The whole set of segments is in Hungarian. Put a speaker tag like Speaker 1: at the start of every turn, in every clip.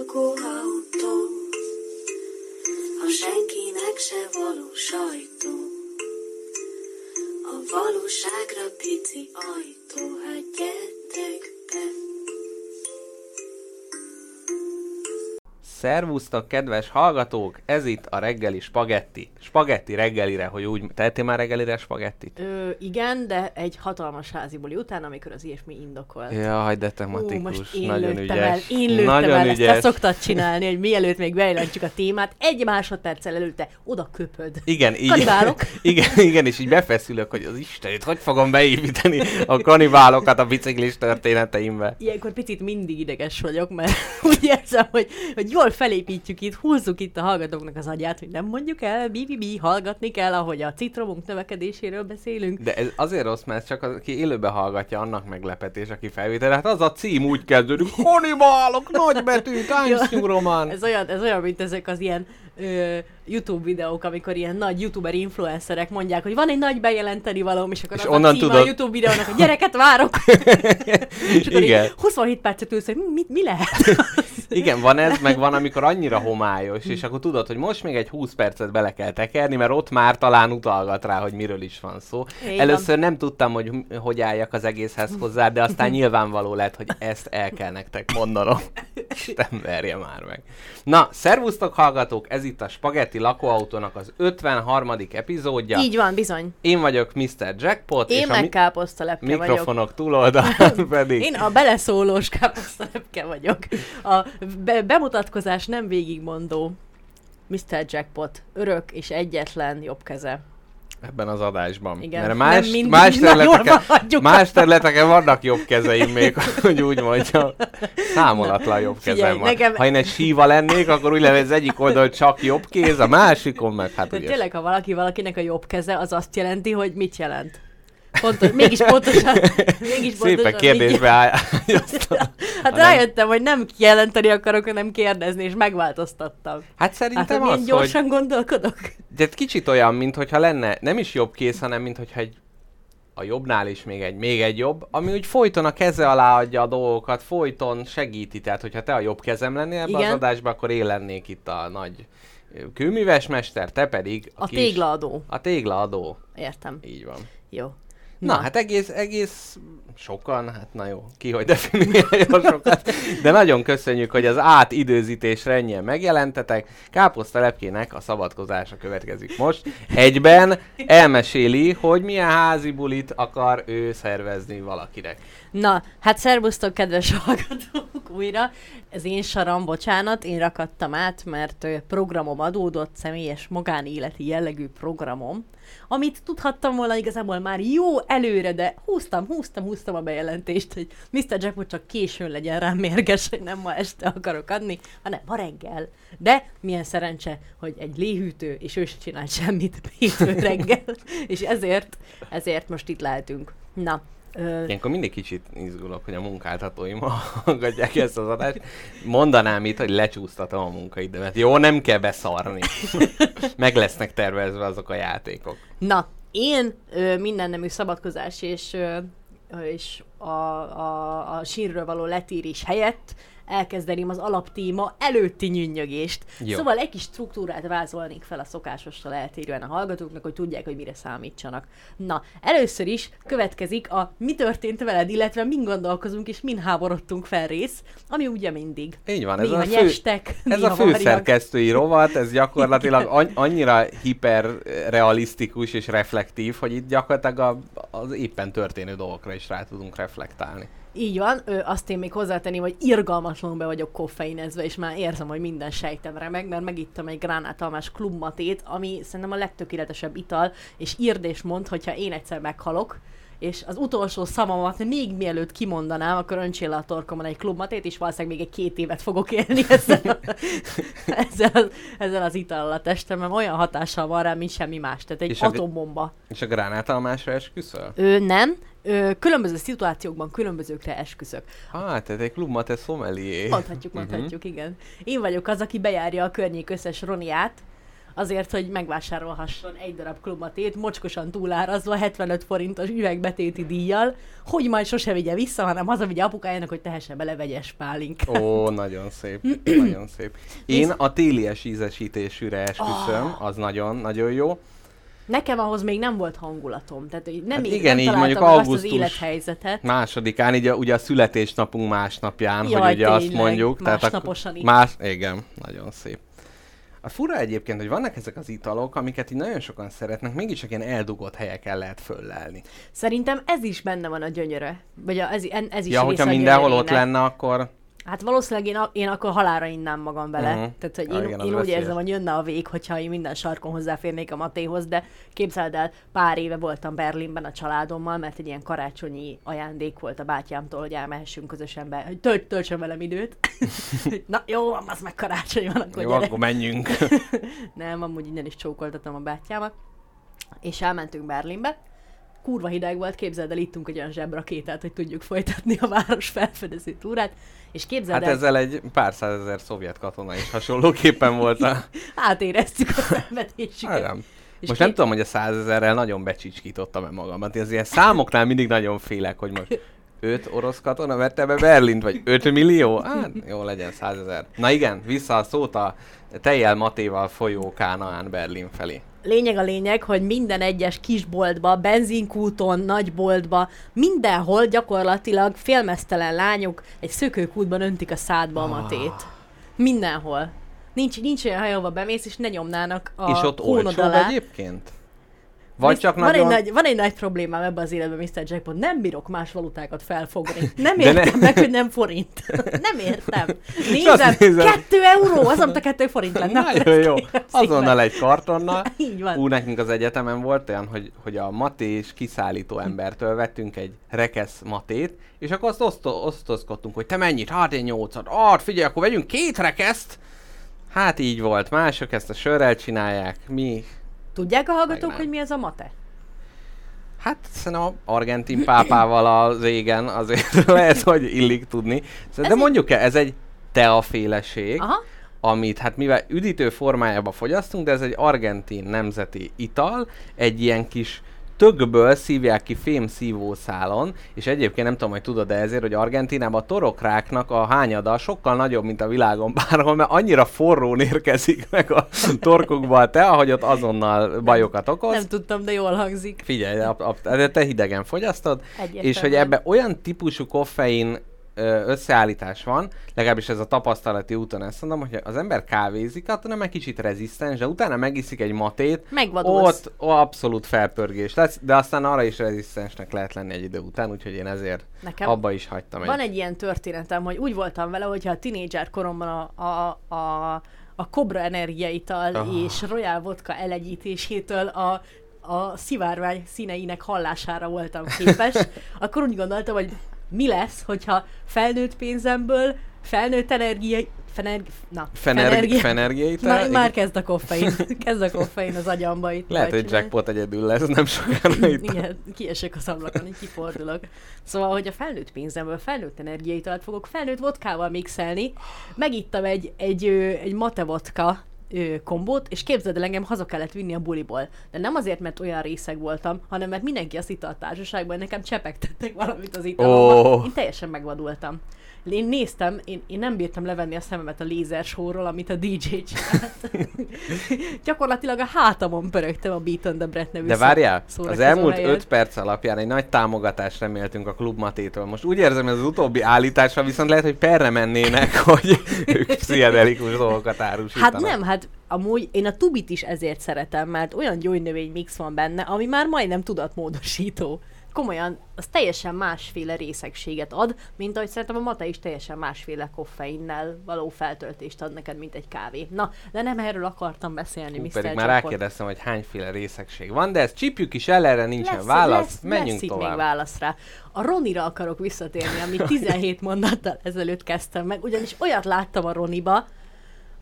Speaker 1: lakóautó, a senkinek se való sajtó. A valóságra pici ajtó,
Speaker 2: Szervusztok, kedves hallgatók! Ez itt a reggeli spagetti. Spagetti reggelire, hogy úgy... Tettél már reggelire spagettit?
Speaker 3: Ö, igen, de egy hatalmas házi buli után, amikor az ilyesmi indokolt.
Speaker 2: Jaj, de
Speaker 3: Ú,
Speaker 2: tematikus.
Speaker 3: most én
Speaker 2: Nagyon ügyes.
Speaker 3: el, én lőttem
Speaker 2: Nagyon
Speaker 3: el,
Speaker 2: ügyes.
Speaker 3: ezt szoktad csinálni, hogy mielőtt még bejelentjük a témát, egy másodperccel előtte oda köpöd.
Speaker 2: Igen, így,
Speaker 3: Kanibálok.
Speaker 2: igen, igen, és így befeszülök, hogy az Istenét, hogy fogom beépíteni a kanibálokat a biciklis történeteimbe.
Speaker 3: Ilyenkor picit mindig ideges vagyok, mert úgy érzem, hogy, hogy jól felépítjük itt, húzzuk itt a hallgatóknak az agyát, hogy nem mondjuk el, bi, bi, bi, hallgatni kell, ahogy a citromunk növekedéséről beszélünk.
Speaker 2: De ez azért rossz, mert csak az, aki élőbe hallgatja, annak meglepetés, aki felvétel. Hát az a cím úgy kezdődik, kanibálok, nagybetű, Times New Roman.
Speaker 3: Ez olyan, ez olyan, mint ezek az ilyen ö, YouTube videók, amikor ilyen nagy youtuber influencerek mondják, hogy van egy nagy bejelenteni valóm, és akkor
Speaker 2: És onnan tudod-
Speaker 3: a YouTube videónak, hogy gyereket várok. és akkor
Speaker 2: Igen.
Speaker 3: Így 27 percet ülsz, hogy mi, mi, lehet?
Speaker 2: Igen, van ez, meg van, amikor annyira homályos, és akkor tudod, hogy most még egy 20 percet bele kell tekerni, mert ott már talán utalgat rá, hogy miről is van szó.
Speaker 3: Így
Speaker 2: Először nem tudtam, hogy hogy álljak az egészhez hozzá, de aztán nyilvánvaló lett, hogy ezt el kell nektek mondanom. Isten verje már meg. Na, szervusztok hallgatók, ez itt a Spagetti lakóautónak az 53. epizódja.
Speaker 3: Így van, bizony.
Speaker 2: Én vagyok Mr. Jackpot,
Speaker 3: Én
Speaker 2: és
Speaker 3: meg
Speaker 2: mi-
Speaker 3: káposztalepke vagyok.
Speaker 2: mikrofonok túloldalán pedig...
Speaker 3: Én a beleszólós káposztalepke vagyok. A be- bemutatkozás nem végigmondó Mr. Jackpot, örök és egyetlen jobb keze.
Speaker 2: Ebben az adásban.
Speaker 3: Igen,
Speaker 2: Mert
Speaker 3: nem
Speaker 2: más,
Speaker 3: mindig,
Speaker 2: más, területeken, más területeken vannak jobb kezeim még, hogy úgy mondjam. Számolatlan jobb
Speaker 3: Figyelj,
Speaker 2: kezem van.
Speaker 3: nekem-
Speaker 2: Ha én egy síva lennék, akkor úgy lenne, az egyik oldal csak jobb kéz, a másikon meg hát
Speaker 3: De tényleg, ha valaki valakinek a jobb keze, az azt jelenti, hogy mit jelent? Pontos, mégis pontosan, mégis pontosan
Speaker 2: Szépen kérdésbe ágyaztam.
Speaker 3: Hát rájöttem, hogy nem jelenteni akarok, hanem kérdezni, és megváltoztattam.
Speaker 2: Hát
Speaker 3: Hát,
Speaker 2: szerintem
Speaker 3: milyen
Speaker 2: az,
Speaker 3: gyorsan
Speaker 2: hogy
Speaker 3: gondolkodok.
Speaker 2: de kicsit olyan, mintha lenne nem is jobb kéz, hanem mintha egy a jobbnál is még egy, még egy jobb, ami úgy folyton a keze alá adja a dolgokat, folyton segíti. Tehát, hogyha te a jobb kezem lennél ebben az
Speaker 3: Igen.
Speaker 2: adásban, akkor én lennék itt a nagy kőműves mester, te pedig
Speaker 3: A
Speaker 2: kis-
Speaker 3: téglaadó.
Speaker 2: A téglaadó.
Speaker 3: Értem.
Speaker 2: Így van.
Speaker 3: Jó.
Speaker 2: Na, na, hát egész, egész sokan, hát na jó, ki hogy definiálja sokat, de nagyon köszönjük, hogy az átidőzítésre ennyien megjelentetek. Káposztalepkének a szabadkozása következik most. Egyben elmeséli, hogy milyen házi bulit akar ő szervezni valakinek.
Speaker 3: Na, hát szervusztok, kedves hallgatók újra. Ez én saram, bocsánat, én rakadtam át, mert programom adódott, személyes magánéleti jellegű programom, amit tudhattam volna igazából már jó előre, de húztam, húztam, húztam a bejelentést, hogy Mr. Jackpot csak későn legyen rám mérges, hogy nem ma este akarok adni, hanem ma reggel. De milyen szerencse, hogy egy léhűtő, és ő se csinált semmit hétfő reggel, és ezért, ezért most itt lehetünk. Na, ö,
Speaker 2: Ilyenkor mindig kicsit izgulok, hogy a munkáltatóim hallgatják ezt az adást. Mondanám itt, hogy lecsúsztatom a munkaidőmet. Jó, nem kell beszarni. Meg lesznek tervezve azok a játékok.
Speaker 3: Na, én ö, minden nemű szabadkozás és, ö, és a, a, a sírről való letírés helyett elkezdeném az alaptéma előtti nyűnyögést.
Speaker 2: Jó.
Speaker 3: Szóval egy kis struktúrát vázolnék fel a szokásostól eltérően a hallgatóknak, hogy tudják, hogy mire számítsanak. Na, először is következik a mi történt veled, illetve min gondolkozunk és min háborodtunk fel rész, ami ugye mindig.
Speaker 2: Így van, ez
Speaker 3: néha
Speaker 2: a fő,
Speaker 3: nyestek,
Speaker 2: Ez
Speaker 3: néha
Speaker 2: a főszerkesztői rovat, ez gyakorlatilag an- annyira hiperrealisztikus és reflektív, hogy itt gyakorlatilag a, az éppen történő dolgokra is rá tudunk reflektálni.
Speaker 3: Így van, ö, azt én még hozzátenném, hogy irgalmatlanul be vagyok koffeinezve, és már érzem, hogy minden sejtem remeg, mert megittam egy gránátalmás klubmatét, ami szerintem a legtökéletesebb ital, és írd és mond, hogyha én egyszer meghalok, és az utolsó szavamat még mielőtt kimondanám, akkor öntsél le a torkomon egy klubmatét, és valószínűleg még egy két évet fogok élni ezzel, a- ezzel, az, ezzel az itallal a testemem. Olyan hatással van rám, mint semmi más. Tehát egy
Speaker 2: És a-
Speaker 3: atombomba.
Speaker 2: És a gránátalmásra esküszöl?
Speaker 3: Ő nem. Ö, különböző szituációkban különbözőkre esküszök.
Speaker 2: Ah, tehát egy klubmat, ez sommelier.
Speaker 3: Mondhatjuk, mondhatjuk, uh-huh. igen. Én vagyok az, aki bejárja a környék összes roniát, azért, hogy megvásárolhasson egy darab klubmatét, mocskosan túlárazva 75 forintos üvegbetéti díjjal, hogy majd sose vigye vissza, hanem hazavigye apukájának, hogy tehessen bele vegyes pálinkát.
Speaker 2: Ó, nagyon szép, nagyon szép. Én a télies ízesítésűre esküszöm,
Speaker 3: Ah.
Speaker 2: az nagyon, nagyon jó.
Speaker 3: Nekem ahhoz még nem volt hangulatom, tehát nem,
Speaker 2: Hát igen,
Speaker 3: nem
Speaker 2: így mondjuk
Speaker 3: meg azt az
Speaker 2: augusztus
Speaker 3: élethelyzetet.
Speaker 2: Másodikán, így a, ugye a születésnapunk másnapján,
Speaker 3: Jaj,
Speaker 2: hogy ugye azt
Speaker 3: tényleg,
Speaker 2: mondjuk.
Speaker 3: másnaposan így.
Speaker 2: Más, igen, nagyon szép. A fura egyébként, hogy vannak ezek az italok, amiket így nagyon sokan szeretnek, mégis ilyen eldugott helyeken lehet föllelni.
Speaker 3: Szerintem ez is benne van a gyönyöre. Vagy a, ez, ez is
Speaker 2: Ja, hogyha
Speaker 3: a
Speaker 2: mindenhol ott lenne, akkor
Speaker 3: Hát valószínűleg én, a- én akkor halára innám magam vele.
Speaker 2: Mhm.
Speaker 3: Uh-huh. Tehát, hogy én,
Speaker 2: igen, az
Speaker 3: én úgy
Speaker 2: veszélyes.
Speaker 3: érzem, hogy jönne a vég, hogyha én minden sarkon hozzáférnék a Matéhoz, de képzeld el, pár éve voltam Berlinben a családommal, mert egy ilyen karácsonyi ajándék volt a bátyámtól, hogy elmehessünk közösen be, hogy tölt, töltsön velem időt. Na jó, az meg karácsony van, akkor
Speaker 2: jó,
Speaker 3: gyere.
Speaker 2: akkor menjünk.
Speaker 3: Nem, amúgy innen is csókoltatom a bátyámat. És elmentünk Berlinbe. Kurva hideg volt, képzeld el, ittunk egy olyan zsebrakétát, hogy tudjuk folytatni a város felfedező túrát. És képzeld
Speaker 2: Hát
Speaker 3: el,
Speaker 2: ezzel egy pár százezer szovjet katona is hasonlóképpen volt a...
Speaker 3: átéreztük a szenvedésüket.
Speaker 2: Nem.
Speaker 3: És
Speaker 2: Most
Speaker 3: kép-
Speaker 2: nem tudom, hogy a százezerrel nagyon becsicskítottam-e magamat. Az ilyen számoknál mindig nagyon félek, hogy most 5 orosz katona vette be Berlint, vagy 5 millió? Hát jó legyen, százezer. Na igen, vissza a szót a tejjel Matéval folyó Kánaán Berlin felé.
Speaker 3: Lényeg a lényeg, hogy minden egyes kisboltba, benzinkúton, nagyboltba, mindenhol gyakorlatilag félmeztelen lányok egy szökőkútban öntik a szádba a
Speaker 2: Ah.
Speaker 3: matét. Mindenhol. Nincs, nincs olyan hely, ahova bemész, és ne nyomnának a
Speaker 2: És ott
Speaker 3: alá.
Speaker 2: egyébként? Vagy
Speaker 3: Visz-
Speaker 2: csak
Speaker 3: van
Speaker 2: nagyon...
Speaker 3: Egy nagy, van egy nagy problémám ebben az életben, Mr. Jackpot. Nem bírok más valutákat felfogni. Nem értem
Speaker 2: ne-
Speaker 3: meg, hogy nem forint. nem értem. Nézem,
Speaker 2: nézem-
Speaker 3: kettő euró, az, amit a kettő forint lenne.
Speaker 2: Nagyon jó. Azonnal egy kartonnal.
Speaker 3: Így van.
Speaker 2: Ú, nekünk az egyetemen volt olyan, hogy, hogy a matés kiszállító embertől vettünk egy rekesz matét, és akkor azt oszto- osztozkodtunk, hogy te mennyit? Hát én nyolcat. Hát figyelj, akkor vegyünk két rekeszt. Hát így volt. Mások ezt a sörrel csinálják. Mi?
Speaker 3: Tudják a hallgatók, hogy mi ez a mate?
Speaker 2: Hát szerintem a argentin pápával az égen azért lehet, hogy illik tudni. De mondjuk ez egy teaféleség.
Speaker 3: Aha.
Speaker 2: amit hát mivel üdítő formájába fogyasztunk, de ez egy argentin nemzeti ital, egy ilyen kis tökből szívják ki fém szívószálon, és egyébként nem tudom, hogy tudod de ezért, hogy Argentinában a torokráknak a hányada sokkal nagyobb, mint a világon bárhol, mert annyira forrón érkezik meg a torkukba a tea, hogy ott azonnal bajokat okoz.
Speaker 3: Nem tudtam, de jól hangzik.
Speaker 2: Figyelj, a, a, te hidegen fogyasztod,
Speaker 3: Egyértelműen.
Speaker 2: és hogy ebbe olyan típusú koffein összeállítás van, legalábbis ez a tapasztalati úton ezt mondom, hogy az ember kávézik, attól nem egy kicsit rezisztens, de utána megiszik egy matét,
Speaker 3: Megvadulsz.
Speaker 2: ott ó, abszolút felpörgés lesz, de aztán arra is rezisztensnek lehet lenni egy idő után, úgyhogy én ezért
Speaker 3: Nekem
Speaker 2: abba is hagytam
Speaker 3: Van
Speaker 2: egy...
Speaker 3: egy ilyen történetem, hogy úgy voltam vele, hogyha a tinédzser koromban a, a, a, a Cobra energiaital oh. és Royal Vodka elegyítésétől a, a szivárvány színeinek hallására voltam képes, akkor úgy gondoltam, hogy mi lesz, hogyha felnőtt pénzemből felnőtt energia... Fener, na,
Speaker 2: Fenergi, fenergiait.
Speaker 3: Már, már kezd a koffein. Kezd a koffein az agyamba itt.
Speaker 2: Lehet, hogy jackpot egyedül lesz, nem sokára itt.
Speaker 3: Igen, kiesek az ablakon, így kifordulok. Szóval, hogy a felnőtt pénzemből felnőtt energiaitalt fogok felnőtt vodkával mixelni, megittam egy, egy, egy mate vodka ö, kombót, és képzeld el, engem haza kellett vinni a buliból. De nem azért, mert olyan részeg voltam, hanem mert mindenki azt itta a társaságban, nekem csepegtettek valamit az italomban.
Speaker 2: Ó.
Speaker 3: Én teljesen megvadultam. Én néztem, én, én nem bírtam levenni a szememet a lézersóról, amit a DJ csinált. Gyakorlatilag a hátamon pörögtem a Beat on the Brett nevű
Speaker 2: De várjál, az elmúlt
Speaker 3: helyen.
Speaker 2: 5 perc alapján egy nagy támogatást reméltünk a Klub Matétől. Most úgy érzem, hogy az utóbbi állításra viszont lehet, hogy perre mennének, hogy ők pszichedelikus dolgokat árusítanak.
Speaker 3: Hát nem, hát amúgy én a tubit is ezért szeretem, mert olyan gyógynövény mix van benne, ami már majdnem tudatmódosító. Komolyan, az teljesen másféle részegséget ad, mint ahogy szerintem a mata is teljesen másféle koffeinnel való feltöltést ad neked, mint egy kávé. Na, de nem erről akartam beszélni,
Speaker 2: Hú,
Speaker 3: Mr.
Speaker 2: pedig már rákérdeztem, hogy hányféle részegség van, de ezt csípjük is el, erre nincsen
Speaker 3: Lesz,
Speaker 2: válasz,
Speaker 3: lesz,
Speaker 2: menjünk
Speaker 3: lesz
Speaker 2: tovább.
Speaker 3: még válasz rá. A Ronira akarok visszatérni, amit 17 mondattal ezelőtt kezdtem meg, ugyanis olyat láttam a Roniba,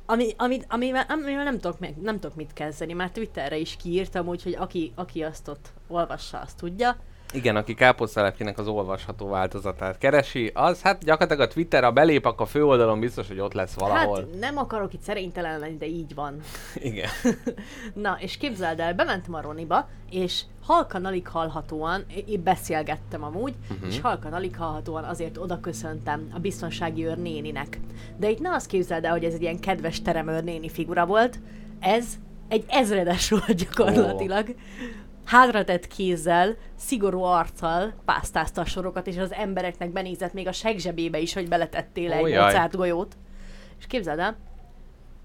Speaker 3: ami, amit, amivel, amivel nem, tudok meg, nem tudok mit kezdeni, már Twitterre is kiírtam, úgyhogy aki, aki azt ott olvassa, azt tudja.
Speaker 2: Igen, aki káposztalepkének az olvasható változatát keresi, az hát gyakorlatilag a Twitterre belép, akkor a főoldalon biztos, hogy ott lesz valahol.
Speaker 3: Hát nem akarok itt szerénytelen lenni, de így van.
Speaker 2: Igen.
Speaker 3: Na, és képzeld el, bementem a Roniba, és halkan alig hallhatóan, én beszélgettem amúgy, uh-huh. és halkan alig hallhatóan azért oda köszöntem a biztonsági őr néninek. De itt ne azt képzeld el, hogy ez egy ilyen kedves teremőr néni figura volt, ez egy ezredes volt gyakorlatilag. Oh hátratett kézzel, szigorú arccal pásztázta a sorokat, és az embereknek benézett még a segzsebébe is, hogy beletettél egy Mozart golyót. És képzeld el,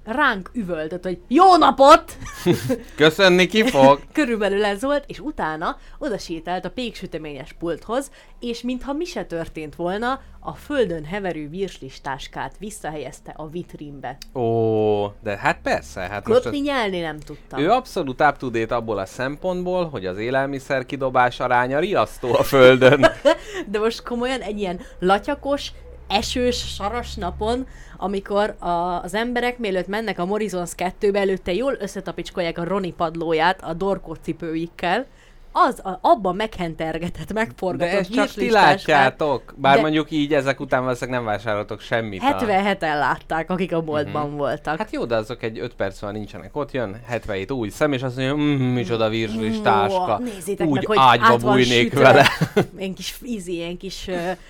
Speaker 3: ránk üvöltött, hogy jó napot!
Speaker 2: Köszönni ki fog!
Speaker 3: Körülbelül ez volt, és utána oda sétált a péksüteményes pulthoz, és mintha mi se történt volna, a földön heverő virslistáskát visszahelyezte a vitrínbe.
Speaker 2: Ó, de hát persze. Hát
Speaker 3: most nyelni nem tudtam.
Speaker 2: Ő abszolút up to date abból a szempontból, hogy az élelmiszer kidobás aránya riasztó a földön.
Speaker 3: de most komolyan egy ilyen latyakos, esős, saras napon, amikor a, az emberek mielőtt mennek a Morizons 2-be, előtte jól összetapicskolják a Roni padlóját a dorkó cipőikkel, az a, abban meghentergetett, megforgatott
Speaker 2: De ezt csak ti látjátok. Bár de mondjuk így ezek után valószínűleg nem vásároltok semmit.
Speaker 3: 77-en látták, akik a boltban uh-huh. voltak.
Speaker 2: Hát jó, de azok egy 5 perc van nincsenek ott, jön 77 új szem, és azt mondja, mmm, micsoda virslis táska.
Speaker 3: Nézzétek
Speaker 2: úgy
Speaker 3: meg, hogy
Speaker 2: ágyba bújnék vele.
Speaker 3: ilyen kis ízi, ilyen kis,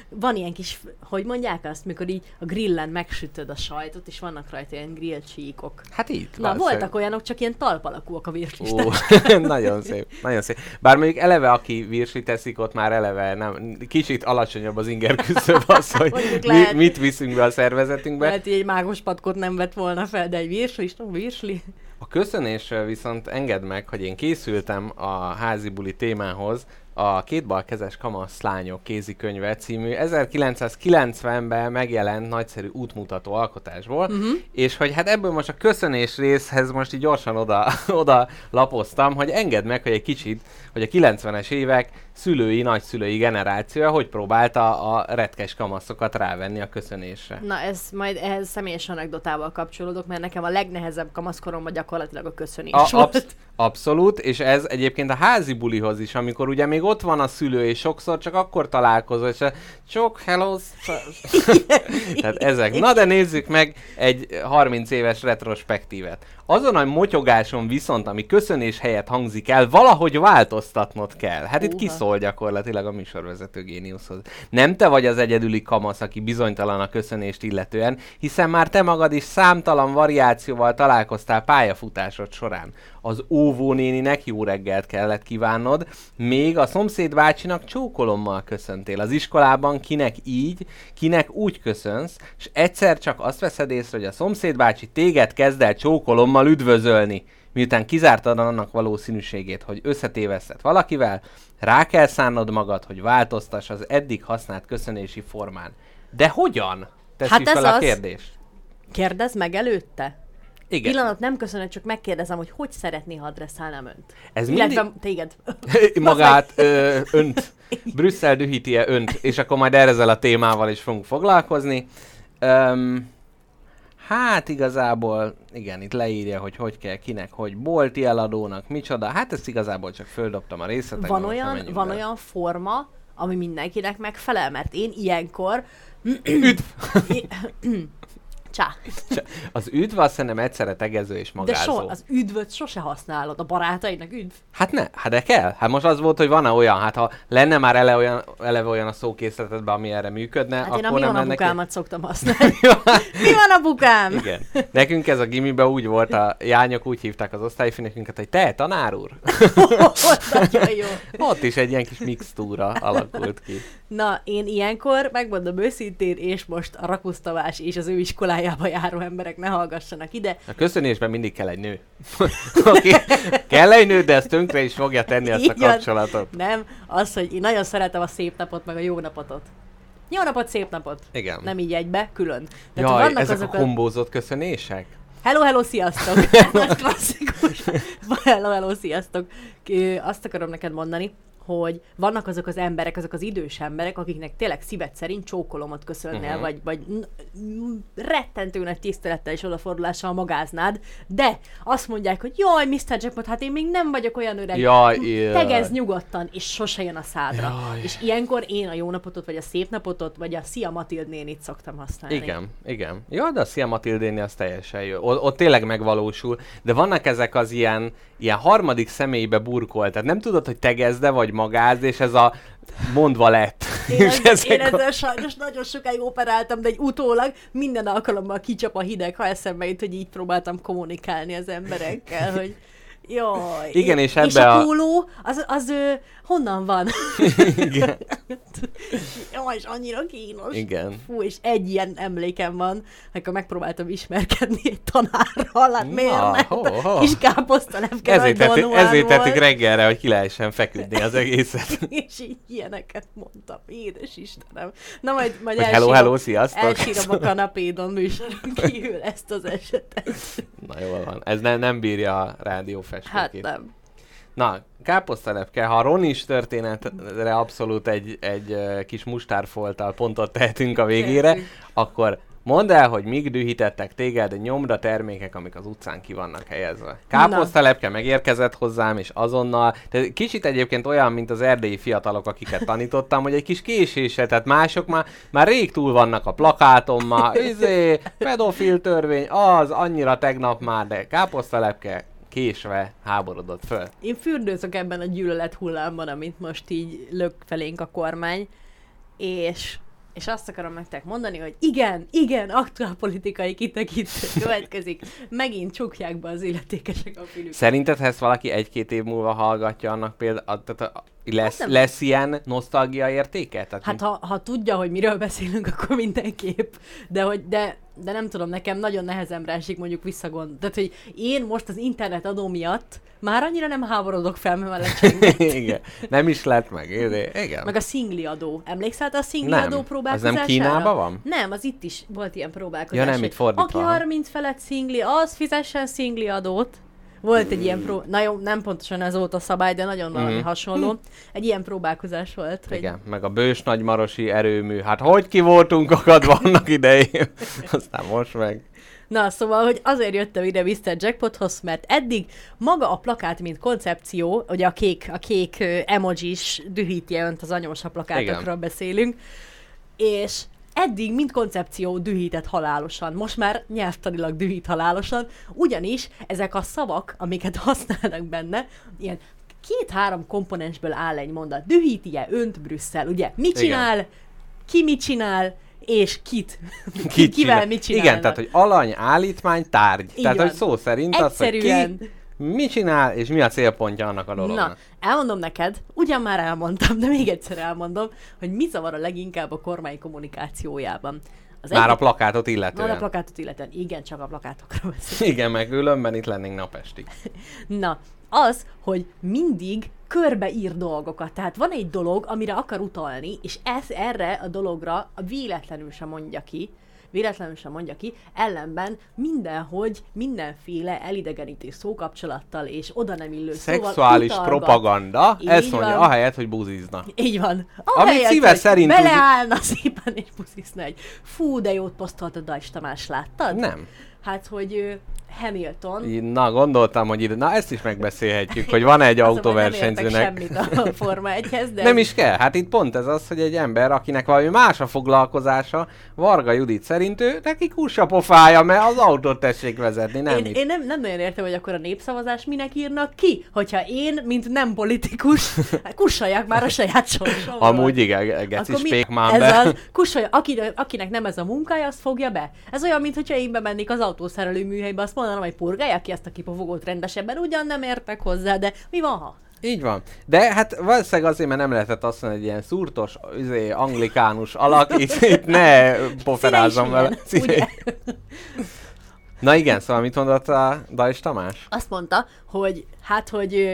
Speaker 3: van ilyen kis, hogy mondják azt, mikor így a grillen megsütöd a sajtot, és vannak rajta ilyen grill csíkok.
Speaker 2: Hát itt.
Speaker 3: Na, voltak olyanok, csak ilyen talpalakúak a virslis
Speaker 2: Nagyon szép, nagyon szép. Bár bár mondjuk eleve, aki virsli teszik, ott már eleve nem, kicsit alacsonyabb az inger küszöb az, hogy mi, mit viszünk be a szervezetünkbe.
Speaker 3: Lehet, hogy egy mágos patkot nem vett volna fel, de egy virsli is, virsli.
Speaker 2: A köszönés viszont engedd meg, hogy én készültem a házi buli témához, a Két balkezes kamasz lányok kézikönyve című 1990-ben megjelent nagyszerű útmutató alkotásból, uh-huh. és hogy hát ebből most a köszönés részhez most így gyorsan oda, oda lapoztam, hogy engedd meg, hogy egy kicsit, hogy a 90-es évek szülői, nagyszülői generációja hogy próbálta a retkes kamaszokat rávenni a köszönésre.
Speaker 3: Na ez majd ehhez személyes anekdotával kapcsolódok, mert nekem a legnehezebb kamaszkoromban gyakorlatilag a köszönés a, volt. Absz-
Speaker 2: abszolút, és ez egyébként a házi bulihoz is, amikor ugye még ott van a szülő, és sokszor csak akkor találkozol, és csak hello. Tehát ezek. Na de nézzük meg egy 30 éves retrospektívet. Azon a motyogáson viszont, ami köszönés helyett hangzik el, valahogy változtatnod kell. Hát itt kiszól gyakorlatilag a műsorvezető géniuszhoz. Nem te vagy az egyedüli kamasz, aki bizonytalan a köszönést illetően, hiszen már te magad is számtalan variációval találkoztál pályafutásod során. Az óvónéninek jó reggelt kellett kívánnod, még a szomszéd bácsinak csókolommal köszöntél. Az iskolában kinek így, kinek úgy köszönsz, és egyszer csak azt veszed észre, hogy a szomszéd bácsi téged kezd el csókolommal üdvözölni, miután kizártad annak valószínűségét, hogy összetéveszted valakivel, rá kell szánnod magad, hogy változtass az eddig használt köszönési formán. De hogyan? Teszi hát ez fel a kérdést.
Speaker 3: Kérdezz meg előtte.
Speaker 2: Igen.
Speaker 3: Pillanat, nem köszönöm, csak megkérdezem, hogy hogy szeretné, ha adresszálnám önt.
Speaker 2: Ez mindig...
Speaker 3: Illetve téged.
Speaker 2: Magát, ö, önt. Brüsszel dühíti-e önt, és akkor majd ezzel a témával is fogunk foglalkozni. Um, Hát igazából, igen, itt leírja, hogy hogy kell kinek, hogy bolti eladónak, micsoda. Hát ezt igazából csak földobtam a részletekbe.
Speaker 3: Van olyan, van olyan forma, ami mindenkinek megfelel, mert én ilyenkor...
Speaker 2: Üdv!
Speaker 3: Csá.
Speaker 2: Az üdv azt szerintem egyszerre tegező és magázó.
Speaker 3: De so, az üdvöt sose használod, a barátaidnak üdv.
Speaker 2: Hát ne, hát de kell. Hát most az volt, hogy van-e olyan, hát ha lenne már ele olyan, eleve olyan a szókészletedben, ami erre működne,
Speaker 3: hát
Speaker 2: akkor
Speaker 3: én a
Speaker 2: nem
Speaker 3: mi van apukámat szoktam használni. mi van apukám?
Speaker 2: Igen. Nekünk ez a gimiben úgy volt, a jányok úgy hívták az osztályfőnökünket, hogy te, tanár úr? Ott is egy ilyen kis mixtúra alakult ki.
Speaker 3: Na, én ilyenkor, megmondom őszintén, és most a rakusztavás és az ő iskolájába járó emberek ne hallgassanak ide.
Speaker 2: A köszönésben mindig kell egy nő. okay. Kell egy nő, de ezt tönkre is fogja tenni ezt a kapcsolatot.
Speaker 3: Nem, az, hogy én nagyon szeretem a szép napot, meg a jó napotot. Jó napot, szép napot!
Speaker 2: Igen.
Speaker 3: Nem így egybe, külön.
Speaker 2: Tehát Jaj, vannak ezek azok a kombózott köszönések?
Speaker 3: Hello, hello, sziasztok! Ez klasszikus. hello, hello, sziasztok! Azt akarom neked mondani, hogy vannak azok az emberek, azok az idős emberek, akiknek tényleg szíved szerint csókolomot köszönnél, uh-huh. vagy, vagy rettentő nagy tisztelettel és odafordulással magáznád, de azt mondják, hogy jaj, Mr. Jackpot, hát én még nem vagyok olyan öreg,
Speaker 2: Jaj,
Speaker 3: M-
Speaker 2: jaj.
Speaker 3: nyugodtan, és sose jön a szádra.
Speaker 2: Jaj.
Speaker 3: És ilyenkor én a jó napotot, vagy a szép napotot, vagy a Szia Matild nénit szoktam használni.
Speaker 2: Igen, igen. Ja, de a Szia Matildéni az teljesen jó. O- ott tényleg megvalósul, de vannak ezek az ilyen, ilyen harmadik személybe burkolt, tehát nem tudod, hogy tegezde vagy magázd, és ez a mondva lett.
Speaker 3: Én,
Speaker 2: És
Speaker 3: ez, én
Speaker 2: ezek a-
Speaker 3: ezzel sajnos nagyon sokáig operáltam, de egy utólag minden alkalommal kicsap a hideg, ha eszembe jut, hogy így próbáltam kommunikálni az emberekkel, hogy jaj.
Speaker 2: Igen, és
Speaker 3: és
Speaker 2: ebbe
Speaker 3: a
Speaker 2: a-
Speaker 3: póló, az, az ő, honnan van?
Speaker 2: Igen.
Speaker 3: Jaj, és annyira kínos.
Speaker 2: Igen.
Speaker 3: Fú, és egy ilyen emlékem van, amikor megpróbáltam ismerkedni egy tanárral, hát miért
Speaker 2: Na,
Speaker 3: ne?
Speaker 2: ho, ho.
Speaker 3: Kis káposztalepke
Speaker 2: Ezért,
Speaker 3: nagy
Speaker 2: tettük,
Speaker 3: Don Juan
Speaker 2: ezért tettük reggelre, hogy ki lehessen feküdni az egészet.
Speaker 3: És így ilyeneket mondtam, édes Istenem. Na majd, majd
Speaker 2: Hogy
Speaker 3: elsírom,
Speaker 2: hello, hello, sziasztok.
Speaker 3: elsírom a kanapédon műsoron kívül ezt az esetet.
Speaker 2: Na jól van. Ez ne, nem bírja a rádió
Speaker 3: Hát
Speaker 2: festőkét.
Speaker 3: nem.
Speaker 2: Na, káposztalepke, ha a Ronis történetre abszolút egy, egy kis mustárfolttal pontot tehetünk a végére, akkor mondd el, hogy mik dühítettek téged nyomra termékek, amik az utcán ki vannak helyezve. Káposztalepke megérkezett hozzám, és azonnal, tehát kicsit egyébként olyan, mint az erdélyi fiatalok, akiket tanítottam, hogy egy kis késése, tehát mások már, már rég túl vannak a plakáton, már izé, pedofil törvény, az, annyira tegnap már, de káposztalepke késve háborodott föl.
Speaker 3: Én fürdőzök ebben a gyűlölet hullámban, amit most így lök felénk a kormány, és, és azt akarom nektek mondani, hogy igen, igen, aktuálpolitikai kitekintő következik. Megint csukják be az illetékesek a fülüket.
Speaker 2: Szerinted, ha ezt valaki egy-két év múlva hallgatja, annak például, tehát lesz,
Speaker 3: nem-
Speaker 2: lesz ilyen nosztalgia értéke? Tehát
Speaker 3: Hát ha, ha tudja, hogy miről beszélünk, akkor mindenképp. De, hogy, de, de nem tudom, nekem nagyon nehezemre esik mondjuk visszagond. Tehát, hogy én most az internet adó miatt már annyira nem háborodok fel, mert
Speaker 2: igen, nem is lett meg. Igen.
Speaker 3: Meg a szingli adó. Emlékszel te a szingli
Speaker 2: Nem.
Speaker 3: adó
Speaker 2: Az
Speaker 3: próbálkozására?
Speaker 2: nem Kínában van?
Speaker 3: Nem, az itt is volt ilyen próbálkozás.
Speaker 2: Ja, nem, itt fordítva,
Speaker 3: Aki
Speaker 2: aha.
Speaker 3: 30 felett szingli, az fizessen szingli adót. Volt egy ilyen pró... Na jó, nem pontosan ez volt a szabály, de nagyon valami
Speaker 2: Mhm.
Speaker 3: hasonló. Egy ilyen próbálkozás volt, hogy
Speaker 2: Igen, meg a bős nagymarosi erőmű. Hát hogy ki voltunk akadva annak idején? Aztán most meg.
Speaker 3: Na, szóval, hogy azért jöttem ide Mr. Jackpothoz, mert eddig maga a plakát, mint koncepció, ugye a kék, a kék ö, emojis dühíti önt az anyósa plakátokról beszélünk, és eddig mind koncepció dühített halálosan, most már nyelvtanilag dühít halálosan, ugyanis ezek a szavak, amiket használnak benne, ilyen két-három komponensből áll egy mondat. Dühíti-e önt Brüsszel, ugye? Mit
Speaker 2: Igen.
Speaker 3: csinál, ki mit csinál, és kit.
Speaker 2: Kit
Speaker 3: Kivel
Speaker 2: csinál?
Speaker 3: mit csinálnak.
Speaker 2: Igen, tehát hogy alany, állítmány, tárgy.
Speaker 3: Így
Speaker 2: tehát,
Speaker 3: van.
Speaker 2: hogy szó szerint az, hogy
Speaker 3: Egyszerűen.
Speaker 2: ki mit csinál, és mi a célpontja annak a dolognak.
Speaker 3: Na, elmondom neked, ugyan már elmondtam, de még egyszer elmondom, hogy mi zavar a leginkább a kormány kommunikációjában. Az
Speaker 2: Már a
Speaker 3: egyik-
Speaker 2: plakátot
Speaker 3: Már
Speaker 2: illetően.
Speaker 3: a plakátot illetően, igen, csak a plakátokra beszél.
Speaker 2: Igen, meg különben itt lennénk napestig.
Speaker 3: Na, az, hogy mindig körbeír dolgokat. Tehát van egy dolog, amire akar utalni, és ez erre a dologra véletlenül sem mondja ki, véletlenül sem mondja ki, ellenben mindenhogy mindenféle elidegenítő szókapcsolattal és oda nem illő
Speaker 2: Szexuális
Speaker 3: szóval
Speaker 2: propaganda,
Speaker 3: Így
Speaker 2: ezt mondja,
Speaker 3: van.
Speaker 2: ahelyett, hogy buzizna.
Speaker 3: Így van.
Speaker 2: Amit
Speaker 3: Ahelyett,
Speaker 2: szíve
Speaker 3: hogy
Speaker 2: szerint úgy-
Speaker 3: Beleállna szépen és buszizna egy. Fú, de jót posztolt a Dajs Tamás, láttad?
Speaker 2: Nem.
Speaker 3: Hát, hogy Hamilton.
Speaker 2: Na, gondoltam, hogy ide, na ezt is megbeszélhetjük, hogy van egy
Speaker 3: Az Nem
Speaker 2: autóversenyzőnek.
Speaker 3: értek semmit a Forma 1-hez, de...
Speaker 2: Nem is kell, hát itt pont ez az, hogy egy ember, akinek valami más a foglalkozása, Varga Judit szerint ő, neki kussa pofája, mert az autót tessék vezetni, nem
Speaker 3: én,
Speaker 2: itt.
Speaker 3: én nem, nem nagyon értem, hogy akkor a népszavazás minek írnak ki, hogyha én, mint nem politikus, kussaljak már a saját sorsomról.
Speaker 2: Amúgy igen, geci
Speaker 3: Akkor mi-
Speaker 2: spék már be.
Speaker 3: az, kussolja, aki, akinek nem ez a munkája, azt fogja be. Ez olyan, mintha én bemennék az autószerelő műhelybe, azt mondanám, hogy purgálják ki ezt a kipufogót rendesebben, ugyan nem értek hozzá, de mi van, ha?
Speaker 2: Így van. De hát valószínűleg azért, mert nem lehetett azt mondani, hogy ilyen szurtos, izé, anglikánus alak, itt, itt ne poferázzam vele.
Speaker 3: ugye?
Speaker 2: Na igen, szóval mit mondott a Dajs Tamás?
Speaker 3: Azt mondta, hogy hát, hogy ö,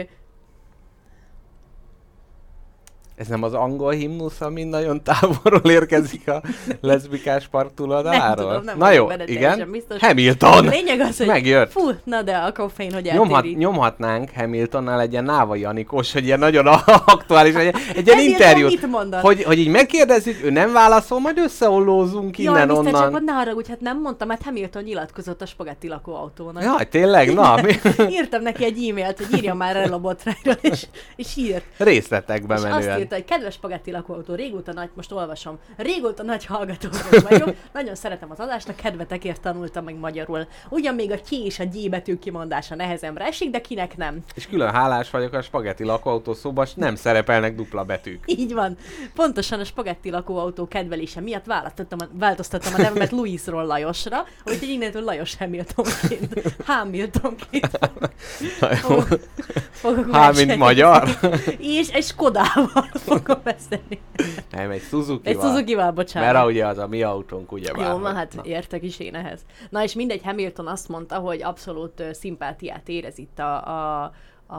Speaker 2: Ez nem az angol himnusz, ami nagyon távolról érkezik a leszbikás part
Speaker 3: Nem
Speaker 2: túloldaláról?
Speaker 3: tudom, nem
Speaker 2: Na jó,
Speaker 3: benne
Speaker 2: igen.
Speaker 3: biztos.
Speaker 2: Hamilton!
Speaker 3: A lényeg az, hogy
Speaker 2: Megjött.
Speaker 3: fú, na de a koffein, hogy
Speaker 2: Nyomhat, nyomhatnánk Hamiltonnal egy ilyen Náva Janikos, hogy ilyen nagyon aktuális, egy, egy ilyen interjút, hogy, hogy így megkérdezzük, ő nem válaszol, majd összeollózunk
Speaker 3: Jaj,
Speaker 2: innen onnan.
Speaker 3: Jackpot, ne haragudj, hát nem mondtam, mert Hamilton nyilatkozott a spagetti lakóautónak.
Speaker 2: Jaj, tényleg? Na, mi?
Speaker 3: Írtam neki egy e-mailt, hogy írja már el a botrányról, és, és írt.
Speaker 2: Részletekbe menően.
Speaker 3: Írta, hogy kedves spagetti lakóautó, régóta nagy, most olvasom, régóta nagy hallgató vagyok, nagyon szeretem az adást, a kedvetekért tanultam meg magyarul. Ugyan még a ki és a G betű kimondása nehezemre esik, de kinek nem.
Speaker 2: És külön hálás vagyok a spagetti lakóautó szóban, nem szerepelnek dupla betűk.
Speaker 3: Így van. Pontosan a spagetti lakóautó kedvelése miatt változtattam a, változtattam a nevemet Louisról Lajosra, úgyhogy innentől Lajos Hamiltonként, Hamiltonként fogok, fogok
Speaker 2: Há, mint
Speaker 3: versenyezni.
Speaker 2: magyar?
Speaker 3: És egy Skodával fogom beszélni.
Speaker 2: Nem, egy suzuki
Speaker 3: Egy Suzuki-val, bocsánat.
Speaker 2: Mert ugye az a mi autónk, ugye
Speaker 3: Jó, na hát
Speaker 2: na.
Speaker 3: értek is én ehhez. Na és mindegy, Hamilton azt mondta, hogy abszolút ö, szimpátiát érez itt a, a, a,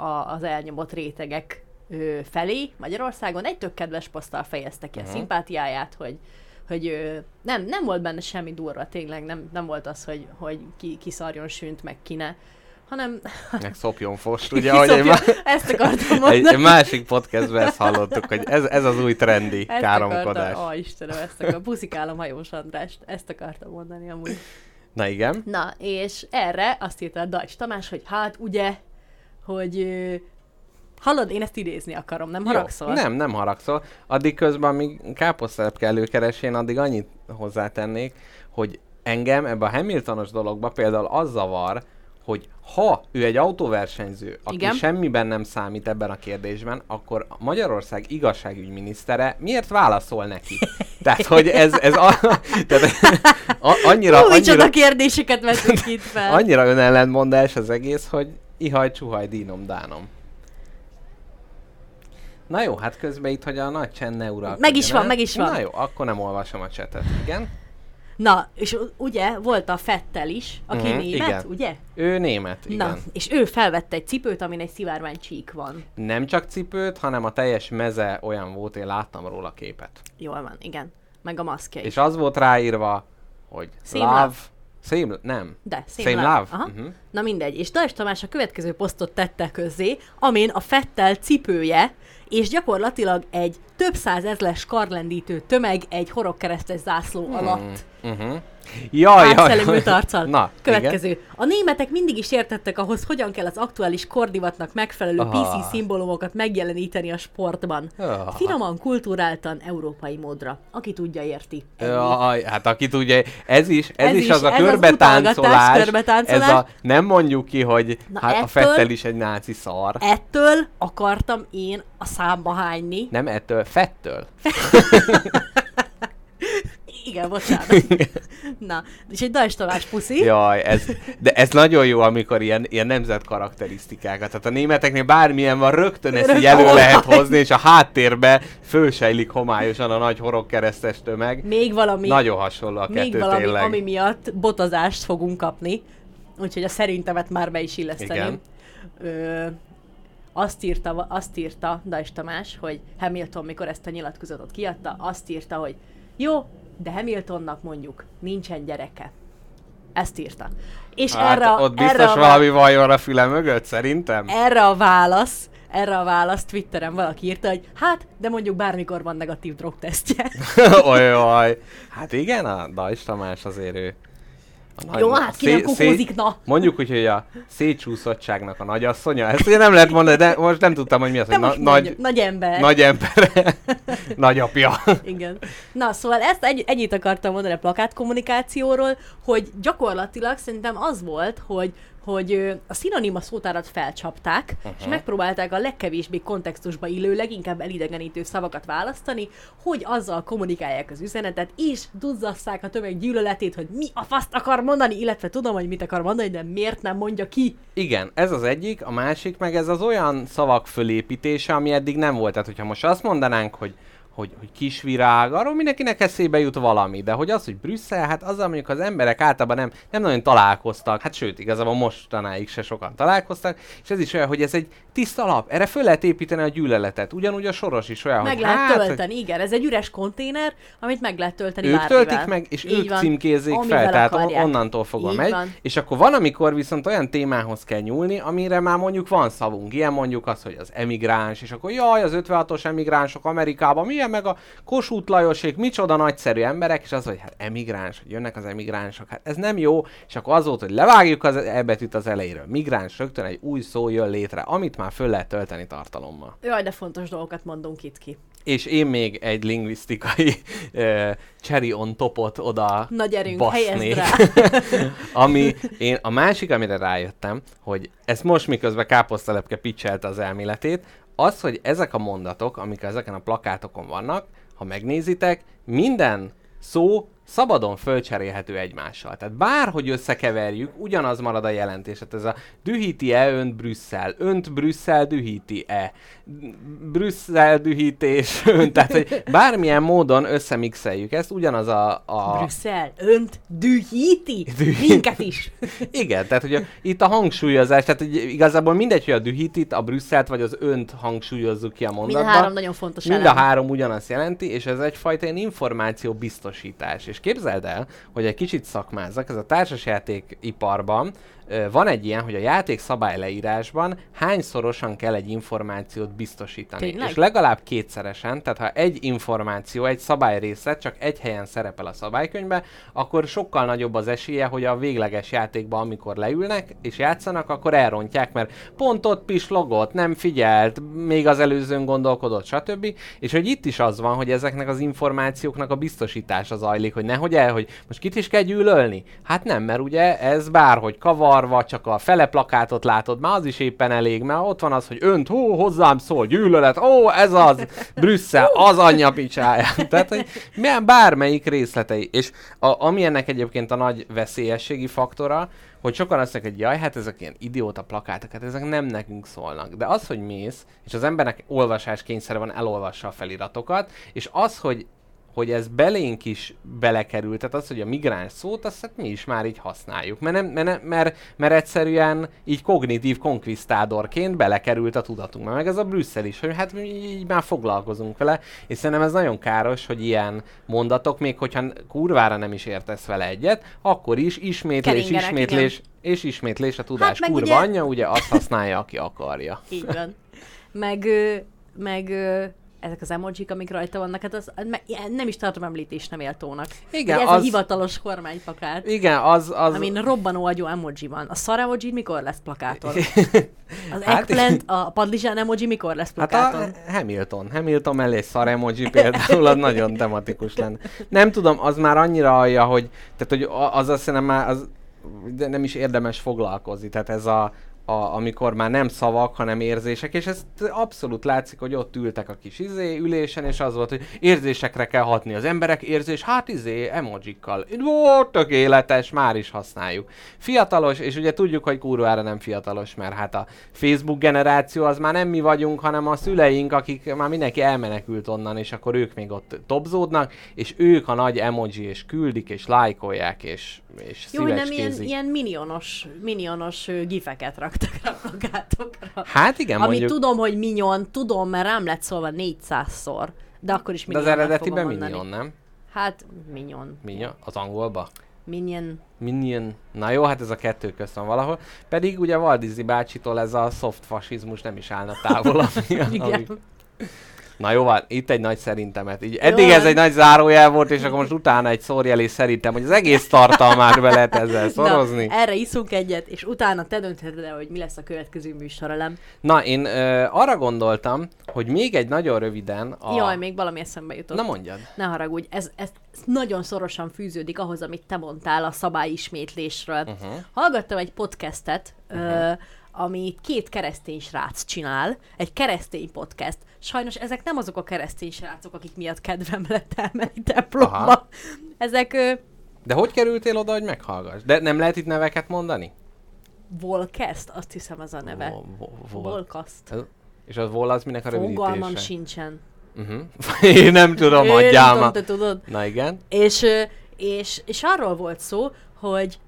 Speaker 3: a, az elnyomott rétegek felé Magyarországon. Egy tök kedves poszttal fejezte ki a
Speaker 2: Mhm.
Speaker 3: szimpátiáját, hogy hogy ö, nem, nem volt benne semmi durva, tényleg nem, nem volt az, hogy, hogy ki, ki szarjon sünt, meg ki ne, hanem
Speaker 2: Meg szopjon fost, ugye, ahogy egy,
Speaker 3: Szopja,
Speaker 2: má-
Speaker 3: ezt akartam mondani.
Speaker 2: egy másik podcastben ezt hallottuk, hogy ez, ez az új trendi
Speaker 3: Ezt
Speaker 2: káromkodás.
Speaker 3: akartam, ó Istenem, ezt akartam. Puszikálom hajós Andrást, ezt akartam mondani amúgy.
Speaker 2: Na igen.
Speaker 3: Na, és erre azt írta a Dajcs Tamás, hogy hát ugye, hogy hallod, én ezt idézni akarom, nem haragszol?
Speaker 2: Jó, nem, nem haragszol. Addig közben, amíg káposztelepke előkeres, én addig annyit hozzátennék, hogy engem ebbe a Hamiltonos dologba például az zavar, hogy ha ő egy autóversenyző, aki
Speaker 3: Igen.
Speaker 2: semmiben nem számít ebben a kérdésben, akkor Magyarország igazságügyminisztere miért válaszol neki? Tehát, hogy ez, ez a, tehát, a, annyira,
Speaker 3: Hú,
Speaker 2: annyira,
Speaker 3: kérdéseket vettünk itt fel.
Speaker 2: annyira önellentmondás az egész, hogy ihaj, csuhaj, dínom, dánom. Na jó, hát közben itt, hogy a nagy csend ne uralkodjon
Speaker 3: Meg is van,
Speaker 2: el.
Speaker 3: meg is van.
Speaker 2: Na jó, akkor nem olvasom a csetet. Igen?
Speaker 3: Na, és ugye volt a Fettel is, aki
Speaker 2: Mhm,
Speaker 3: német,
Speaker 2: igen.
Speaker 3: ugye?
Speaker 2: Ő német, igen.
Speaker 3: Na, és ő felvette egy cipőt, amin egy szivárvány csík van.
Speaker 2: Nem csak cipőt, hanem a teljes meze olyan volt, én láttam róla képet.
Speaker 3: Jól van, igen. Meg a maszkja is.
Speaker 2: És az volt ráírva, hogy
Speaker 3: Same
Speaker 2: love.
Speaker 3: love.
Speaker 2: Same, nem.
Speaker 3: De,
Speaker 2: Same, love.
Speaker 3: Aha.
Speaker 2: Mhm.
Speaker 3: Na mindegy, és Dajs Tamás a következő posztot tette közzé, amin a Fettel cipője, és gyakorlatilag egy több százezles karlendítő tömeg egy horogkeresztes zászló alatt.
Speaker 2: Uh-huh. Jaj, jaj,
Speaker 3: arccal.
Speaker 2: Na,
Speaker 3: Következő.
Speaker 2: Igen.
Speaker 3: A németek mindig is értettek ahhoz, hogyan kell az aktuális kordivatnak megfelelő
Speaker 2: Ah.
Speaker 3: PC szimbólumokat megjeleníteni a sportban.
Speaker 2: Ah.
Speaker 3: Finoman, kulturáltan, európai módra. Aki tudja, érti. Ennyi.
Speaker 2: Jaj, hát aki tudja, ez is, ez,
Speaker 3: Ez
Speaker 2: is,
Speaker 3: is,
Speaker 2: az a körbetáncolás,
Speaker 3: körbetáncolás.
Speaker 2: ez a, nem mondjuk ki, hogy
Speaker 3: Na
Speaker 2: hát a
Speaker 3: ettől-
Speaker 2: Fettel is egy náci szar.
Speaker 3: Ettől akartam én a számba hányni.
Speaker 2: Nem ettől, Fettől.
Speaker 3: Igen, bocsánat. Na, és egy Dajs Tamás puszi.
Speaker 2: Jaj, ez, de ez nagyon jó, amikor ilyen, ilyen nemzet karakterisztikákat. Tehát a németeknél bármilyen van, rögtön ezt így
Speaker 3: Rögtön
Speaker 2: elő
Speaker 3: homály.
Speaker 2: lehet hozni, és a háttérbe fölsejlik homályosan a nagy horogkeresztes tömeg.
Speaker 3: Még valami,
Speaker 2: Nagyon hasonló a
Speaker 3: még
Speaker 2: kettő
Speaker 3: valami
Speaker 2: tényleg.
Speaker 3: ami miatt botozást fogunk kapni. Úgyhogy a szerintemet már be is illeszteném. Ö, azt írta, azt írta Dajs Tamás, hogy Hamilton, mikor ezt a nyilatkozatot kiadta, azt írta, hogy jó, de Hamiltonnak mondjuk nincsen gyereke. Ezt írta. És
Speaker 2: Hát
Speaker 3: erre,
Speaker 2: ott biztos
Speaker 3: erre, a,
Speaker 2: valami vaj van a füle mögött, szerintem.
Speaker 3: erre a válasz, erre a válasz Twitteren valaki írta, hogy hát, de mondjuk bármikor van negatív drogtesztje.
Speaker 2: Olyaj. Hát igen, a Dajs Tamás azért ő. A
Speaker 3: Jó, hát ki kokózik, na.
Speaker 2: Mondjuk úgy, hogy a szétcsúszottságnak a nagyasszonya. Ezt ugye nem lehet mondani, de most nem tudtam, hogy mi az, hogy na, nagy,
Speaker 3: nagy, nagy ember.
Speaker 2: nagy ember, nagyapja.
Speaker 3: Igen. Na, szóval ezt egy, ennyit akartam mondani a plakátkommunikációról, hogy gyakorlatilag szerintem az volt, hogy hogy a szinonima szótárat felcsapták, uh-huh. és megpróbálták a legkevésbé kontextusba illő, leginkább elidegenítő szavakat választani, hogy azzal kommunikálják az üzenetet, és duzzasszák a tömeg gyűlöletét, hogy mi a faszt akar mondani, illetve tudom, hogy mit akar mondani, de miért nem mondja ki.
Speaker 2: Igen, ez az egyik, a másik meg ez az olyan szavak fölépítése, ami eddig nem volt. Tehát, hogyha most azt mondanánk, hogy hogy, hogy kisvirág, arról mindenkinek eszébe jut valami, de hogy az, hogy Brüsszel, hát azzal mondjuk az emberek általában nem, nem nagyon találkoztak, hát sőt, igazából mostanáig se sokan találkoztak, és ez is olyan, hogy ez egy tiszta lap, erre föl lehet építeni a gyűlöletet, ugyanúgy a soros is olyan,
Speaker 3: Meg
Speaker 2: hogy
Speaker 3: lehet
Speaker 2: hát,
Speaker 3: tölteni, igen. Ez egy üres konténer, amit meg lehet tölteni
Speaker 2: ők
Speaker 3: bármivel.
Speaker 2: töltik meg, és
Speaker 3: Így
Speaker 2: ők
Speaker 3: van.
Speaker 2: címkézzék fel, tehát
Speaker 3: akarják.
Speaker 2: onnantól fogva
Speaker 3: Így
Speaker 2: megy.
Speaker 3: van.
Speaker 2: És akkor van, amikor viszont olyan témához kell nyúlni, amire már mondjuk van szavunk. Ilyen mondjuk az, hogy az emigráns, és akkor jaj, az 56-os emigránsok Amerikában, milyen meg a Kossuth Lajosék, micsoda nagyszerű emberek, és az, hogy hát emigráns, hogy jönnek az emigránsok, hát ez nem jó, és akkor az volt, hogy levágjuk az e betűt az elejéről. Migráns, rögtön egy új szó jön létre, amit már föl lehet tölteni tartalommal.
Speaker 3: Jaj, de fontos dolgokat mondunk itt ki.
Speaker 2: És én még egy lingvisztikai uh, cherry on topot oda
Speaker 3: Nagy erőnk,
Speaker 2: basznék.
Speaker 3: rá.
Speaker 2: ami, én a másik, amire rájöttem, hogy ezt most miközben káposztalepke pitchelte az elméletét, az, hogy ezek a mondatok, amik ezeken a plakátokon vannak, ha megnézitek, minden szó szabadon fölcserélhető egymással. Tehát bárhogy összekeverjük, ugyanaz marad a jelentés. Tehát ez a dühíti-e önt Brüsszel, önt Brüsszel dühíti-e, Brüsszel dühítés önt, tehát hogy bármilyen módon összemixeljük ezt, ugyanaz a, a,
Speaker 3: Brüsszel önt dühíti?
Speaker 2: Dühít.
Speaker 3: Minket is.
Speaker 2: igen, tehát hogy a, itt a hangsúlyozás, tehát hogy igazából mindegy, hogy a dühítit, a Brüsszelt vagy az önt hangsúlyozzuk ki a
Speaker 3: Mind a
Speaker 2: mondatban.
Speaker 3: három nagyon fontos
Speaker 2: Mind a
Speaker 3: elem.
Speaker 2: három ugyanazt jelenti, és ez egyfajta ilyen információ biztosítás. És képzeld el, hogy egy kicsit szakmázzak, ez a társasjátékiparban ö, van egy ilyen, hogy a játék szabályleírásban hányszorosan kell egy információt biztosítani.
Speaker 3: Tényleg?
Speaker 2: És legalább kétszeresen, tehát ha egy információ, egy szabályrészlet csak egy helyen szerepel a szabálykönyvben, akkor sokkal nagyobb az esélye, hogy a végleges játékban, amikor leülnek és játszanak, akkor elrontják, mert pont ott pislogott, nem figyelt, még az előzőn gondolkodott, stb. És hogy itt is az van, hogy ezeknek az információknak a biztosítása zajlik, hogy nehogy el, hogy most kit is kell gyűlölni? Hát nem, mert ugye ez bárhogy kavarva, csak a fele plakátot látod, már az is éppen elég, mert ott van az, hogy önt, hó, hozzám szól, gyűlölet, ó, ez az, Brüsszel, az anyja picsáját. Tehát, hogy milyen bármelyik részletei. És a, ami ennek egyébként a nagy veszélyességi faktora, hogy sokan azt mondják, hogy jaj, hát ezek ilyen idióta plakátok, hát ezek nem nekünk szólnak. De az, hogy mész, és az embernek olvasás kényszere van, elolvassa a feliratokat, és az, hogy hogy ez belénk is belekerült, tehát az, hogy a migráns szót, azt hát mi is már így használjuk, mert, nem, mert, mert, mert egyszerűen így kognitív konkvisztádorként belekerült a tudatunkba, meg ez a Brüsszel is, hogy hát mi így már foglalkozunk vele, és szerintem ez nagyon káros, hogy ilyen mondatok, még hogyha kurvára nem is értesz vele egyet, akkor is ismétlés,
Speaker 3: Keringenek,
Speaker 2: ismétlés, és ismétlés a tudás
Speaker 3: Hát
Speaker 2: kurva
Speaker 3: ugye-
Speaker 2: anyja, ugye azt használja, aki akarja.
Speaker 3: Így van. Meg, meg ezek az emojik, amik rajta vannak, hát az, ilyen nem is tartom említés nem éltónak.
Speaker 2: Igen,
Speaker 3: Hogy ez
Speaker 2: az-
Speaker 3: a hivatalos kormányplakát.
Speaker 2: Igen, az... az...
Speaker 3: Amin robbanó agyú emoji van. A szar emoji mikor lesz plakáton? Az
Speaker 2: Hát-
Speaker 3: eggplant, a padlizsán emoji mikor lesz
Speaker 2: Hát
Speaker 3: plakáton?
Speaker 2: a Hamilton. Hamilton mellé egy szar emoji például, az nagyon tematikus lenne. Nem tudom, az már annyira alja, hogy, tehát, hogy az azt hiszem már az, de nem is érdemes foglalkozni. Tehát ez a, a, amikor már nem szavak, hanem érzések, és ez abszolút látszik, hogy ott ültek a kis izé ülésen, és az volt, hogy érzésekre kell hatni. Az emberek érzés, hát izé, emojikkal. Ó, tökéletes, már is használjuk. Fiatalos, és ugye tudjuk, hogy kurvára nem fiatalos, mert hát a Facebook generáció az már nem mi vagyunk, hanem a szüleink, akik már mindenki elmenekült onnan, és akkor ők még ott topzódnak, és ők a nagy emoji, és küldik, és lájkolják, és, és
Speaker 3: Jó, hogy nem ilyen, ilyen minionos, minionos gifeket raktak a plakátokra.
Speaker 2: Hát igen,
Speaker 3: Amit
Speaker 2: mondjuk,
Speaker 3: tudom, hogy minion, tudom, mert rám lett szólva 400-szor. De akkor is
Speaker 2: de az eredetiben. Minion, nem?
Speaker 3: Hát, minion.
Speaker 2: Minion? Az angolba?
Speaker 3: Minion.
Speaker 2: Minion. Na jó, hát ez a kettő közt van valahol. Pedig ugye Walt Disney bácsitól ez a soft fasizmus nem is állna távol. Ami, ami... Na jó, van, itt egy nagy szerintemet. Így eddig
Speaker 3: Jó.
Speaker 2: ez egy nagy zárójel volt, és akkor most utána egy szórjel, és szerintem, hogy az egész tartalmát be lehet ezzel szorozni.
Speaker 3: Na, erre iszunk egyet, és utána te döntheted el, hogy mi lesz a következő műsorelem.
Speaker 2: Na, én ö, arra gondoltam, hogy még egy nagyon röviden a...
Speaker 3: Jaj, még valami eszembe jutott.
Speaker 2: Na mondjad.
Speaker 3: Ne haragudj, ez, ez nagyon szorosan fűződik ahhoz, amit te mondtál a szabályismétlésről. Uh-huh. Hallgattam egy podcastet, uh-huh. ö, ami két keresztény srác csinál, egy keresztény podcast. Sajnos ezek nem azok a keresztény srácok, akik miatt kedvem lett elmenni templomba.
Speaker 2: Aha.
Speaker 3: Ezek
Speaker 2: De hogy kerültél oda, hogy meghallgass? De nem lehet itt neveket mondani?
Speaker 3: Volcast, azt hiszem az a neve.
Speaker 2: Vo- vo- vo-
Speaker 3: Volcast.
Speaker 2: Ez- És az vol az minek a
Speaker 3: Fogalmam
Speaker 2: rövidítése?
Speaker 3: sincsen.
Speaker 2: Uh-huh. Én nem tudom,
Speaker 3: Én
Speaker 2: adjál
Speaker 3: nem tudom,
Speaker 2: ma.
Speaker 3: te tudod.
Speaker 2: Na igen.
Speaker 3: És, és, és arról volt szó, hogy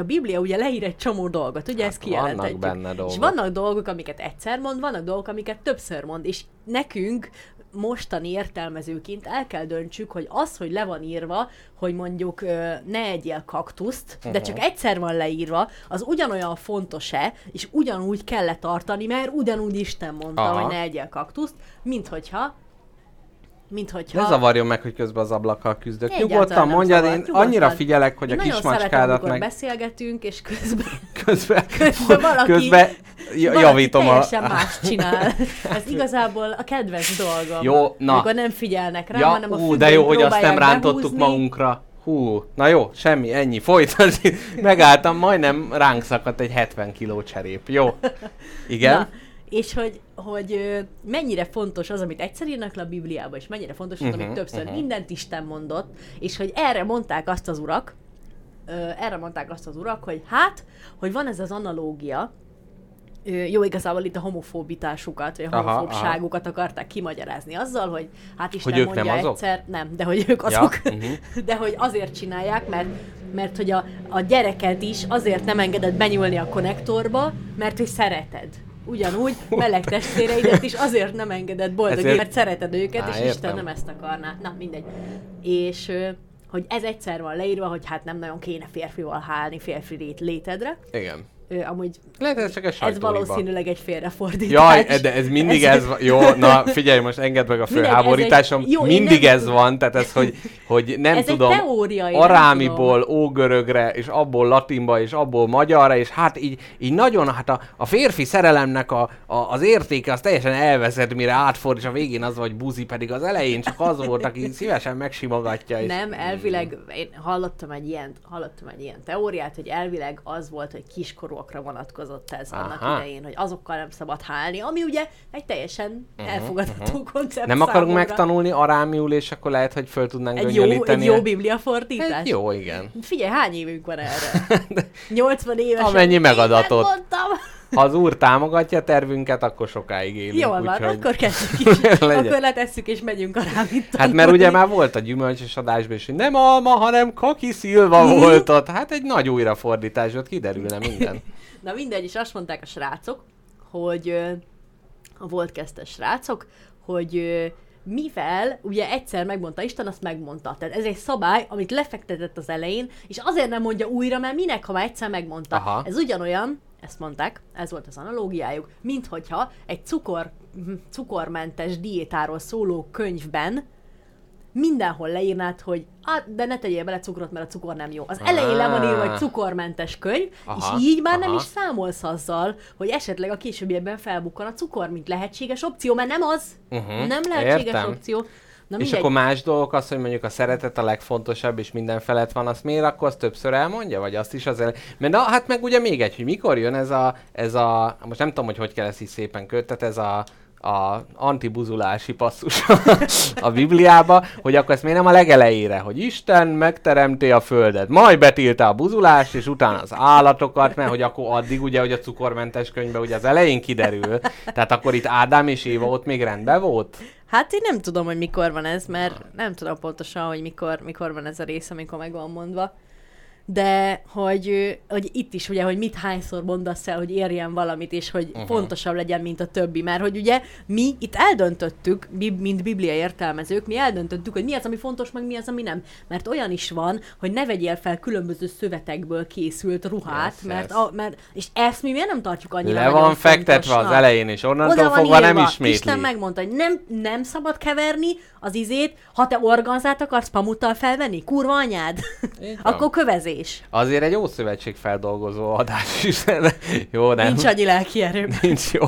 Speaker 3: a Biblia ugye leír egy csomó dolgot, ugye
Speaker 2: Hát
Speaker 3: ezt kijelenthetjük.
Speaker 2: vannak benne dolgok.
Speaker 3: És vannak dolgok, amiket egyszer mond, vannak dolgok, amiket többször mond, és nekünk mostani értelmezőként el kell döntsük, hogy az, hogy le van írva, hogy mondjuk ne egyél kaktuszt, de csak
Speaker 2: Uh-huh.
Speaker 3: egyszer van leírva, az ugyanolyan fontos-e, és ugyanúgy kell tartani, mert ugyanúgy Isten mondta,
Speaker 2: Aha.
Speaker 3: hogy ne egyél kaktuszt, mint hogyha mint hogyha...
Speaker 2: Ne zavarjon meg, hogy közben az ablakkal küzdök.
Speaker 3: Egyáltalán
Speaker 2: Nyugodtan mondjad,
Speaker 3: zavar,
Speaker 2: én
Speaker 3: nyugodtan.
Speaker 2: annyira figyelek, hogy
Speaker 3: Én
Speaker 2: a kismacskádat meg
Speaker 3: beszélgetünk, és közben,
Speaker 2: közben,
Speaker 3: közben valaki,
Speaker 2: közben j-
Speaker 3: valaki
Speaker 2: javítom a...
Speaker 3: más csinál. Ez igazából a kedvenc dolgom.
Speaker 2: Jó, na.
Speaker 3: Amikor nem figyelnek rá,
Speaker 2: Ja,
Speaker 3: hanem a
Speaker 2: ú, de jó, hogy azt nem rántottuk
Speaker 3: behúzni.
Speaker 2: magunkra. Hú, na jó, semmi, ennyi, folytasd. Megálltam, majdnem ránk szakadt egy 70 kiló cserép. Jó. Igen?
Speaker 3: Na, és hogy, hogy mennyire fontos az, amit egyszer írnak le a Bibliába, és mennyire fontos az, amit
Speaker 2: Mhm,
Speaker 3: többször
Speaker 2: mhm.
Speaker 3: mindent Isten mondott, és hogy erre mondták azt az urak, erre mondták azt az urak, hogy hát, hogy van ez az analógia, jó, igazából itt a homofóbitásukat, vagy a
Speaker 2: Aha,
Speaker 3: homofóbságukat akarták kimagyarázni azzal, hogy hát Isten
Speaker 2: Hogy ők nem
Speaker 3: mondja
Speaker 2: azok?
Speaker 3: egyszer, nem, de hogy ők
Speaker 2: Ja,
Speaker 3: azok,
Speaker 2: mhm.
Speaker 3: de hogy azért csinálják, mert, mert hogy a, a gyereket is azért nem engedett benyúlni a konnektorba, mert hogy szereted. Ugyanúgy meleg testvéreidet is azért nem engedett boldogulni,
Speaker 2: Ezért-
Speaker 3: mert szereted őket,
Speaker 2: Á,
Speaker 3: és
Speaker 2: értem.
Speaker 3: Isten nem ezt akarná. Na, mindegy. És hogy ez egyszer van leírva, hogy hát nem nagyon kéne férfival hálni férfi lét- létedre.
Speaker 2: Igen.
Speaker 3: Ö, amúgy
Speaker 2: Lehet, ez csak egy
Speaker 3: ez valószínűleg egy félrefordítás.
Speaker 2: Jaj, de ez mindig ez, van. Jó, na figyelj, most engedd meg a
Speaker 3: ez
Speaker 2: főháborításom.
Speaker 3: egy- jó,
Speaker 2: mindig ez
Speaker 3: tudom.
Speaker 2: van, tehát ez, hogy, hogy nem
Speaker 3: Ez
Speaker 2: tudom,
Speaker 3: teória,
Speaker 2: arámiból ógörögre, és abból latinba, és abból magyarra, és hát így, így nagyon, hát a, a férfi szerelemnek a, a, az értéke az teljesen elveszett, mire átfordul, és a végén az vagy buzi, pedig az elején csak az volt, aki szívesen megsimogatja. És...
Speaker 3: Nem, elvileg, én hallottam egy, ilyen, hallottam egy ilyen teóriát, hogy elvileg az volt, hogy kiskorúakra vonatkozott ez annak
Speaker 2: Aha.
Speaker 3: idején, hogy azokkal nem szabad hálni, ami ugye egy teljesen elfogadható koncept
Speaker 2: Nem akarunk
Speaker 3: számomra.
Speaker 2: megtanulni arámiul, és akkor lehet, hogy föl tudnánk
Speaker 3: egy jó, egy jó biblia fordítás?
Speaker 2: Egy jó, igen.
Speaker 3: Figyelj, hány évünk van erre? 80 éves.
Speaker 2: Amennyi megadatott.
Speaker 3: Mondtam.
Speaker 2: Ha az úr támogatja a tervünket, akkor sokáig élünk.
Speaker 3: Jól van,
Speaker 2: úgyhogy-
Speaker 3: akkor kezdjük is. Akkor letesszük és megyünk a rámit
Speaker 2: Hát mert ugye már volt a gyümölcsös adásban is, hogy nem alma, hanem kaki szilva
Speaker 3: Mhm.
Speaker 2: volt ott. Hát egy nagy újrafordítás, ott kiderülne minden.
Speaker 3: Na mindegy, és azt mondták a srácok, hogy a volt kezdtes srácok, hogy mivel ugye egyszer megmondta Isten, azt megmondta. Tehát ez egy szabály, amit lefektetett az elején, és azért nem mondja újra, mert minek, ha már egyszer megmondta.
Speaker 2: Aha.
Speaker 3: Ez ugyanolyan, ezt mondták, ez volt az analógiájuk, mint hogyha egy cukor, cukormentes diétáról szóló könyvben mindenhol leírnád, hogy hát, de ne tegyél bele cukrot, mert a cukor nem jó. Az elején le van írva, hogy cukormentes könyv,
Speaker 2: Aha,
Speaker 3: és így már nem
Speaker 2: aha.
Speaker 3: is számolsz azzal, hogy esetleg a későbbiekben felbukkan a cukor, mint lehetséges opció, mert nem az.
Speaker 2: Uh-huh,
Speaker 3: Nem lehetséges
Speaker 2: értem.
Speaker 3: opció. Na
Speaker 2: és akkor más dolgok az, hogy mondjuk a szeretet a legfontosabb, és minden felett van, azt miért akkor azt többször elmondja? Vagy azt is azért... Mert na, hát meg ugye még egy, hogy mikor jön ez a, ez a most nem tudom, hogy hogy kell ezt így szépen köttet, ez a a antibuzulási passzus a Bibliába, hogy akkor ezt miért nem a legelejére, hogy Isten megteremti a földet, majd betilta a buzulást, és utána az állatokat, mert hogy akkor addig ugye, hogy a cukormentes könyvben ugye az elején kiderül, tehát akkor itt Ádám és Éva ott még rendben volt?
Speaker 3: Hát én nem tudom, hogy mikor van ez, mert nem tudom pontosan, hogy mikor, mikor van ez a rész, amikor meg van mondva. De hogy, hogy itt is ugye, hogy mit hányszor mondasz el, hogy érjen valamit, és hogy uh-huh. fontosabb legyen, mint a többi. Mert hogy ugye mi itt eldöntöttük, bib- mint biblia értelmezők, mi eldöntöttük, hogy mi az, ami fontos, meg mi az, ami nem. Mert olyan is van, hogy ne vegyél fel különböző szövetekből készült ruhát,
Speaker 2: Yes,
Speaker 3: mert,
Speaker 2: yes.
Speaker 3: A, mert, és ezt mi miért nem tartjuk annyira
Speaker 2: Le van fektetve az elején, és onnantól
Speaker 3: Oda
Speaker 2: fogva nem ismétli.
Speaker 3: Isten megmondta, hogy nem, nem szabad keverni az izét, ha te organzát akarsz pamuttal felvenni, kurva anyád,
Speaker 2: Így van.
Speaker 3: Kövezés.
Speaker 2: Azért egy jó szövetség feldolgozó adás is. jó, nem?
Speaker 3: Nincs annyi lelki erőm.
Speaker 2: Nincs jó.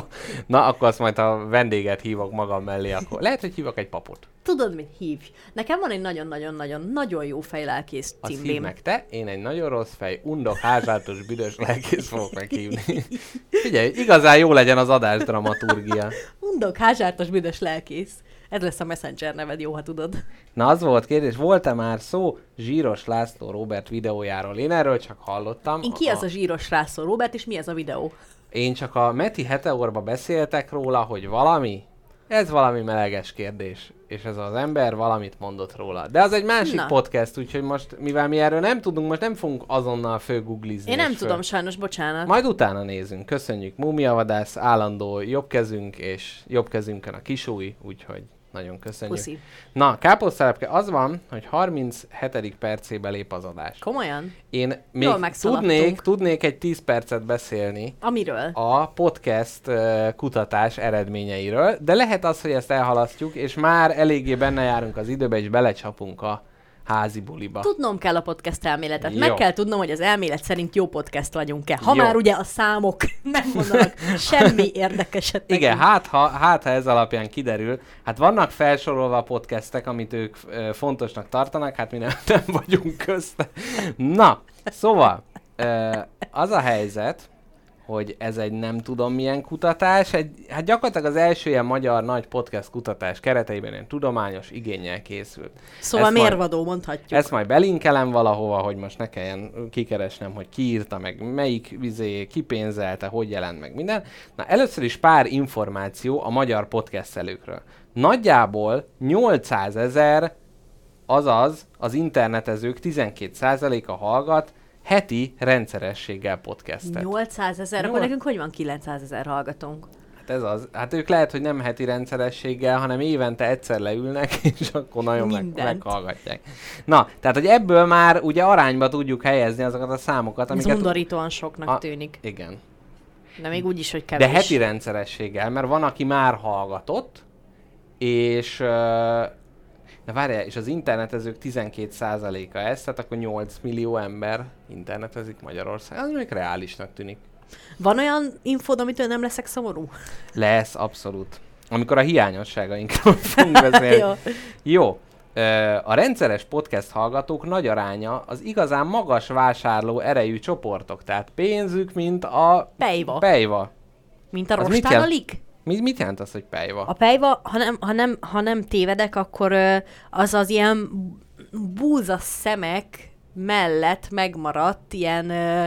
Speaker 2: Na, akkor azt majd a vendéget hívok magam mellé, akkor lehet, hogy hívok egy papot.
Speaker 3: Tudod, mit hívj? Nekem van egy nagyon-nagyon-nagyon-nagyon jó fejlelkész
Speaker 2: Azt hív
Speaker 3: címlém.
Speaker 2: meg te, én egy nagyon rossz fej, undok, házsátos, büdös lelkész fogok meghívni. Figyelj, igazán jó legyen az adás dramaturgia.
Speaker 3: Undok, házsártos, büdös lelkész. Ez lesz a Messenger neved, jó, ha tudod.
Speaker 2: Na az volt kérdés, volt-e már szó Zsíros László Robert videójáról? Én erről csak hallottam.
Speaker 3: Én ki az a zsíros rászó, Robert, és mi ez a videó?
Speaker 2: Én csak a Meti Heteorba beszéltek róla, hogy valami ez valami meleges kérdés, és ez az ember valamit mondott róla. De az egy másik
Speaker 3: Na.
Speaker 2: podcast, úgyhogy most, mivel mi erről nem tudunk, most nem fogunk azonnal fölgooglizni.
Speaker 3: Én nem
Speaker 2: föl-
Speaker 3: tudom, sajnos, bocsánat.
Speaker 2: Majd utána nézünk. Köszönjük. Múmiavadász, állandó jobbkezünk, és jobbkezünkön a kisúj, úgyhogy nagyon köszönjük.
Speaker 3: Puszi.
Speaker 2: Na, káposztelepke, az van, hogy 37. percébe lép az adás.
Speaker 3: Komolyan?
Speaker 2: Én még tudnék, tudnék egy 10 percet beszélni
Speaker 3: Amiről?
Speaker 2: a podcast uh, kutatás eredményeiről, de lehet az, hogy ezt elhalasztjuk, és már eléggé benne járunk az időbe, és belecsapunk a házi buliba.
Speaker 3: Tudnom kell a podcast elméletet.
Speaker 2: Jó.
Speaker 3: Meg kell tudnom, hogy az elmélet szerint jó podcast vagyunk-e. Ha
Speaker 2: Jó.
Speaker 3: már ugye a számok nem mondanak semmi érdekeset.
Speaker 2: Igen,
Speaker 3: nekünk.
Speaker 2: hát ha, hát ha ez alapján kiderül, hát vannak felsorolva podcastek, amit ők ö, fontosnak tartanak, hát mi nem, nem vagyunk közte. Na, szóval, ö, az a helyzet, hogy ez egy nem tudom milyen kutatás, egy, hát gyakorlatilag az első ilyen magyar nagy podcast kutatás kereteiben ilyen tudományos igényel készült.
Speaker 3: Szóval
Speaker 2: ezt majd-
Speaker 3: mérvadó, mondhatjuk.
Speaker 2: Ezt majd belinkelem valahova, hogy most ne kelljen kikeresnem, hogy ki írta meg, melyik vizé, ki pénzelte, hogy jelent meg minden. Na először is pár információ a magyar podcastelőkről. Nagyjából 800 ezer, azaz az internetezők 12%-a hallgat heti rendszerességgel podcastet.
Speaker 3: 800 ezer, akkor nekünk hogy van 900 ezer hallgatónk?
Speaker 2: Hát ez az. Hát ők lehet, hogy nem heti rendszerességgel, hanem évente egyszer leülnek, és akkor nagyon meg, meghallgatják. Na, tehát, hogy ebből már ugye arányba tudjuk helyezni azokat a számokat,
Speaker 3: Ez
Speaker 2: amiket...
Speaker 3: undorítóan soknak
Speaker 2: A-
Speaker 3: tűnik.
Speaker 2: Igen.
Speaker 3: De még úgy is, hogy kevés.
Speaker 2: De heti rendszerességgel, mert van, aki már hallgatott, és... Na várjál, és az internetezők 12%-a ez, tehát akkor 8 millió ember internetezik Magyarországon. Az még reálisnak tűnik.
Speaker 3: Van olyan infód, amitől nem leszek szomorú?
Speaker 2: Lesz, abszolút. Amikor a hiányosságainkról fogunk beszélni.
Speaker 3: Jó.
Speaker 2: Jó. A rendszeres podcast hallgatók nagy aránya az igazán magas vásárló erejű csoportok, tehát pénzük, mint a
Speaker 3: Pejva.
Speaker 2: pejva.
Speaker 3: Mint a rostánalik?
Speaker 2: Mi, mit jelent az, hogy pejva?
Speaker 3: A pejva, ha nem, ha nem, ha nem tévedek, akkor az az ilyen búza szemek mellett megmaradt ilyen ö,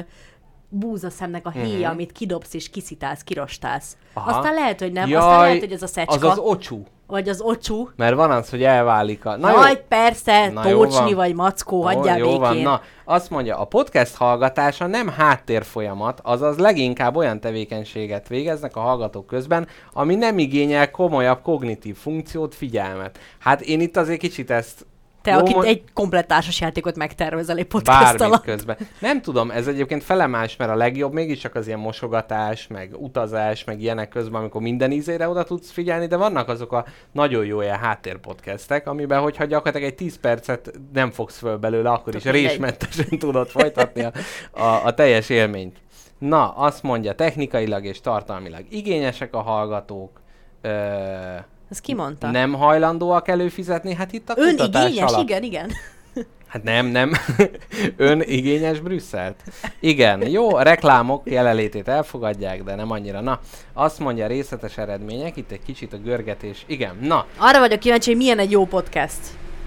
Speaker 3: búza szemnek a héja,
Speaker 2: Mhm.
Speaker 3: amit kidobsz és kiszitálsz, kirostálsz.
Speaker 2: Aha.
Speaker 3: Aztán lehet, hogy nem,
Speaker 2: Jaj,
Speaker 3: aztán lehet, hogy ez a szecska,
Speaker 2: Az az ocsú.
Speaker 3: Vagy az ocsú.
Speaker 2: Mert van az, hogy elválik a...
Speaker 3: Na Jaj, persze,
Speaker 2: Na jó
Speaker 3: tócsni
Speaker 2: van.
Speaker 3: vagy mackó, hagyjál
Speaker 2: jó van,
Speaker 3: békén.
Speaker 2: na, azt mondja, a podcast hallgatása nem háttérfolyamat, azaz leginkább olyan tevékenységet végeznek a hallgatók közben, ami nem igényel komolyabb kognitív funkciót, figyelmet. Hát én itt azért kicsit ezt
Speaker 3: Te,
Speaker 2: Jó,
Speaker 3: akit
Speaker 2: mo-
Speaker 3: egy komplet társasjátékot megtervezel egy podcast
Speaker 2: bármit
Speaker 3: alatt.
Speaker 2: közben. Nem tudom, ez egyébként felemás, mert a legjobb mégiscsak az ilyen mosogatás, meg utazás, meg ilyenek közben, amikor minden ízére oda tudsz figyelni, de vannak azok a nagyon jó ilyen háttérpodcastek, amiben, hogyha gyakorlatilag egy 10 percet nem fogsz föl belőle, akkor is
Speaker 3: Tök mindegy.
Speaker 2: résmentesen tudod folytatni a, a, a teljes élményt. Na, azt mondja, technikailag és tartalmilag igényesek a hallgatók, ö,
Speaker 3: Ez ki mondta?
Speaker 2: nem hajlandóak előfizetni, hát itt a kutatás
Speaker 3: Önigényes,
Speaker 2: alap.
Speaker 3: igen, igen.
Speaker 2: Hát nem, nem. Ön igényes Brüsszelt? Igen, jó, a reklámok jelenlétét elfogadják, de nem annyira. Na, azt mondja részletes eredmények, itt egy kicsit a görgetés. Igen, na,
Speaker 3: Arra vagyok kíváncsi, hogy milyen egy jó podcast.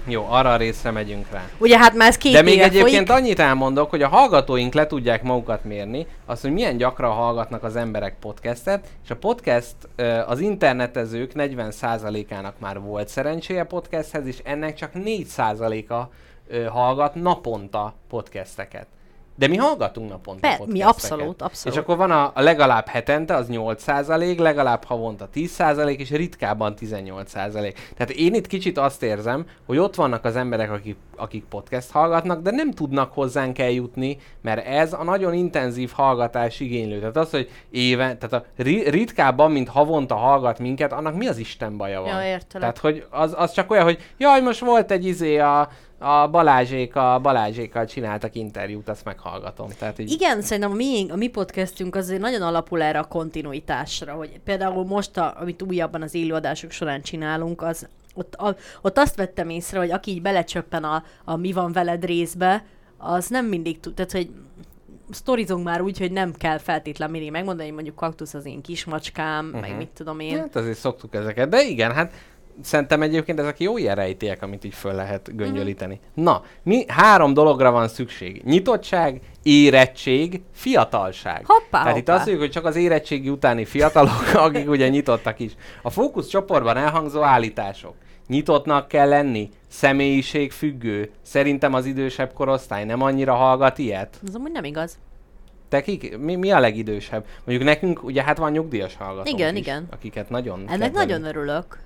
Speaker 2: Jó, arra a részre megyünk rá.
Speaker 3: Ugye hát már ez két
Speaker 2: De még egyébként
Speaker 3: folyik.
Speaker 2: annyit elmondok, hogy a hallgatóink le tudják magukat mérni, azt, hogy milyen gyakran hallgatnak az emberek podcastet, és a podcast az internetezők 40%-ának már volt szerencséje podcasthez, és ennek csak 4%-a ö, hallgat naponta podcasteket. De mi hallgatunk naponta
Speaker 3: Per- mi abszolút, abszolút.
Speaker 2: És akkor van a, a legalább hetente, az 8%, legalább havonta 10%, és ritkábban 18%. Tehát én itt kicsit azt érzem, hogy ott vannak az emberek, akik, akik podcast hallgatnak, de nem tudnak hozzánk eljutni, mert ez a nagyon intenzív hallgatás igénylő. Tehát az, hogy éve, tehát a ri- ritkábban, mint havonta hallgat minket, annak mi az Isten baja van?
Speaker 3: Ja, értelek.
Speaker 2: Tehát, hogy az, az csak olyan, hogy jaj, most volt egy izé a, a Balázsék, a Balázsékkal csináltak interjút, azt meghallgatom. Tehát így,
Speaker 3: Igen, szerintem a mi, a mi podcastünk azért nagyon alapul erre a kontinuitásra, hogy például most, a, amit újabban az élőadások során csinálunk, az ott, a, ott azt vettem észre, hogy aki így belecsöppen a, a mi van veled részbe, az nem mindig tud, tehát hogy sztorizunk már úgy, hogy nem kell feltétlen mindig megmondani, hogy mondjuk kaktusz az én kismacskám, uh-huh. meg mit tudom én.
Speaker 2: Hát azért szoktuk ezeket, de igen, hát szerintem egyébként ezek jó ilyen rejtélyek, amit így föl lehet göngyölíteni. Na, mi három dologra van szükség. Nyitottság, érettség, fiatalság.
Speaker 3: Hoppá,
Speaker 2: Tehát itt
Speaker 3: hoppá.
Speaker 2: azt mondjuk, hogy csak az érettségi utáni fiatalok, akik ugye nyitottak is. A fókusz csoportban elhangzó állítások. Nyitottnak kell lenni, személyiség függő. Szerintem az idősebb korosztály nem annyira hallgat ilyet.
Speaker 3: Ez amúgy nem igaz.
Speaker 2: Te kik, mi, mi a legidősebb? Mondjuk nekünk, ugye hát van nyugdíjas hallgatók
Speaker 3: Igen,
Speaker 2: is,
Speaker 3: igen.
Speaker 2: akiket nagyon
Speaker 3: Ennek
Speaker 2: kedvelünk.
Speaker 3: nagyon örülök.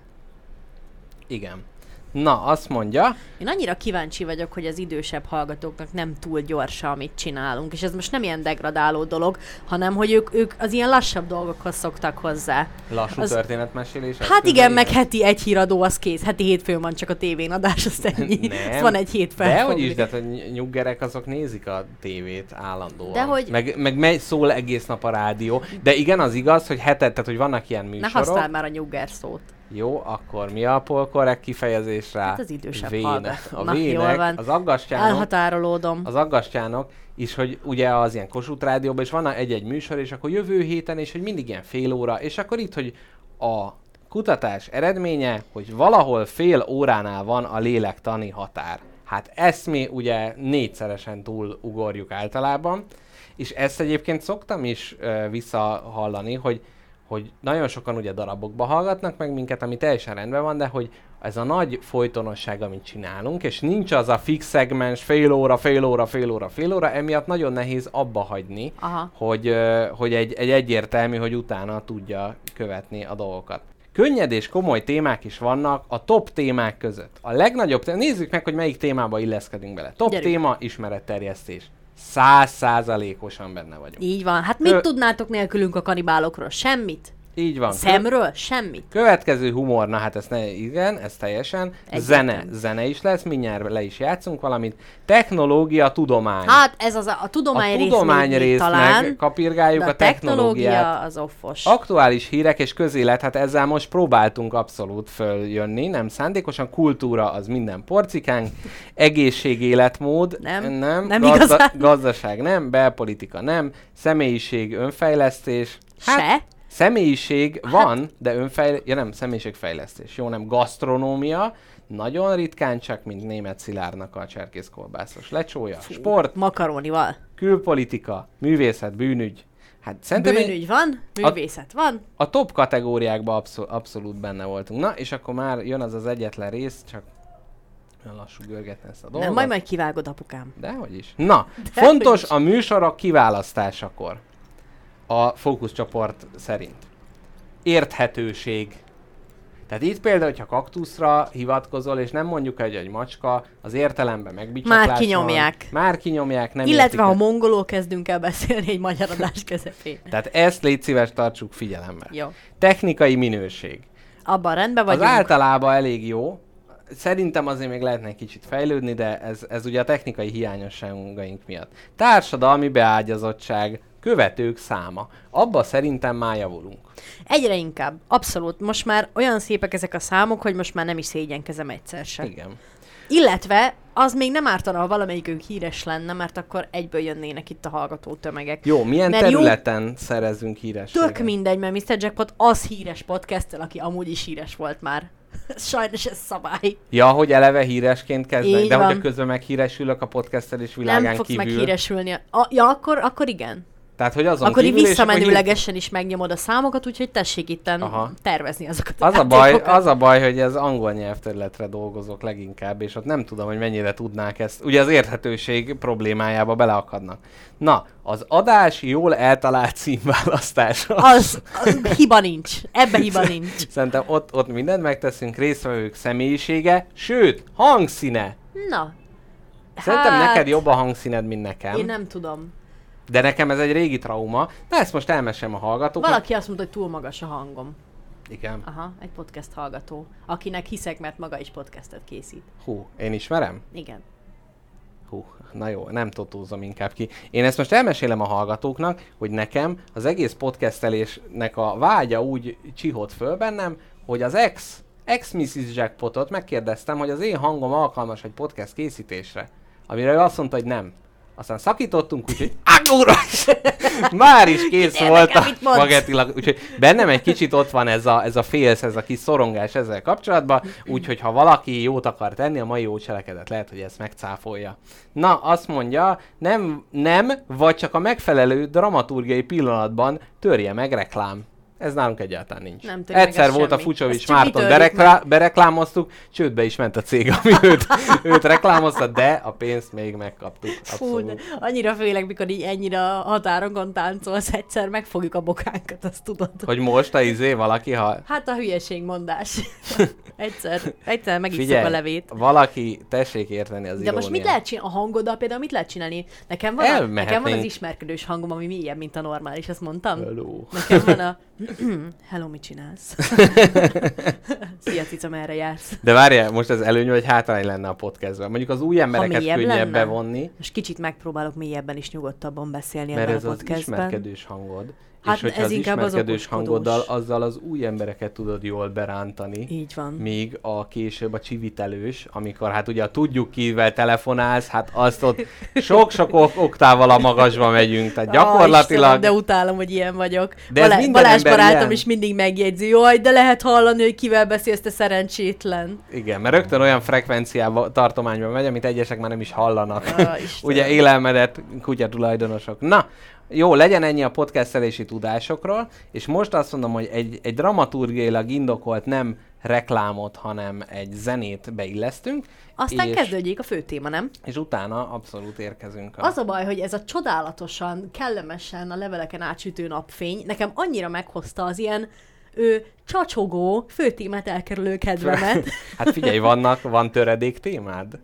Speaker 2: Igen. Na, azt mondja,
Speaker 3: Én annyira kíváncsi vagyok, hogy az idősebb hallgatóknak nem túl gyors, amit csinálunk. És ez most nem ilyen degradáló dolog, hanem hogy ők, ők az ilyen lassabb dolgokhoz szoktak hozzá.
Speaker 2: lassú
Speaker 3: Az-
Speaker 2: történetmesélés.
Speaker 3: Hát
Speaker 2: eszközei?
Speaker 3: igen, meg heti egy híradó, az kész. Heti hétfőn van csak a tévén adás, azt ennyi.
Speaker 2: Nem.
Speaker 3: Ez van egy hét
Speaker 2: De hogy
Speaker 3: felfogni.
Speaker 2: is, de a ny- nyuggerek azok nézik a tévét állandóan.
Speaker 3: Dehogy-
Speaker 2: Meg, meg megy, szól egész nap a rádió. De igen, az igaz, hogy hetet, tehát hogy vannak ilyen
Speaker 3: Ne
Speaker 2: műsorok.
Speaker 3: használd már a nyugger szót.
Speaker 2: Jó, akkor mi a polkorrekt kifejezés rá?
Speaker 3: Hát az idősebb hallgató.
Speaker 2: A
Speaker 3: Na,
Speaker 2: vének,
Speaker 3: van.
Speaker 2: az aggastyánok,
Speaker 3: Elhatárolódom.
Speaker 2: az aggastyánok is, hogy ugye az ilyen Kossuth Rádióban is van egy-egy műsor, és akkor jövő héten, és hogy mindig ilyen fél óra, és akkor itt, hogy a kutatás eredménye, hogy valahol fél óránál van a lélektani határ. Hát ezt mi ugye négyszeresen túl ugorjuk általában, és ezt egyébként szoktam is ö, visszahallani, hogy hogy nagyon sokan ugye darabokba hallgatnak meg minket, ami teljesen rendben van, de hogy ez a nagy folytonosság, amit csinálunk, és nincs az a fix szegmens, fél óra, fél óra, fél óra, fél óra, emiatt nagyon nehéz abba hagyni,
Speaker 3: Aha.
Speaker 2: hogy, hogy egy, egy egyértelmű, hogy utána tudja követni a dolgokat. Könnyed és komoly témák is vannak a top témák között. A legnagyobb, nézzük meg, hogy melyik témába illeszkedünk bele. Top
Speaker 3: Gyerünk.
Speaker 2: téma, ismeretterjesztés. Száz százalékosan benne vagyok.
Speaker 3: Így van. Hát mit
Speaker 2: Ö-
Speaker 3: tudnátok nélkülünk a kanibálokról? Semmit.
Speaker 2: Így van.
Speaker 3: Szemről? Semmit.
Speaker 2: Következő humor, na hát ez ne, igen, ez teljesen.
Speaker 3: Egyértelmű.
Speaker 2: Zene, zene is lesz, mindjárt le is játszunk valamit. Technológia, tudomány.
Speaker 3: Hát ez az a, a tudomány,
Speaker 2: a
Speaker 3: rész
Speaker 2: tudomány részt
Speaker 3: talán,
Speaker 2: kapirgáljuk,
Speaker 3: de
Speaker 2: a technológiát.
Speaker 3: technológia az offos.
Speaker 2: Aktuális hírek és közélet, hát ezzel most próbáltunk abszolút följönni, nem szándékosan. Kultúra az minden porcikánk, egészség, életmód,
Speaker 3: Nem,
Speaker 2: nem,
Speaker 3: nem
Speaker 2: gazda-
Speaker 3: igazán.
Speaker 2: gazdaság nem, belpolitika nem, személyiség, önfejlesztés. Hát,
Speaker 3: Se?
Speaker 2: Személyiség van, de önfejl... Ja nem, személyiségfejlesztés. Jó, nem, gasztronómia. Nagyon ritkán csak, mint német Szilárdnak a cserkészkolbászos lecsója. Sport,
Speaker 3: Makarónival.
Speaker 2: külpolitika, művészet, bűnügy. Hát szerintem
Speaker 3: Bűnügy van, művészet van.
Speaker 2: a top kategóriákban abszol- abszolút benne voltunk. Na, és akkor már jön az az egyetlen rész, csak olyan lassú görgetni ezt a dolgot.
Speaker 3: Nem, majd majd kivágod apukám.
Speaker 2: Dehogy is. Na,
Speaker 3: Dehogy
Speaker 2: fontos
Speaker 3: is.
Speaker 2: a műsorok kiválasztásakor. A fókuszcsoport szerint. Érthetőség. Tehát itt például, hogyha kaktuszra hivatkozol, és nem mondjuk egy, egy macska, az értelemben megbicsaklás
Speaker 3: Már kinyomják.
Speaker 2: Van, már kinyomják, nem
Speaker 3: Illetve, ha
Speaker 2: meg.
Speaker 3: mongolul kezdünk el beszélni egy magyar adás közepén.
Speaker 2: Tehát ezt légy szíves, tartsuk figyelembe.
Speaker 3: Jó.
Speaker 2: Technikai minőség.
Speaker 3: Abban rendben
Speaker 2: Az
Speaker 3: vagyunk.
Speaker 2: általában elég jó. Szerintem azért még lehetne egy kicsit fejlődni, de ez, ez ugye a technikai hiányosságaink miatt. Társadalmi beágyazottság, követők száma. Abba szerintem már javulunk.
Speaker 3: Egyre inkább. Abszolút. Most már olyan szépek ezek a számok, hogy most már nem is szégyenkezem egyszer sem.
Speaker 2: Igen.
Speaker 3: Illetve az még nem ártana, ha valamelyikünk híres lenne, mert akkor egyből jönnének itt a hallgató tömegek.
Speaker 2: Jó, milyen
Speaker 3: Mert jó-
Speaker 2: területen szerezünk hírességet?
Speaker 3: Tök mindegy, mert Mr. Jackpot az híres podcast aki amúgy is híres volt már. Sajnos ez szabály.
Speaker 2: Ja, hogy eleve híresként kezdek,
Speaker 3: Így
Speaker 2: de
Speaker 3: van.
Speaker 2: hogy közben meghíresülök a podcastelés világán
Speaker 3: nem fogsz
Speaker 2: kívül.
Speaker 3: meghíresülni. A, ja, akkor, akkor igen.
Speaker 2: Tehát, hogy azon
Speaker 3: akkor így visszamenőlegesen is megnyomod a számokat, úgyhogy tessék itten
Speaker 2: Aha.
Speaker 3: tervezni azokat
Speaker 2: Az a, baj, az a baj, hogy ez angol nyelvterületre dolgozok leginkább, és ott nem tudom, hogy mennyire tudnák ezt. Ugye az érthetőség problémájába beleakadnak. Na, az adás jól eltalált címválasztása.
Speaker 3: Az, az hiba nincs. Ebbe hiba nincs.
Speaker 2: Szerintem ott, ott mindent megteszünk, résztvevők személyisége, sőt, hangszíne.
Speaker 3: Na.
Speaker 2: Szerintem neked jobb a hangszíned, mint nekem.
Speaker 3: Hát, Én nem tudom.
Speaker 2: De nekem ez egy régi trauma. De ezt most elmesem a hallgatóknak.
Speaker 3: Valaki azt mondta, hogy túl magas a hangom.
Speaker 2: Igen.
Speaker 3: Aha, egy podcast hallgató, akinek hiszek, mert maga is podcastet készít.
Speaker 2: Hú, én ismerem?
Speaker 3: Igen.
Speaker 2: Hú, na jó, nem totózom inkább ki. Én ezt most elmesélem a hallgatóknak, hogy nekem az egész podcastelésnek a vágya úgy csihott föl bennem, hogy az ex, ex Mrs. Jackpotot megkérdeztem, hogy az én hangom alkalmas egy podcast készítésre. Amire ő azt mondta, hogy nem. Aztán szakítottunk, úgyhogy ágúra már is kész volt a spagettilag, úgyhogy bennem egy kicsit ott van ez a, ez a félsz, ez a kis szorongás ezzel kapcsolatban, úgyhogy ha valaki jót akar tenni, a mai jó cselekedet lehet, hogy ezt megcáfolja. Na, azt mondja, nem, nem, vagy csak a megfelelő dramaturgiai pillanatban törje meg reklám. Ez nálunk egyáltalán nincs.
Speaker 3: Nem
Speaker 2: Egyszer volt a
Speaker 3: semmi.
Speaker 2: Fucsovics
Speaker 3: csak mi
Speaker 2: Márton, bereklá- bereklámoztuk, csődbe is ment a cég, ami őt, őt reklámozta, de a pénzt még megkaptuk.
Speaker 3: Fú, de
Speaker 2: Abszolút.
Speaker 3: annyira félek, mikor így ennyire a határokon táncolsz, egyszer megfogjuk a bokánkat, azt tudod.
Speaker 2: Hogy most a izé valaki, ha
Speaker 3: Hát a hülyeségmondás. egyszer, egyszer megisszuk a levét.
Speaker 2: valaki tessék érteni az
Speaker 3: De most mit lehet csinálni? A hangoddal például mit lehet csinálni? Nekem van, a, nekem van az ismerkedős hangom, ami mélyebb, mint a normális, ezt mondtam?
Speaker 2: Hello.
Speaker 3: Nekem van a... Hello, mit csinálsz? Szia, cica, merre jársz?
Speaker 2: De várjál, most ez előny vagy hátrány lenne a podcastben. Mondjuk az új embereket könnyebb
Speaker 3: lenne?
Speaker 2: bevonni,
Speaker 3: Most kicsit megpróbálok mélyebben is nyugodtabban beszélni
Speaker 2: mert
Speaker 3: ebben
Speaker 2: ez
Speaker 3: a
Speaker 2: az
Speaker 3: podcastben.
Speaker 2: ismerkedős hangod.
Speaker 3: Hát
Speaker 2: és hogyha
Speaker 3: ez
Speaker 2: az
Speaker 3: az
Speaker 2: ismerkedős
Speaker 3: okoskodós.
Speaker 2: hangoddal, azzal az új embereket tudod jól berántani.
Speaker 3: Így van.
Speaker 2: Míg a később a csivitelős, amikor hát ugye tudjuk kivel telefonálsz, hát azt ott sok-sok ok- oktával a magasba megyünk, tehát
Speaker 3: Ah,
Speaker 2: gyakorlatilag...
Speaker 3: Istenem, de utálom, hogy ilyen vagyok.
Speaker 2: De ez
Speaker 3: Balá-
Speaker 2: minden
Speaker 3: Balázs barátom
Speaker 2: ilyen.
Speaker 3: is mindig megjegyzi, jaj, de lehet hallani, hogy kivel beszélsz, te szerencsétlen.
Speaker 2: Igen, mert rögtön olyan frekvenciába, tartományban megy, amit egyesek már nem is hallanak.
Speaker 3: Ah.
Speaker 2: Ugye élelmedett kutya tulajdonosok. Na, jó, legyen ennyi a podcastelési tudásokról, és most azt mondom, hogy egy, egy dramaturgiailag indokolt nem reklámot, hanem egy zenét beillesztünk,
Speaker 3: Aztán
Speaker 2: és,
Speaker 3: kezdődjék a fő téma, nem?
Speaker 2: és utána abszolút érkezünk. A...
Speaker 3: Az a baj, hogy ez a csodálatosan, kellemesen a leveleken átsütő napfény nekem annyira meghozta az ilyen ő, csacsogó, főtémát elkerülő kedvemet.
Speaker 2: Hát figyelj, vannak, van töredék témád?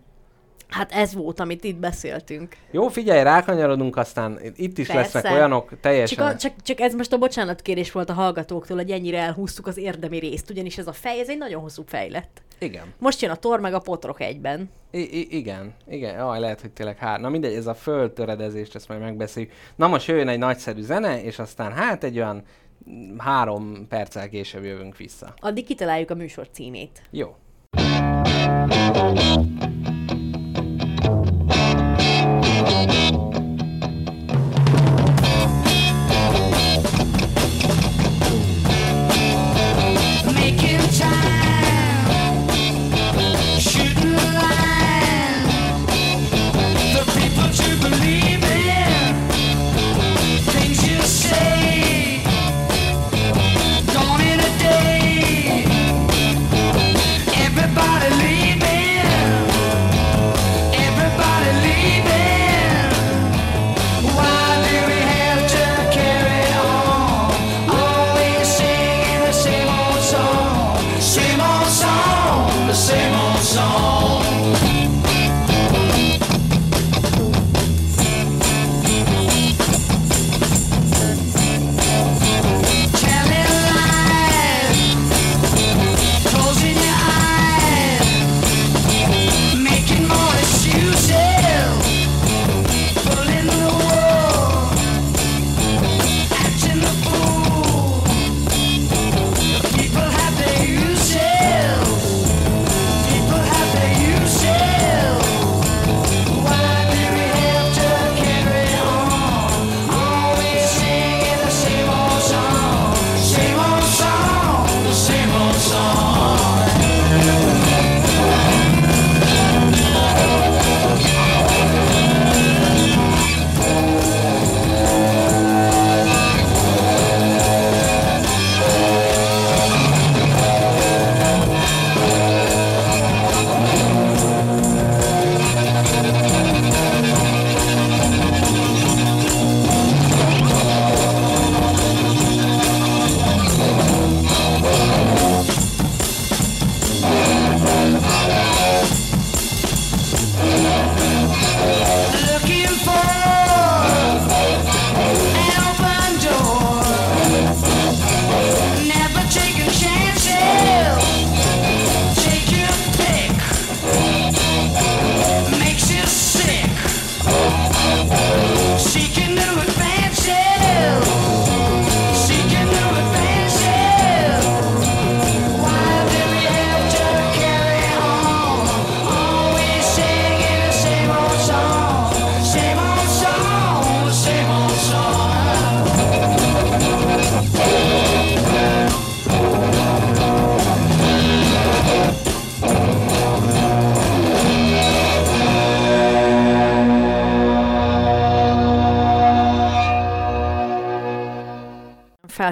Speaker 3: Hát ez volt, amit itt beszéltünk.
Speaker 2: Jó, figyelj, rákanyarodunk, aztán itt is
Speaker 3: Persze.
Speaker 2: lesznek olyanok teljesen...
Speaker 3: Csak, a, csak, csak ez most a bocsánatkérés volt a hallgatóktól, hogy ennyire elhúztuk az érdemi részt, ugyanis ez a fej, ez egy nagyon hosszú fej lett.
Speaker 2: Igen.
Speaker 3: Most jön a tor meg a potrok egyben.
Speaker 2: I- I- igen, igen, jaj, lehet, hogy tényleg hár. Na mindegy, ez a földtöredezést, ezt majd megbeszéljük. Na most jöjjön egy nagyszerű zene, és aztán hát egy olyan három perccel később jövünk vissza.
Speaker 3: Addig kitaláljuk a műsor címét.
Speaker 2: Jó.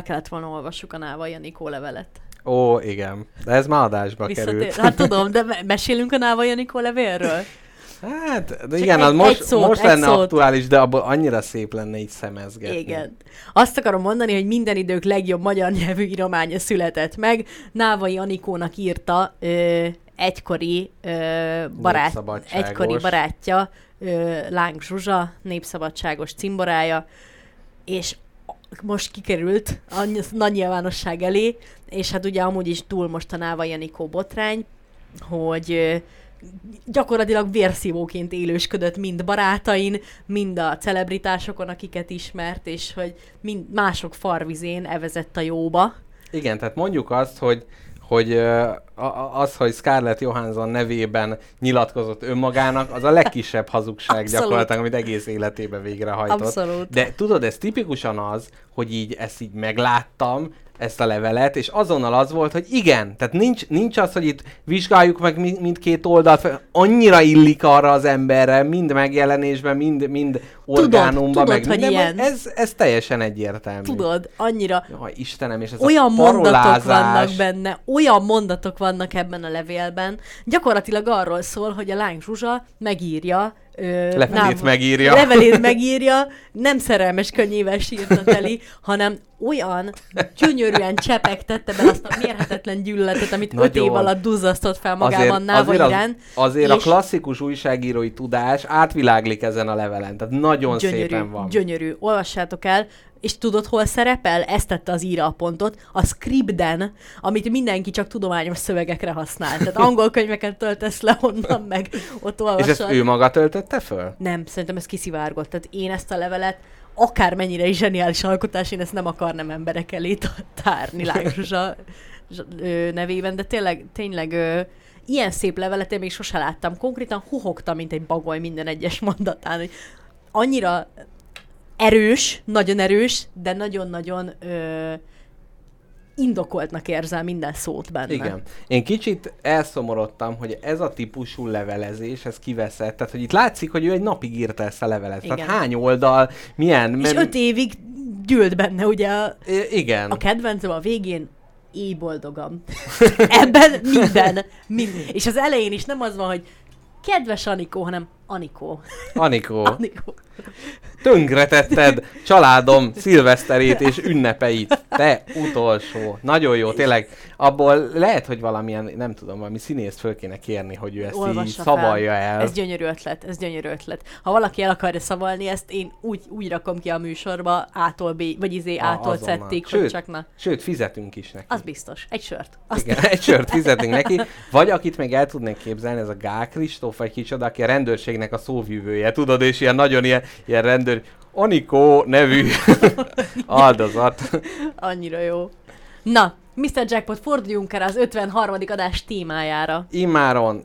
Speaker 3: Fel kellett volna olvassuk a Náva Janikó levelet.
Speaker 2: Ó, igen. De ez már adásba
Speaker 3: Visszatér.
Speaker 2: került.
Speaker 3: Hát tudom, de me- mesélünk a Náva Janikó levélről?
Speaker 2: Hát, de
Speaker 3: Csak
Speaker 2: igen,
Speaker 3: egy-
Speaker 2: az most,
Speaker 3: egy szót,
Speaker 2: most
Speaker 3: egy
Speaker 2: lenne
Speaker 3: szót.
Speaker 2: aktuális, de abból annyira szép lenne így szemezgetni.
Speaker 3: Igen. Azt akarom mondani, hogy minden idők legjobb magyar nyelvű írománya született meg. Návai Anikónak írta ö, egykori ö, barát, egykori barátja, ö, Láng Zsuzsa, népszabadságos cimborája, és most kikerült a nagy nyilvánosság elé, és hát ugye amúgy is túl most a Návai Anikó botrány, hogy gyakorlatilag vérszívóként élősködött mind barátain, mind a celebritásokon, akiket ismert, és hogy mind mások farvizén evezett a jóba.
Speaker 2: Igen, tehát mondjuk azt, hogy hogy az, hogy Scarlett Johansson nevében nyilatkozott önmagának, az a legkisebb hazugság
Speaker 3: Abszolút.
Speaker 2: gyakorlatilag, amit egész életében végrehajtott.
Speaker 3: Abszolút.
Speaker 2: De tudod, ez tipikusan az, hogy így ezt így megláttam, ezt a levelet, és azonnal az volt, hogy igen, tehát nincs, nincs az, hogy itt vizsgáljuk meg mind, mindkét oldalt, annyira illik arra az emberre, mind megjelenésben, mind, mind orgánumban,
Speaker 3: tudod,
Speaker 2: meg
Speaker 3: hogy
Speaker 2: minden,
Speaker 3: ilyen.
Speaker 2: ez, ez teljesen egyértelmű.
Speaker 3: Tudod, annyira
Speaker 2: Jaj, Istenem, és ez
Speaker 3: olyan
Speaker 2: a
Speaker 3: mondatok
Speaker 2: parolázás.
Speaker 3: vannak benne, olyan mondatok vannak ebben a levélben. Gyakorlatilag arról szól, hogy a lány Zsuzsa megírja ö,
Speaker 2: Levelét megírja.
Speaker 3: Levelét megírja, nem szerelmes könnyével sírta teli, hanem olyan gyönyörűen csepegtette be azt a mérhetetlen gyűlöletet, amit öt év
Speaker 2: Nagyon.
Speaker 3: alatt duzzasztott fel magában Náva
Speaker 2: azért, az,
Speaker 3: iránt.
Speaker 2: azért a
Speaker 3: és-
Speaker 2: klasszikus újságírói tudás átviláglik ezen a levelen, tehát nagyon
Speaker 3: gyönyörű,
Speaker 2: szépen van.
Speaker 3: gyönyörű. Olvassátok el, és tudod, hol szerepel? Ezt tette az íra a pontot. A scriptben, amit mindenki csak tudományos szövegekre használ. Tehát angol könyveket töltesz le onnan, meg ott
Speaker 2: És
Speaker 3: olvasod.
Speaker 2: ezt ő maga töltötte föl?
Speaker 3: Nem, szerintem ez kiszivárgott. Tehát én ezt a levelet, akármennyire is zseniális alkotás, én ezt nem akarnám emberek elé tárni ö, nevében, de tényleg, tényleg ö, ilyen szép levelet én még sose láttam. Konkrétan huhogtam, mint egy bagoly minden egyes mondatán, hogy annyira erős, nagyon erős, de nagyon-nagyon ö, indokoltnak érzel minden szót benne.
Speaker 2: Igen. Én kicsit elszomorodtam, hogy ez a típusú levelezés, ez kiveszett. Tehát, hogy itt látszik, hogy ő egy napig írta ezt a levelet.
Speaker 3: Igen.
Speaker 2: Tehát hány oldal, milyen...
Speaker 3: És öt évig gyűlt benne, ugye a,
Speaker 2: Igen.
Speaker 3: a kedvencem a végén éj boldogam. Ebben minden, minden. És az elején is nem az van, hogy kedves Anikó, hanem Anikó.
Speaker 2: Anikó,
Speaker 3: Anikó.
Speaker 2: Tönkretetted családom szilveszterét és ünnepeit. Te utolsó. Nagyon jó, tényleg. Abból lehet, hogy valamilyen, nem tudom, valami színészt föl kéne kérni, hogy ő ezt így
Speaker 3: Olvassa
Speaker 2: szavalja
Speaker 3: fel.
Speaker 2: el.
Speaker 3: Ez gyönyörű ötlet, ez gyönyörű ötlet. Ha valaki el akarja szavalni ezt, én úgy, úgy rakom ki a műsorba, A-tól B, vagy izé
Speaker 2: azonnal.
Speaker 3: Z-ig, hogy csak na.
Speaker 2: Sőt, fizetünk is neki.
Speaker 3: Az biztos. Egy sört. Azt
Speaker 2: Igen, egy sört fizetünk neki. Vagy akit még el tudnék képzelni, ez a Gál Kristóf, vagy kicsoda, aki a rendőrségnek a szóvívője, tudod, és ilyen nagyon ilyen, ilyen rendőr, Anikó nevű áldozat.
Speaker 3: annyira jó. Na, Mr. Jackpot, forduljunk el az 53. adás témájára.
Speaker 2: Immáron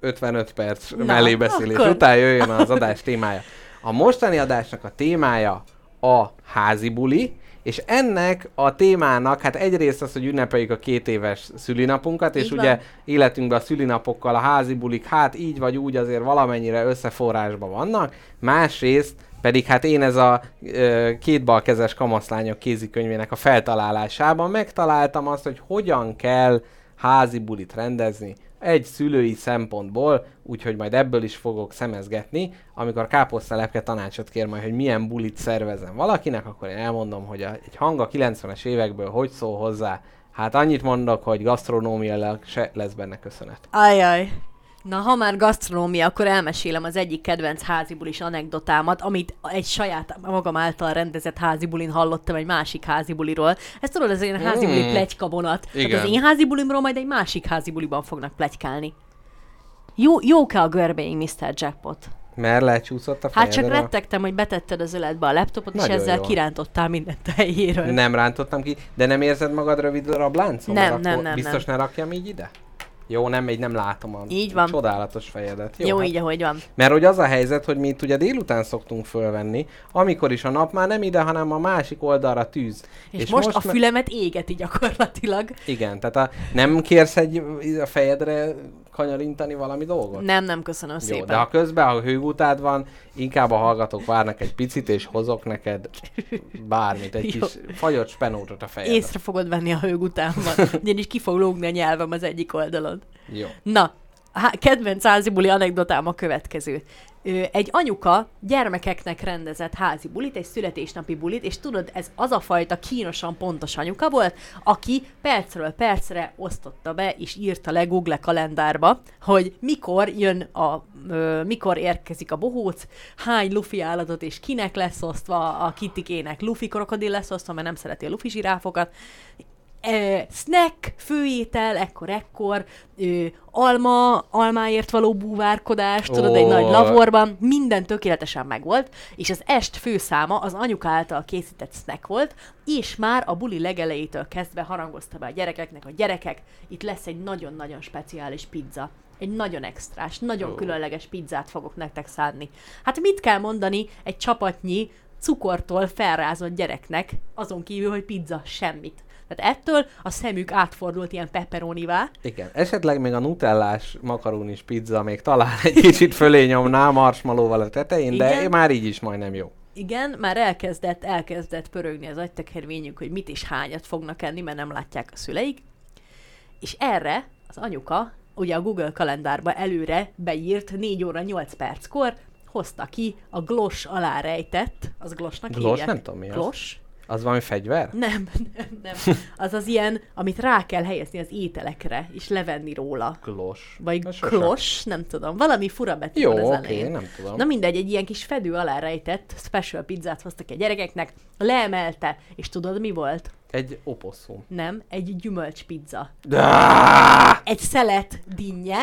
Speaker 2: 55 perc
Speaker 3: Na,
Speaker 2: mellébeszélés
Speaker 3: akkor-
Speaker 2: után jöjjön az adás témája. A mostani adásnak a témája a házi buli, és ennek a témának, hát egyrészt az, hogy ünnepeljük a két éves szülinapunkat, és
Speaker 3: Így
Speaker 2: ugye
Speaker 3: van.
Speaker 2: életünkben a szülinapokkal a házi bulik, hát így vagy úgy azért valamennyire összeforrásban vannak, másrészt pedig hát én ez a ö, két balkezes kamaszlányok kézikönyvének a feltalálásában megtaláltam azt, hogy hogyan kell házi bulit rendezni egy szülői szempontból, úgyhogy majd ebből is fogok szemezgetni. Amikor káposztalepke tanácsot kér majd, hogy milyen bulit szervezem valakinek, akkor én elmondom, hogy a, egy hang a 90-es évekből hogy szól hozzá. Hát annyit mondok, hogy gasztronómiailag se lesz benne köszönet.
Speaker 3: Ajaj. Na, ha már gasztronómia, akkor elmesélem az egyik kedvenc házibulis anekdotámat, amit egy saját magam által rendezett házibulin hallottam egy másik házibuliról. Ezt tudod, ez ilyen házibuli
Speaker 2: Mm.
Speaker 3: plegyka vonat. Tehát
Speaker 2: Igen.
Speaker 3: az én házibulimról majd egy másik házibuliban fognak plegykálni. Jó, jók-e a görbéink, Mr. Jackpot?
Speaker 2: Mert lecsúszott a
Speaker 3: Hát csak rettegtem, hogy betetted az öletbe a laptopot, és
Speaker 2: Nagyon
Speaker 3: ezzel
Speaker 2: jó.
Speaker 3: kirántottál mindent a helyéről.
Speaker 2: Nem rántottam ki, de nem érzed magad rövid rabláncon?
Speaker 3: Nem, nem, nem,
Speaker 2: Biztos ne rakjam így ide? Jó, nem, így nem látom a
Speaker 3: Így van.
Speaker 2: csodálatos fejedet.
Speaker 3: Jó, Jó
Speaker 2: hát
Speaker 3: így, ahogy van.
Speaker 2: Mert hogy az a helyzet, hogy mi itt ugye délután szoktunk fölvenni, amikor is a nap már nem ide, hanem a másik oldalra tűz.
Speaker 3: És, és most, most a
Speaker 2: me-
Speaker 3: fülemet égeti gyakorlatilag.
Speaker 2: Igen, tehát a, nem kérsz egy a fejedre kanyarintani valami dolgot?
Speaker 3: Nem, nem, köszönöm
Speaker 2: Jó,
Speaker 3: szépen.
Speaker 2: de ha közben, ha hőgutád van, inkább a hallgatók várnak egy picit, és hozok neked bármit, egy
Speaker 3: Jó.
Speaker 2: kis fagyott spenótot a fejedre.
Speaker 3: Észre fogod venni a hőg utánban. Ugyanis ki fog lógni a nyelvem az egyik oldalon.
Speaker 2: Jó.
Speaker 3: Na, há- kedvenc házi buli anekdotám a következő. Egy anyuka gyermekeknek rendezett házi bulit, egy születésnapi bulit, és tudod, ez az a fajta kínosan pontos anyuka volt, aki percről percre osztotta be, és írta le Google kalendárba, hogy mikor jön a, ö, mikor érkezik a bohóc, hány lufi állatot és kinek lesz osztva, a kitikének lufi krokodil lesz osztva, mert nem szereti a lufi zsiráfokat, e, snack, főétel, ekkor-ekkor, alma, almáért való búvárkodás, tudod, egy nagy lavorban, minden tökéletesen megvolt, és az est főszáma az anyuka által készített snack volt, és már a buli legelejétől kezdve harangozta be a gyerekeknek, a gyerekek, itt lesz egy nagyon-nagyon speciális pizza. Egy nagyon extrás, nagyon
Speaker 2: Ó.
Speaker 3: különleges pizzát fogok nektek szánni. Hát mit kell mondani egy csapatnyi cukortól felrázott gyereknek, azon kívül, hogy pizza, semmit. Tehát ettől a szemük átfordult ilyen pepperonivá.
Speaker 2: Igen. Esetleg még a nutellás makaronis pizza még talán egy kicsit fölé nyomná marshmallowval a tetején, de
Speaker 3: Igen.
Speaker 2: már így is majdnem jó.
Speaker 3: Igen, már elkezdett, elkezdett pörögni az agytekervényük, hogy mit és hányat fognak enni, mert nem látják a szüleik. És erre az anyuka, ugye a Google kalendárba előre beírt 4 óra 8 perckor, hozta ki a glos alá rejtett, az glosnak
Speaker 2: Glos?
Speaker 3: hívják.
Speaker 2: Nem tudom, mi az.
Speaker 3: Glos?
Speaker 2: Az valami fegyver?
Speaker 3: Nem, nem, nem. Az az ilyen, amit rá kell helyezni az ételekre, és levenni róla.
Speaker 2: Glos.
Speaker 3: Vagy
Speaker 2: Na,
Speaker 3: klos, nem tudom. Valami fura betű
Speaker 2: Jó,
Speaker 3: van az
Speaker 2: oké,
Speaker 3: elején.
Speaker 2: nem tudom.
Speaker 3: Na mindegy, egy ilyen kis fedő alá rejtett special pizzát hoztak a gyerekeknek, leemelte, és tudod mi volt?
Speaker 2: Egy oposszum.
Speaker 3: Nem, egy gyümölcs pizza.
Speaker 2: Ah!
Speaker 3: Egy szelet dinnye,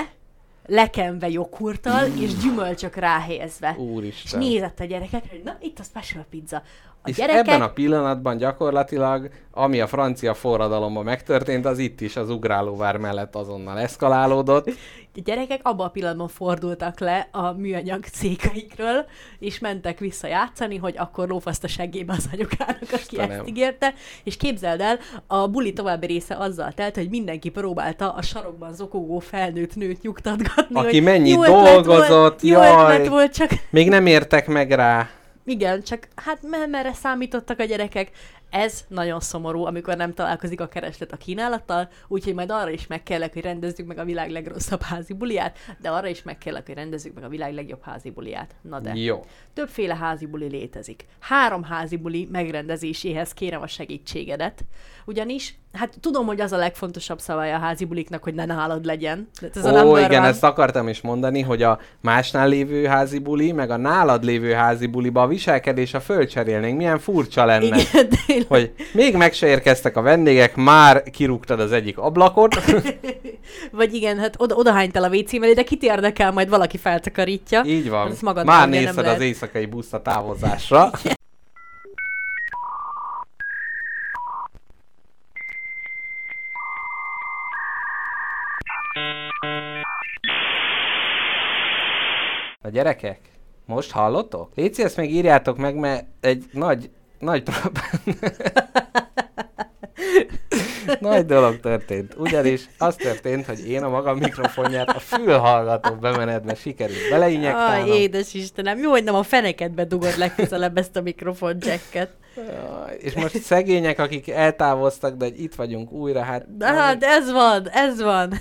Speaker 3: lekenve joghurttal, és gyümölcsök ráhelyezve. És
Speaker 2: Úristen.
Speaker 3: nézett a gyerekek, hogy na, itt a special pizza. A
Speaker 2: És
Speaker 3: gyerekek
Speaker 2: ebben a pillanatban gyakorlatilag, ami a francia forradalomban megtörtént, az itt is az ugrálóvár mellett azonnal eszkalálódott.
Speaker 3: A gyerekek abban a pillanatban fordultak le a műanyag székeikről, és mentek vissza játszani, hogy akkor lófaszt a segébe az anyukának, aki
Speaker 2: Istenem.
Speaker 3: ezt ígérte. És képzeld el, a buli további része azzal telt, hogy mindenki próbálta a sarokban zokogó felnőtt nőt nyugtatgatni.
Speaker 2: Aki
Speaker 3: ötlet
Speaker 2: dolgozott,
Speaker 3: volt,
Speaker 2: jaj.
Speaker 3: volt, csak
Speaker 2: Még nem értek meg rá.
Speaker 3: Igen, csak hát mer- merre számítottak a gyerekek. Ez nagyon szomorú, amikor nem találkozik a kereslet a kínálattal, úgyhogy majd arra is megkérlek, hogy rendezzük meg a világ legrosszabb házi buliát, de arra is megkérlek, hogy rendezzük meg a világ legjobb házi buliát. Na de.
Speaker 2: Jó.
Speaker 3: Többféle házi buli létezik. Három házi buli megrendezéséhez kérem a segítségedet. Ugyanis, hát tudom, hogy az a legfontosabb szabálya a házi buliknak, hogy ne nálad legyen. De ez a
Speaker 2: Ó,
Speaker 3: number
Speaker 2: igen,
Speaker 3: one.
Speaker 2: ezt akartam is mondani, hogy a másnál lévő házi buli, meg a nálad lévő házi buliba a viselkedés a fölcserélnénk. Milyen furcsa lenne.
Speaker 3: Igen, tényleg.
Speaker 2: hogy még meg se érkeztek a vendégek, már kirúgtad az egyik ablakot.
Speaker 3: Vagy igen, hát oda, odahánytál a WC mellé, de kit érdekel, majd valaki feltakarítja.
Speaker 2: Így van.
Speaker 3: Ez magad
Speaker 2: már nézted
Speaker 3: lehet.
Speaker 2: az éjszakai buszt a távozásra. A gyerekek, most hallottok? Léci, ezt még írjátok meg, mert egy nagy, nagy problém. Nagy dolog történt. Ugyanis az történt, hogy én a magam mikrofonját a fülhallgató bemenetbe sikerült
Speaker 3: Aj,
Speaker 2: beleinjektálnom.
Speaker 3: édes Istenem, jó, hogy nem a fenekedbe dugod legközelebb ezt a mikrofon jacket.
Speaker 2: És most szegények, akik eltávoztak, de itt vagyunk újra, hát...
Speaker 3: De hát ez van, ez van.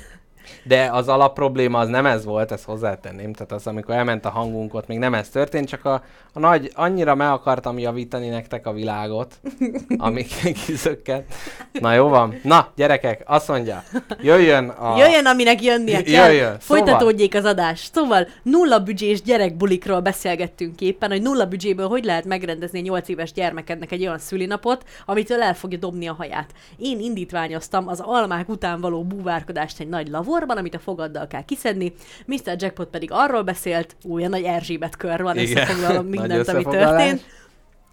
Speaker 2: De az alap probléma az nem ez volt, ezt hozzátenném. Tehát az, amikor elment a hangunk, ott még nem ez történt, csak a, a nagy, annyira meg akartam javítani nektek a világot, amik kizökkent. Na jó van. Na, gyerekek, azt mondja, jöjjön a...
Speaker 3: Jöjjön, aminek jönnie kell.
Speaker 2: Jöjjön.
Speaker 3: Folytatódjék az adás. Szóval nulla büdzsés gyerekbulikról beszélgettünk éppen, hogy nulla büdzséből hogy lehet megrendezni egy 8 éves gyermekednek egy olyan szülinapot, amitől el fogja dobni a haját. Én indítványoztam az almák után való búvárkodást egy nagy lavorban, amit a fogaddal kell kiszedni. Mr. Jackpot pedig arról beszélt, olyan nagy Erzsébet kör van,
Speaker 2: Igen.
Speaker 3: összefoglalom mindent, ami történt.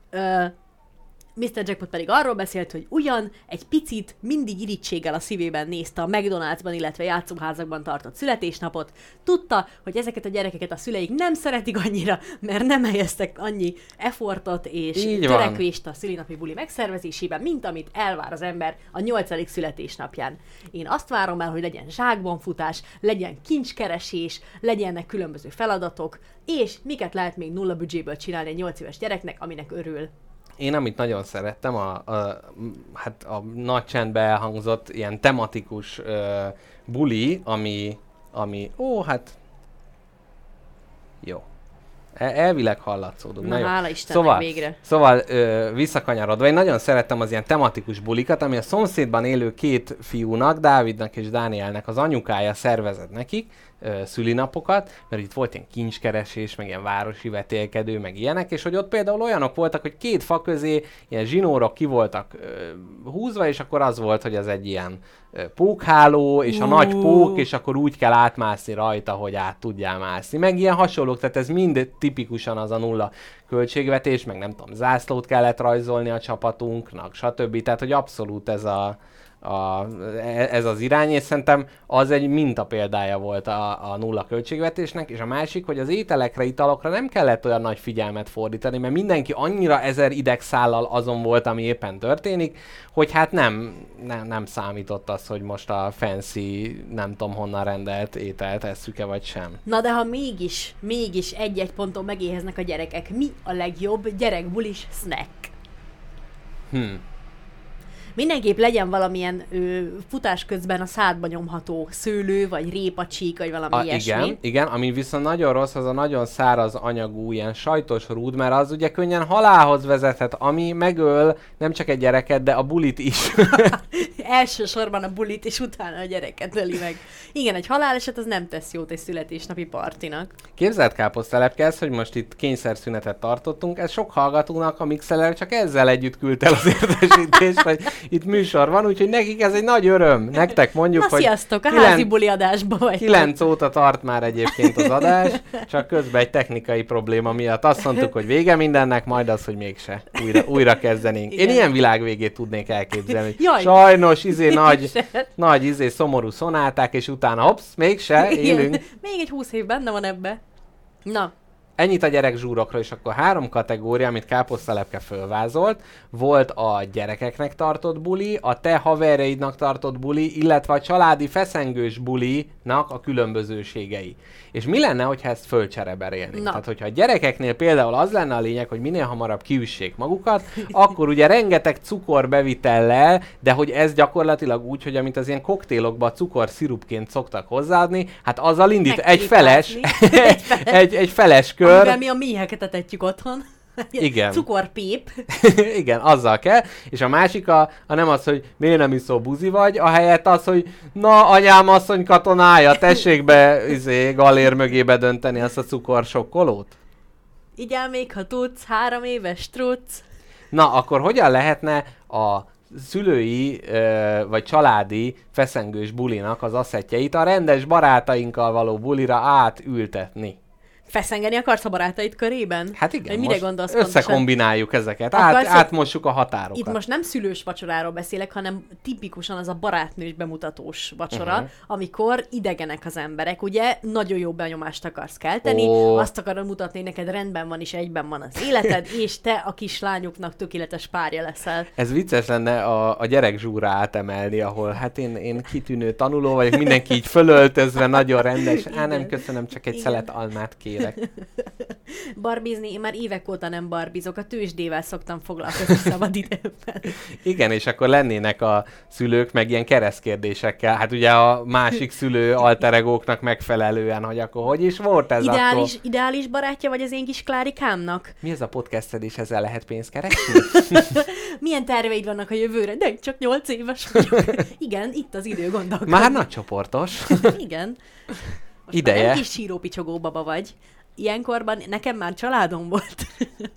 Speaker 3: Ö, Mr. Jackpot pedig arról beszélt, hogy ugyan egy picit mindig irítséggel a szívében nézte a McDonald'sban, illetve játszóházakban tartott születésnapot. Tudta, hogy ezeket a gyerekeket a szüleik nem szeretik annyira, mert nem helyeztek annyi effortot és
Speaker 2: Így van.
Speaker 3: törekvést a szülinapi buli megszervezésében, mint amit elvár az ember a nyolcadik születésnapján. Én azt várom el, hogy legyen zsákban futás, legyen kincskeresés, legyenek különböző feladatok, és miket lehet még nulla büdzséből csinálni egy 8 éves gyereknek, aminek örül.
Speaker 2: Én amit nagyon szerettem, a, a, hát a nagy csendben elhangzott ilyen tematikus ö, buli, ami, ami, ó, hát jó. El- Elvileg hallatszódunk.
Speaker 3: Na,
Speaker 2: jó.
Speaker 3: hála Istennek,
Speaker 2: szóval,
Speaker 3: végre.
Speaker 2: Szóval ö, visszakanyarodva, én nagyon szerettem az ilyen tematikus bulikat, ami a szomszédban élő két fiúnak, Dávidnak és Dánielnek az anyukája szervezett nekik ö, szülinapokat, mert itt volt ilyen kincskeresés, meg ilyen városi vetélkedő, meg ilyenek, és hogy ott például olyanok voltak, hogy két fa közé ilyen zsinórok ki voltak ö, húzva, és akkor az volt, hogy ez egy ilyen ö, pókháló, és a nagy pók, és akkor úgy kell átmászni rajta, hogy át tudjál mászni. Meg ilyen hasonlók, tehát ez mind tipikusan az a nulla költségvetés, meg nem tudom, zászlót kellett rajzolni a csapatunknak, stb. Tehát, hogy abszolút ez a, a, ez az irány, és szerintem az egy minta példája volt a, a nulla költségvetésnek, és a másik, hogy az ételekre, italokra nem kellett olyan nagy figyelmet fordítani, mert mindenki annyira ezer idegszállal azon volt, ami éppen történik, hogy hát nem, nem, nem számított az, hogy most a fancy, nem tudom honnan rendelt ételt esszük-e vagy sem.
Speaker 3: Na de ha mégis, mégis egy-egy ponton megéheznek a gyerekek, mi a legjobb gyerekbulis snack?
Speaker 2: Hm.
Speaker 3: Mindenképp legyen valamilyen ö, futás közben a szádba nyomható szőlő, vagy répacsík, vagy valami
Speaker 2: A,
Speaker 3: ilyesmi.
Speaker 2: igen, igen, ami viszont nagyon rossz, az a nagyon száraz anyagú, ilyen sajtos rúd, mert az ugye könnyen halálhoz vezethet, ami megöl nem csak egy gyereket, de a bulit is.
Speaker 3: Elsősorban a bulit, és utána a gyereket öli meg. Igen, egy haláleset az nem tesz jót egy születésnapi partinak.
Speaker 2: Képzelt káposztelepke, ez, hogy most itt kényszerszünetet tartottunk, ez sok hallgatónak a Mixeler csak ezzel együtt küldte el az értesítést, hogy itt műsor van, úgyhogy nekik ez egy nagy öröm. Nektek mondjuk,
Speaker 3: Na
Speaker 2: hogy
Speaker 3: sziasztok, a
Speaker 2: kilenc-
Speaker 3: házi buli adásba vagy.
Speaker 2: 9 óta tart már egyébként az adás, csak közben egy technikai probléma miatt azt mondtuk, hogy vége mindennek, majd az, hogy mégse. Újra, újra kezdenénk. Én
Speaker 3: Igen.
Speaker 2: ilyen világvégét tudnék elképzelni.
Speaker 3: Jaj.
Speaker 2: Sajnos, izé
Speaker 3: Én
Speaker 2: nagy, nagy izé szomorú szonáták, és utána hops, mégse, élünk.
Speaker 3: Igen. Még egy húsz év benne van ebbe. Na,
Speaker 2: Ennyit a gyerek zsúrokról, és akkor három kategória, amit Káposztelepke fölvázolt. Volt a gyerekeknek tartott buli, a te haverjaidnak tartott buli, illetve a családi feszengős bulinak a különbözőségei. És mi lenne, hogyha ezt fölcsereberélnénk? Tehát, hogyha a gyerekeknél például az lenne a lényeg, hogy minél hamarabb kiüssék magukat, akkor ugye rengeteg cukor bevitellel, de hogy ez gyakorlatilag úgy, hogy amit az ilyen koktélokba cukor szirupként szoktak hozzáadni, hát azzal indít egy feles, egy, egy feles kör,
Speaker 3: amivel mi a méheket etetjük otthon.
Speaker 2: Igen.
Speaker 3: Cukorpép.
Speaker 2: Igen, azzal kell. És a másik a, a nem az, hogy miért nem iszol buzi vagy, a helyett az, hogy na anyám asszony katonája, tessék be izé, galér mögébe dönteni azt a cukorsokkolót.
Speaker 3: Igyál még, ha tudsz, három éves truc.
Speaker 2: Na, akkor hogyan lehetne a szülői ö, vagy családi feszengős bulinak az asszettjeit a rendes barátainkkal való bulira átültetni?
Speaker 3: Feszengeni akarsz a barátaid körében?
Speaker 2: Hát igen,
Speaker 3: mire
Speaker 2: most
Speaker 3: gondolsz pontosan?
Speaker 2: összekombináljuk ezeket, át, átmossuk a határokat.
Speaker 3: Itt most nem szülős vacsoráról beszélek, hanem tipikusan az a barátnős bemutatós vacsora, uh-huh. amikor idegenek az emberek, ugye? Nagyon jó benyomást akarsz kelteni,
Speaker 2: Ó.
Speaker 3: azt akarod mutatni, hogy neked rendben van és egyben van az életed, és te a kislányuknak tökéletes párja leszel.
Speaker 2: Ez vicces lenne a, a gyerek zsúra átemelni, ahol hát én, én kitűnő tanuló vagyok, mindenki így fölöltözve, nagyon rendes. Á, nem köszönöm, csak egy
Speaker 3: Igen.
Speaker 2: szelet almát kérek.
Speaker 3: Barbizni, én már évek óta nem barbizok, a tőzsdével szoktam foglalkozni szabad időben.
Speaker 2: Igen, és akkor lennének a szülők meg ilyen keresztkérdésekkel. Hát ugye a másik szülő alteregóknak megfelelően, hogy akkor hogy is volt ez
Speaker 3: Ideális,
Speaker 2: akkor?
Speaker 3: ideális barátja vagy az én kis Klárikámnak?
Speaker 2: Mi ez a podcasted, és ezzel lehet pénzt keresni?
Speaker 3: Milyen terveid vannak a jövőre? De csak 8 éves vagyok. Igen, itt az idő gondolkodni.
Speaker 2: Már nagy csoportos.
Speaker 3: Igen. Most
Speaker 2: Ideje.
Speaker 3: már Nem kis sírópicsogó baba vagy. Ilyenkorban nekem már családom volt.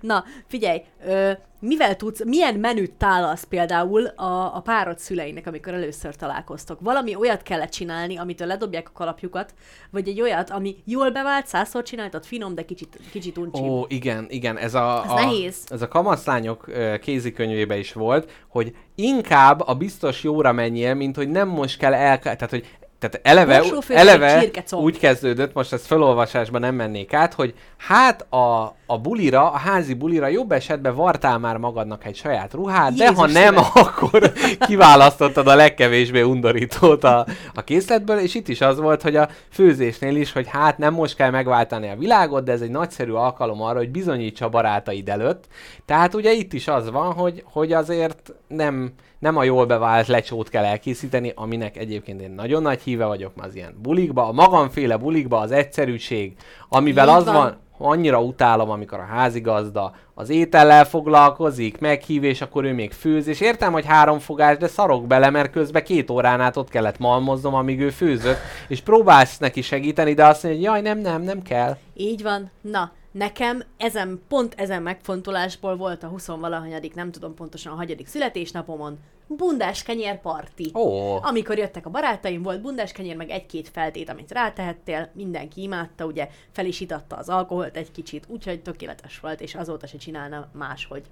Speaker 3: Na, figyelj, ö, mivel tudsz, milyen menüt tálasz például a, a párod szüleinek, amikor először találkoztok? Valami olyat kellett csinálni, amitől ledobják a kalapjukat, vagy egy olyat, ami jól bevált, százszor csináltad, finom, de kicsit, kicsit uncsi.
Speaker 2: Ó, igen, igen, ez a,
Speaker 3: Ez
Speaker 2: a,
Speaker 3: nehéz.
Speaker 2: ez a kamaszlányok kézikönyvébe is volt, hogy inkább a biztos jóra menjél, mint hogy nem most kell el... Tehát, hogy tehát eleve, eleve úgy kezdődött, most ezt felolvasásban nem mennék át, hogy hát a, a bulira, a házi bulira jobb esetben vartál már magadnak egy saját ruhát, de ha
Speaker 3: Jézus
Speaker 2: nem,
Speaker 3: szíve.
Speaker 2: akkor kiválasztottad a legkevésbé undorítót a, a készletből, és itt is az volt, hogy a főzésnél is, hogy hát nem most kell megváltani a világot, de ez egy nagyszerű alkalom arra, hogy bizonyítsa a barátaid előtt. Tehát ugye itt is az van, hogy, hogy azért nem, nem a jól bevált lecsót kell elkészíteni, aminek egyébként én nagyon nagy híve vagyok már az ilyen bulikba, a magamféle bulikba az egyszerűség, amivel
Speaker 3: Így
Speaker 2: az
Speaker 3: van.
Speaker 2: van, annyira utálom, amikor a házigazda az étellel foglalkozik, meghív, és akkor ő még főz, és értem, hogy három fogás, de szarok bele, mert közben két órán át ott kellett malmoznom, amíg ő főzött, és próbálsz neki segíteni, de azt mondja, hogy jaj, nem, nem, nem kell.
Speaker 3: Így van. Na, nekem ezen, pont ezen megfontolásból volt a 20 valahanyadik, nem tudom pontosan a hagyadik születésnapomon, bundás kenyér parti.
Speaker 2: Ó,
Speaker 3: Amikor jöttek a barátaim, volt bundás kenyér, meg egy-két feltét, amit rátehettél, mindenki imádta, ugye fel is itatta az alkoholt egy kicsit, úgyhogy tökéletes volt, és azóta se csinálna máshogy.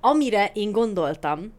Speaker 3: Amire én gondoltam,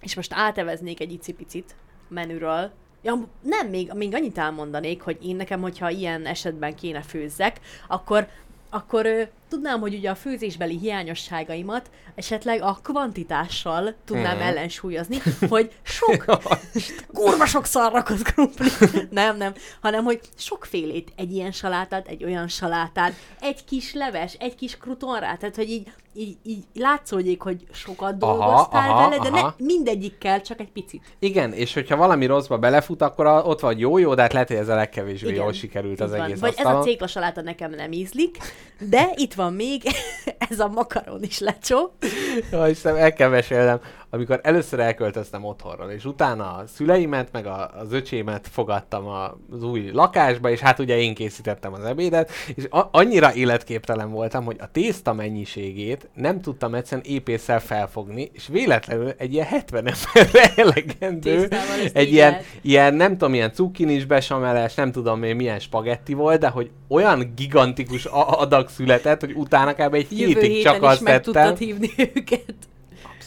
Speaker 3: és most áteveznék egy icipicit menüről, Ja, nem, még, még annyit elmondanék, hogy én nekem, hogyha ilyen esetben kéne főzzek, akkor, akkor ö, tudnám, hogy ugye a főzésbeli hiányosságaimat esetleg a kvantitással tudnám
Speaker 2: Mhm.
Speaker 3: ellensúlyozni, hogy sok, kurva sok szarrakott krumpli, nem, nem, hanem hogy sokfélét, egy ilyen salátát, egy olyan salátát, egy kis leves, egy kis krutonrá, tehát hogy így, így, így látszódjék, hogy sokat
Speaker 2: Aha,
Speaker 3: dolgoztál
Speaker 2: aha,
Speaker 3: vele, de
Speaker 2: aha.
Speaker 3: ne mindegyikkel, csak egy picit.
Speaker 2: igen, és hogyha valami rosszba belefut, akkor ott vagy jó, jó, de hát lehet, hogy ez a legkevésbé
Speaker 3: Igen,
Speaker 2: jól sikerült az
Speaker 3: van.
Speaker 2: egész
Speaker 3: Vagy ez a
Speaker 2: asztalon.
Speaker 3: céklasaláta nekem nem ízlik, de itt van még ez a makaron is lecsó.
Speaker 2: Ja, Istenem, el kell mesélnem, amikor először elköltöztem otthonról, és utána a szüleimet, meg a, az öcsémet fogadtam a- az új lakásba, és hát ugye én készítettem az ebédet, és a- annyira életképtelen voltam, hogy a tészta mennyiségét nem tudtam egyszerűen épésszel felfogni, és véletlenül egy ilyen 70 emberre elegendő, egy ilyen, ilyen, nem tudom, ilyen cukinis besameles, nem tudom én milyen spagetti volt, de hogy olyan gigantikus adag született, hogy utána kb. egy
Speaker 3: Jövő
Speaker 2: hétig csak azt
Speaker 3: meg
Speaker 2: tettem.
Speaker 3: hívni őket.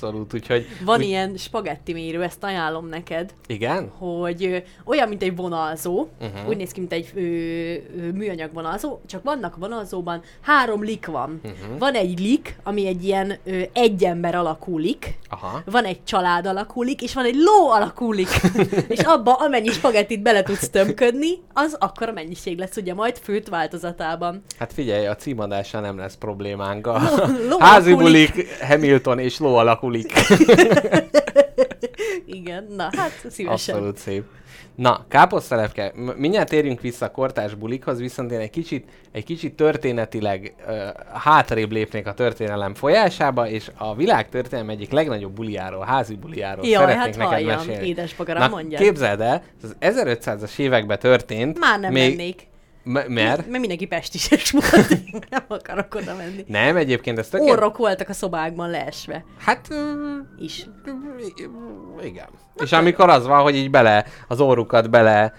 Speaker 2: Abszolút, úgyhogy...
Speaker 3: Van
Speaker 2: úgy,
Speaker 3: ilyen spagetti mérő, ezt ajánlom neked,
Speaker 2: Igen?
Speaker 3: hogy ö, olyan, mint egy vonalzó, uh-huh. úgy néz ki, mint egy ö, ö, műanyag vonalzó, csak vannak a vonalzóban három lik van. Uh-huh. Van egy lik, ami egy ilyen ö, egy ember alakú lik,
Speaker 2: Aha.
Speaker 3: van egy család alakú lik, és van egy ló alakú lik. és abba amennyi spagettit bele tudsz tömködni, az akkor a mennyiség lesz ugye majd főtt változatában.
Speaker 2: Hát figyelj, a címadással nem lesz problémánk. A
Speaker 3: ló
Speaker 2: házi
Speaker 3: alakú
Speaker 2: bulik, Hamilton és ló alakulik.
Speaker 3: Igen, na hát szívesen.
Speaker 2: Abszolút szép. Na, káposztelepke, mindjárt térjünk vissza a kortás bulikhoz, viszont én egy kicsit, egy kicsit történetileg uh, hátrébb lépnék a történelem folyásába, és a világ történelem egyik legnagyobb buliáról, házi buliáról
Speaker 3: Jaj,
Speaker 2: szeretnék
Speaker 3: hát
Speaker 2: neked
Speaker 3: halljam,
Speaker 2: mesélni.
Speaker 3: édes bogaram,
Speaker 2: Na,
Speaker 3: mondjad.
Speaker 2: képzeld el, ez az 1500-as években történt.
Speaker 3: Már nem
Speaker 2: még,
Speaker 3: mennék.
Speaker 2: M- mert?
Speaker 3: Mert mindenki pestises volt, nem akarok oda menni.
Speaker 2: Nem, egyébként ez tökéletes.
Speaker 3: Orrok voltak a szobákban leesve
Speaker 2: Hát,
Speaker 3: is.
Speaker 2: igen. És amikor az van, hogy így bele, az orrukat bele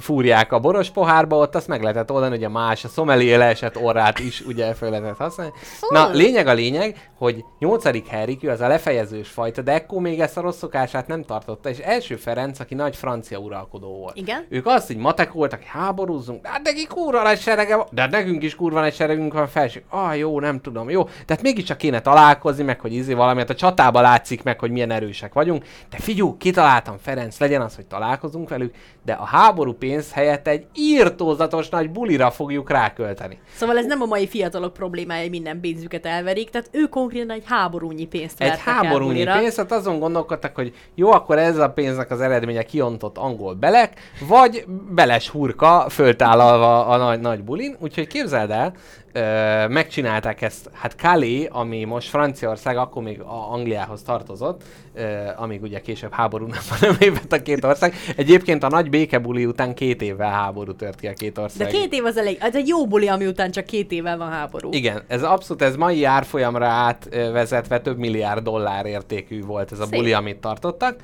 Speaker 2: fúrják a boros pohárba, ott azt meg lehetett oldani, hogy a más, a szomelié leesett orrát is ugye föl lehetett használni. Na, lényeg a lényeg, hogy 8. Henrik, ő az a lefejezős fajta, de ekkor még ezt a rossz szokását nem tartotta, és első Ferenc, aki nagy francia uralkodó volt.
Speaker 3: Igen?
Speaker 2: Ők azt így matekoltak, hogy háborúzzunk, de hát neki kurva nagy serege van, de hát nekünk is kurva nagy seregünk van felső. Ah, jó, nem tudom, jó. Tehát mégiscsak kéne találkozni, meg hogy izé valamit. A csatába látszik meg, hogy milyen erősek vagyunk. De figyú, kitaláltam Ferenc, legyen az, hogy találkozunk velük, de a háború pénz helyett egy írtózatos nagy bulira fogjuk rákölteni.
Speaker 3: Szóval ez nem a mai fiatalok problémája, hogy minden pénzüket elverik, tehát ő konkrétan egy háborúnyi pénzt
Speaker 2: Egy háborúnyi
Speaker 3: bulira.
Speaker 2: pénz, hát azon gondolkodtak, hogy jó, akkor ez a pénznek az eredménye kiontott angol belek, vagy beles hurka föltállalva a nagy, nagy bulin. Úgyhogy képzeld el, ö, megcsinálták ezt, hát Calais, ami most Franciaország, akkor még a Angliához tartozott, ö, amíg ugye később háború nem lépett a két ország. Egyébként a nagy békebuli után két évvel háború tört ki a két
Speaker 3: De
Speaker 2: ország.
Speaker 3: két év az elég, ez egy jó buli, ami után csak két évvel van háború.
Speaker 2: Igen, ez abszolút, ez mai árfolyamra átvezetve több milliárd dollár értékű volt ez a
Speaker 3: Szép.
Speaker 2: buli, amit tartottak.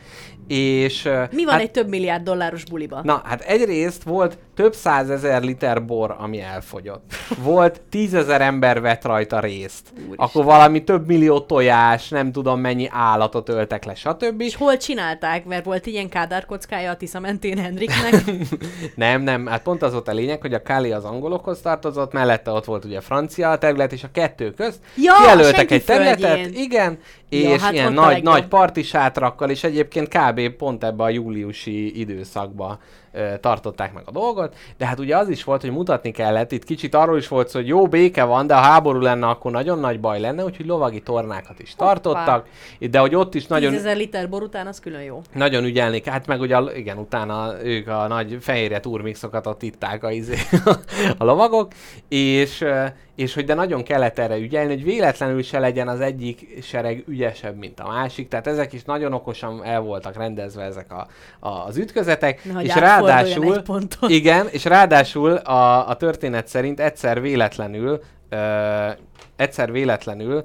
Speaker 2: És
Speaker 3: Mi van
Speaker 2: hát,
Speaker 3: egy több milliárd dolláros buliba?
Speaker 2: Na, hát egyrészt volt több százezer liter bor, ami elfogyott. Volt tízezer ember vett rajta részt.
Speaker 3: Úristen.
Speaker 2: Akkor valami több millió tojás, nem tudom mennyi állatot öltek le, stb.
Speaker 3: És hol csinálták? Mert volt ilyen kádárkockája a Tisza mentén Henriknek.
Speaker 2: Nem, nem, hát pont az volt a lényeg, hogy a Kali az angolokhoz tartozott, mellette ott volt ugye a francia terület, és a kettő közt
Speaker 3: Ja,
Speaker 2: kijelöltek
Speaker 3: senki
Speaker 2: egy területet,
Speaker 3: földjén.
Speaker 2: igen,
Speaker 3: Ja,
Speaker 2: és
Speaker 3: hát
Speaker 2: ilyen nagy, nagy partisátrakkal, és egyébként kb. Pont ebbe a júliusi időszakba ö, tartották meg a dolgot, de hát ugye az is volt, hogy mutatni kellett, itt kicsit arról is volt szó, hogy jó béke van, de ha háború lenne, akkor nagyon nagy baj lenne, úgyhogy lovagi tornákat is tartottak, de hogy ott is nagyon...
Speaker 3: 10 liter bor után az külön jó.
Speaker 2: Nagyon ügyelni, hát meg ugye, igen, utána ők a nagy fehérje turmixokat ott itták a, izé, a lovagok, és, és hogy de nagyon kellett erre ügyelni, hogy véletlenül se legyen az egyik sereg ügyesebb, mint a másik, tehát ezek is nagyon okosan el voltak rendezve ezek a, a, az ütközetek,
Speaker 3: Nehogy
Speaker 2: és ráadásul, igen, és ráadásul a, a történet szerint egyszer véletlenül, ö, egyszer véletlenül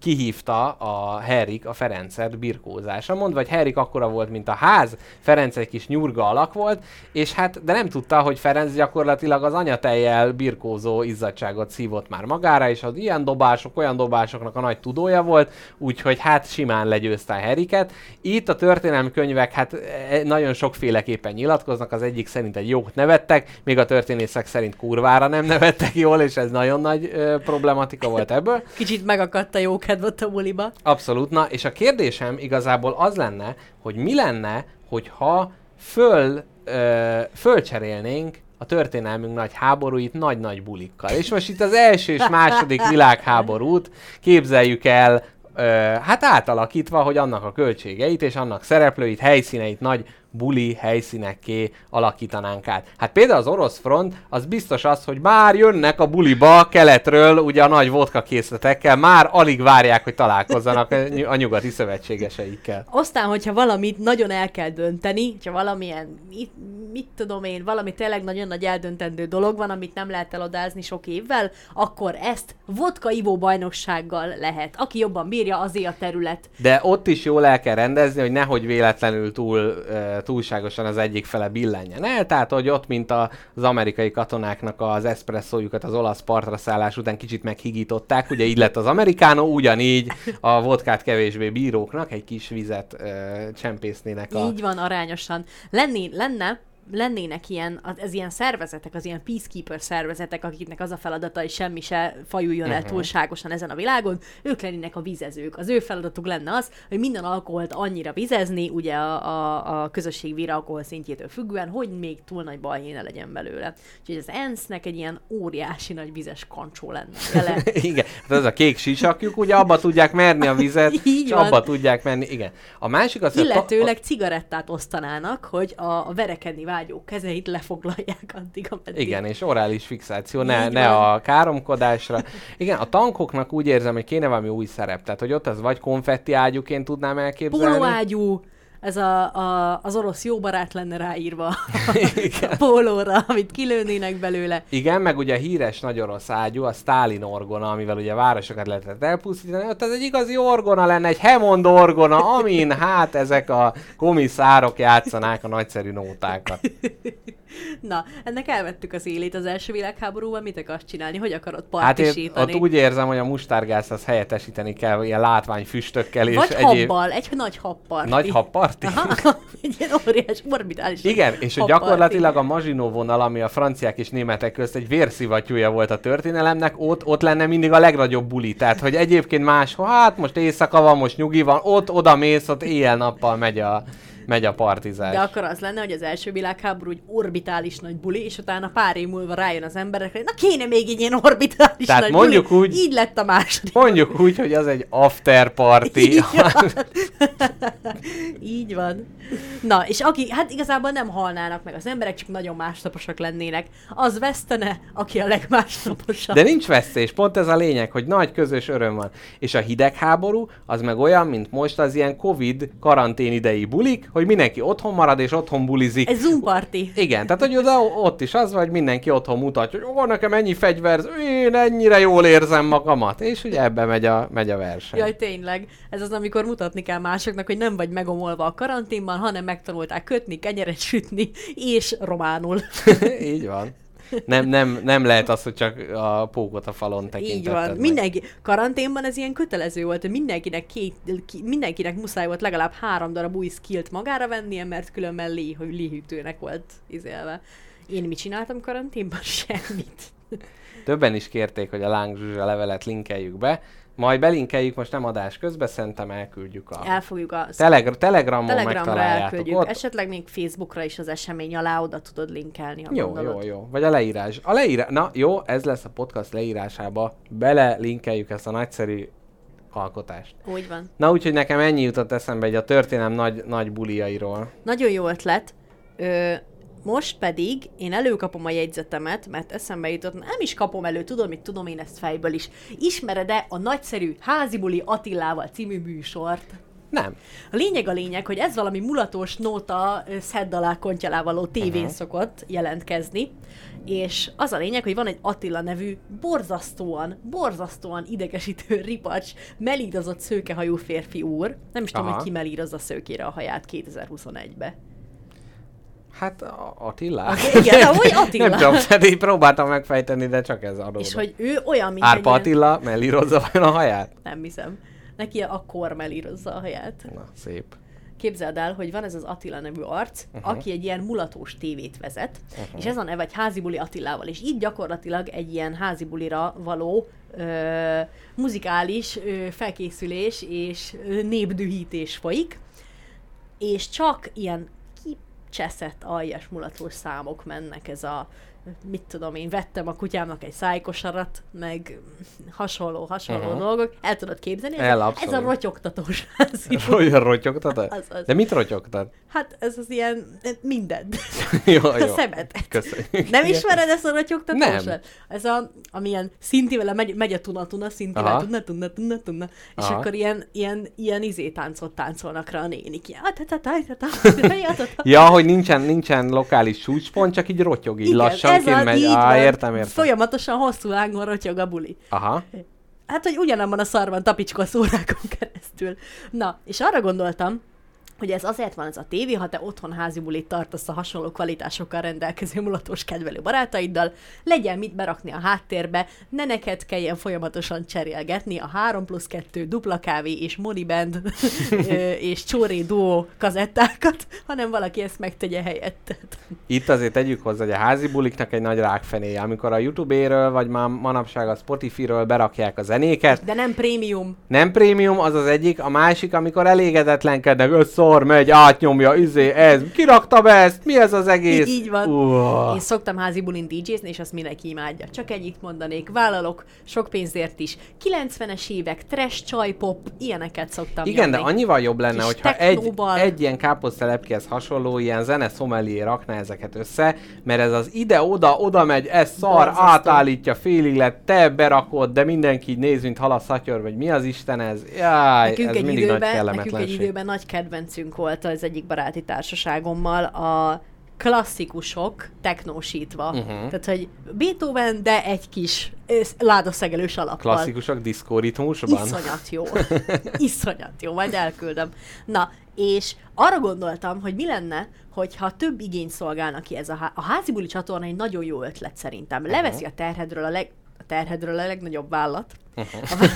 Speaker 2: kihívta a Herrik a Ferencet birkózásra, mondva, hogy Herrik akkora volt, mint a ház, Ferenc egy kis nyurga alak volt, és hát, de nem tudta, hogy Ferenc gyakorlatilag az anyatejjel birkózó izzadságot szívott már magára, és az ilyen dobások, olyan dobásoknak a nagy tudója volt, úgyhogy hát simán legyőzte a Herriket. Itt a történelmi könyvek hát e, nagyon sokféleképpen nyilatkoznak, az egyik szerint egy jót nevettek, még a történészek szerint kurvára nem nevettek jól, és ez nagyon nagy ö, problematika volt ebből.
Speaker 3: Kicsit megakadt a jó kedvet a buliba.
Speaker 2: Abszolút. Na, és a kérdésem igazából az lenne, hogy mi lenne, hogyha föl, ö, fölcserélnénk a történelmünk nagy háborúit nagy-nagy bulikkal. És most itt az első és második világháborút képzeljük el, ö, hát átalakítva, hogy annak a költségeit és annak szereplőit, helyszíneit nagy buli helyszínekké alakítanánk át. Hát például az orosz front, az biztos az, hogy már jönnek a buliba keletről, ugye a nagy vodka készletekkel, már alig várják, hogy találkozzanak a nyugati szövetségeseikkel.
Speaker 3: Aztán, hogyha valamit nagyon el kell dönteni, hogyha valamilyen, mit, mit tudom én, valami tényleg nagyon nagy eldöntendő dolog van, amit nem lehet eladázni sok évvel, akkor ezt vodka ivó bajnoksággal lehet. Aki jobban bírja, azé a terület.
Speaker 2: De ott is jól el kell rendezni, hogy nehogy véletlenül túl, uh, túlságosan az egyik fele billenjen el, tehát hogy ott, mint az amerikai katonáknak az eszpresszójukat az olasz partra szállás után kicsit meghigították, ugye így lett az amerikánó, ugyanígy a vodkát kevésbé bíróknak egy kis vizet uh, csempésznének a...
Speaker 3: Így van, arányosan. Lenné, lenne, lennének ilyen, az, ilyen szervezetek, az ilyen peacekeeper szervezetek, akiknek az a feladata, hogy semmi se fajuljon el
Speaker 2: Mhm.
Speaker 3: túlságosan ezen a világon, ők lennének a vizezők. Az ő feladatuk lenne az, hogy minden alkoholt annyira vizezni, ugye a, a, a közösség vír alkohol szintjétől függően, hogy még túl nagy baj ne legyen belőle. Úgyhogy az ENSZ-nek egy ilyen óriási nagy vizes kancsó lenne vele.
Speaker 2: Igen, hát az a kék sisakjuk, ugye abba tudják merni a vizet, és abba tudják menni, igen. A másik az, hogy a
Speaker 3: Illetőleg cigarettát osztanának, hogy a, a verekedni vágyók kezeit lefoglalják addig, ameddig.
Speaker 2: Igen, és orális fixáció, ne,
Speaker 3: Így
Speaker 2: ne
Speaker 3: van.
Speaker 2: a káromkodásra. Igen, a tankoknak úgy érzem, hogy kéne valami új szerep. Tehát, hogy ott az vagy konfetti ágyúként tudnám elképzelni.
Speaker 3: Pólóágyú, ez a, a, az orosz jó barát lenne ráírva
Speaker 2: Igen.
Speaker 3: a pólóra, amit kilőnének belőle.
Speaker 2: Igen, meg ugye a híres nagy orosz ágyú, a Stalin orgona, amivel ugye városokat lehetett elpusztítani, ott ez egy igazi orgona lenne, egy Hemond orgona, amin hát ezek a komiszárok játszanák a nagyszerű nótákat.
Speaker 3: Na, ennek elvettük az élét az első világháborúban, mit akarsz csinálni? Hogy akarod
Speaker 2: Hát én
Speaker 3: partisítani?
Speaker 2: ott úgy érzem, hogy a mustárgázt az helyettesíteni kell ilyen látványfüstökkel és
Speaker 3: Vagy
Speaker 2: egyéb...
Speaker 3: habbal, egy nagy habparti.
Speaker 2: Nagy habparti?
Speaker 3: Aha, egy ilyen óriás, orbitális
Speaker 2: Igen, és hogy
Speaker 3: habparti.
Speaker 2: gyakorlatilag a Mazsinó vonal, ami a franciák és németek közt egy vérszivattyúja volt a történelemnek, ott, ott lenne mindig a legnagyobb buli. Tehát, hogy egyébként máshol, hát most éjszaka van, most nyugi van, ott oda mész, ott éjjel-nappal megy a, megy a partizás.
Speaker 3: De akkor az lenne, hogy az első világháború egy orbitális nagy buli, és utána pár év múlva rájön az emberekre, na kéne még egy ilyen orbitális
Speaker 2: Tehát
Speaker 3: nagy
Speaker 2: mondjuk
Speaker 3: buli.
Speaker 2: úgy-
Speaker 3: Így lett a második.
Speaker 2: Mondjuk úgy, hogy az egy after party.
Speaker 3: Így van. Így van. Na, és aki, hát igazából nem halnának meg az emberek, csak nagyon másnaposak lennének. Az vesztene, aki a legmásnaposabb.
Speaker 2: De nincs vesztés, pont ez a lényeg, hogy nagy közös öröm van. És a hidegháború az meg olyan, mint most az ilyen Covid karantén idei bulik, hogy mindenki otthon marad és otthon bulizik.
Speaker 3: Ez Zoom party.
Speaker 2: Igen, tehát hogy oda, ott is az, hogy mindenki otthon mutatja, hogy ó, nekem ennyi fegyver, én ennyire jól érzem magamat. És ugye ebbe megy a, megy a verseny.
Speaker 3: Jaj, tényleg. Ez az, amikor mutatni kell másoknak, hogy nem vagy megomolva a karanténban, hanem megtanulták kötni, kenyeret sütni, és románul.
Speaker 2: Így van. Nem, nem, nem lehet az, hogy csak a pókot a falon tekintetted
Speaker 3: Így van.
Speaker 2: meg.
Speaker 3: Mindenki, karanténban ez ilyen kötelező volt, hogy mindenkinek, két, ki, mindenkinek muszáj volt legalább három darab új skillt magára vennie, mert különben lé, hogy léhűtőnek volt izélve. Én mit csináltam karanténban? Semmit.
Speaker 2: Többen is kérték, hogy a lángzsuzsa levelet linkeljük be. Majd belinkeljük, most nem adás közben, szerintem elküldjük a
Speaker 3: Elfogjuk a
Speaker 2: Telegra- Telegramon
Speaker 3: Telegramra elküldjük.
Speaker 2: Ott,
Speaker 3: Esetleg még Facebookra is az esemény alá oda tudod linkelni, ha
Speaker 2: Jó,
Speaker 3: gondolod.
Speaker 2: jó, jó. Vagy a leírás. A leírás. Na, jó, ez lesz a podcast leírásába. Bele linkeljük ezt a nagyszerű alkotást.
Speaker 3: Úgy van.
Speaker 2: Na, úgyhogy nekem ennyi jutott eszembe egy a történelem nagy, nagy buliairól.
Speaker 3: Nagyon jó ötlet. Ö, most pedig én előkapom a jegyzetemet, mert eszembe jutott, nem is kapom elő, tudom, mit tudom én ezt fejből is. Ismered-e a nagyszerű Házibuli Attilával című műsort?
Speaker 2: Nem.
Speaker 3: A lényeg a lényeg, hogy ez valami mulatos nóta szedd alá kontyalá való tévén uh-huh. szokott jelentkezni, és az a lényeg, hogy van egy Attila nevű borzasztóan, borzasztóan idegesítő ripacs, melírozott szőkehajú férfi úr. Nem is tudom,
Speaker 2: Aha.
Speaker 3: hogy ki melírozza szőkére a haját 2021-be.
Speaker 2: Hát a- Attila.
Speaker 3: Igen, ahogy Attila.
Speaker 2: Nem tudom, így próbáltam megfejteni, de csak ez adódott.
Speaker 3: És hogy ő olyan, mint
Speaker 2: Árpa
Speaker 3: egy ilyen-
Speaker 2: Attila mellírozza vajon a haját?
Speaker 3: Nem hiszem. Neki a kor melírozza a haját.
Speaker 2: Na, szép.
Speaker 3: Képzeld el, hogy van ez az Attila nevű arc, uh-huh. aki egy ilyen mulatós tévét vezet, uh-huh. és ez a neve egy házibuli Attilával, és így gyakorlatilag egy ilyen házibulira való ö, muzikális ö, felkészülés és ö, népdühítés folyik, és csak ilyen kicseszett aljas mulatós számok mennek ez a mit tudom én, vettem a kutyámnak egy szájkosarat, meg hasonló, hasonló uh-huh. dolgok. El tudod képzelni? Ez,
Speaker 2: El,
Speaker 3: a, ez a rotyogtatós.
Speaker 2: Olyan rotyogtad?
Speaker 3: Az, az.
Speaker 2: De mit rotyogtad?
Speaker 3: Hát ez az ilyen, mindent.
Speaker 2: jó,
Speaker 3: A
Speaker 2: jó.
Speaker 3: szemetet.
Speaker 2: Köszönjük.
Speaker 3: Nem ismered ezt a rotyogtatósat?
Speaker 2: Nem.
Speaker 3: Ez a, amilyen szintivel megy, megy a tuna-tuna, szintivel
Speaker 2: Aha.
Speaker 3: tuna-tuna-tuna-tuna, és
Speaker 2: Aha.
Speaker 3: akkor ilyen, ilyen, ilyen izé táncot táncolnak rá a nénik. "Ah, ta- ta- ta- ta- ta- ta- ta- ta."
Speaker 2: Ja, hogy nincsen, nincsen lokális csúcspont, csak így rotyog, így lassanként
Speaker 3: ez a-
Speaker 2: megy.
Speaker 3: így
Speaker 2: Á,
Speaker 3: van.
Speaker 2: értem, értem.
Speaker 3: Folyamatosan hosszú lángon rotyog a buli.
Speaker 2: Aha.
Speaker 3: Hát, hogy ugyanabban a szarban tapicskol órákon keresztül. Na, és arra gondoltam, hogy ez azért van ez a tévé, ha te otthon házi bulit tartasz a hasonló kvalitásokkal rendelkező mulatos kedvelő barátaiddal, legyen mit berakni a háttérbe, ne neked kelljen folyamatosan cserélgetni a 3 plusz 2 dupla kávé és moniband és csóré duó kazettákat, hanem valaki ezt megtegye helyetted.
Speaker 2: Itt azért tegyük hozzá, hogy a házi buliknak egy nagy rákfenéje. Amikor a YouTube-éről, vagy már manapság a Spotify-ről berakják a zenéket,
Speaker 3: De nem prémium.
Speaker 2: nem prémium, az az egyik, a másik, amikor elégedetlenkednek, ő szar, megy, átnyomja, izé, ez, kirakta be ezt, mi ez az egész?
Speaker 3: Így van.
Speaker 2: Uah.
Speaker 3: Én szoktam házi bulin DJ-zni, és azt mindenki imádja. Csak ennyit mondanék, vállalok sok pénzért is. 90-es évek, trash, csajpop, ilyeneket szoktam
Speaker 2: Igen, de
Speaker 3: nyomni.
Speaker 2: annyival jobb lenne,
Speaker 3: Kis
Speaker 2: hogyha egy,
Speaker 3: technóval.
Speaker 2: egy ilyen káposztelepkéhez hasonló, ilyen zene szomelié rakná ezeket össze, mert ez az ide-oda, oda megy, ez szar,
Speaker 3: Borzasztó.
Speaker 2: átállítja félig lett, te berakod, de mindenki így néz, mint hal a szatyor, vagy mi az Isten ez? Jaj,
Speaker 3: Nekünk
Speaker 2: ez
Speaker 3: egy,
Speaker 2: mindig
Speaker 3: időben,
Speaker 2: nagy
Speaker 3: nekünk egy időben nagy kedvencünk volt az egyik baráti társaságommal a klasszikusok technósítva.
Speaker 2: Mhm.
Speaker 3: Uh-huh. Tehát, hogy Beethoven, de egy kis ládaszegelős alappal.
Speaker 2: Klasszikusok diszkóritmusban?
Speaker 3: Iszonyat jó. Iszonyat jó, majd elküldöm. Na, és arra gondoltam, hogy mi lenne, hogyha több igény szolgálna ki ez a, há- a házi buli csatorna egy nagyon jó ötlet szerintem. Leveszi a terhedről a leg a terhedről a legnagyobb vállat. A,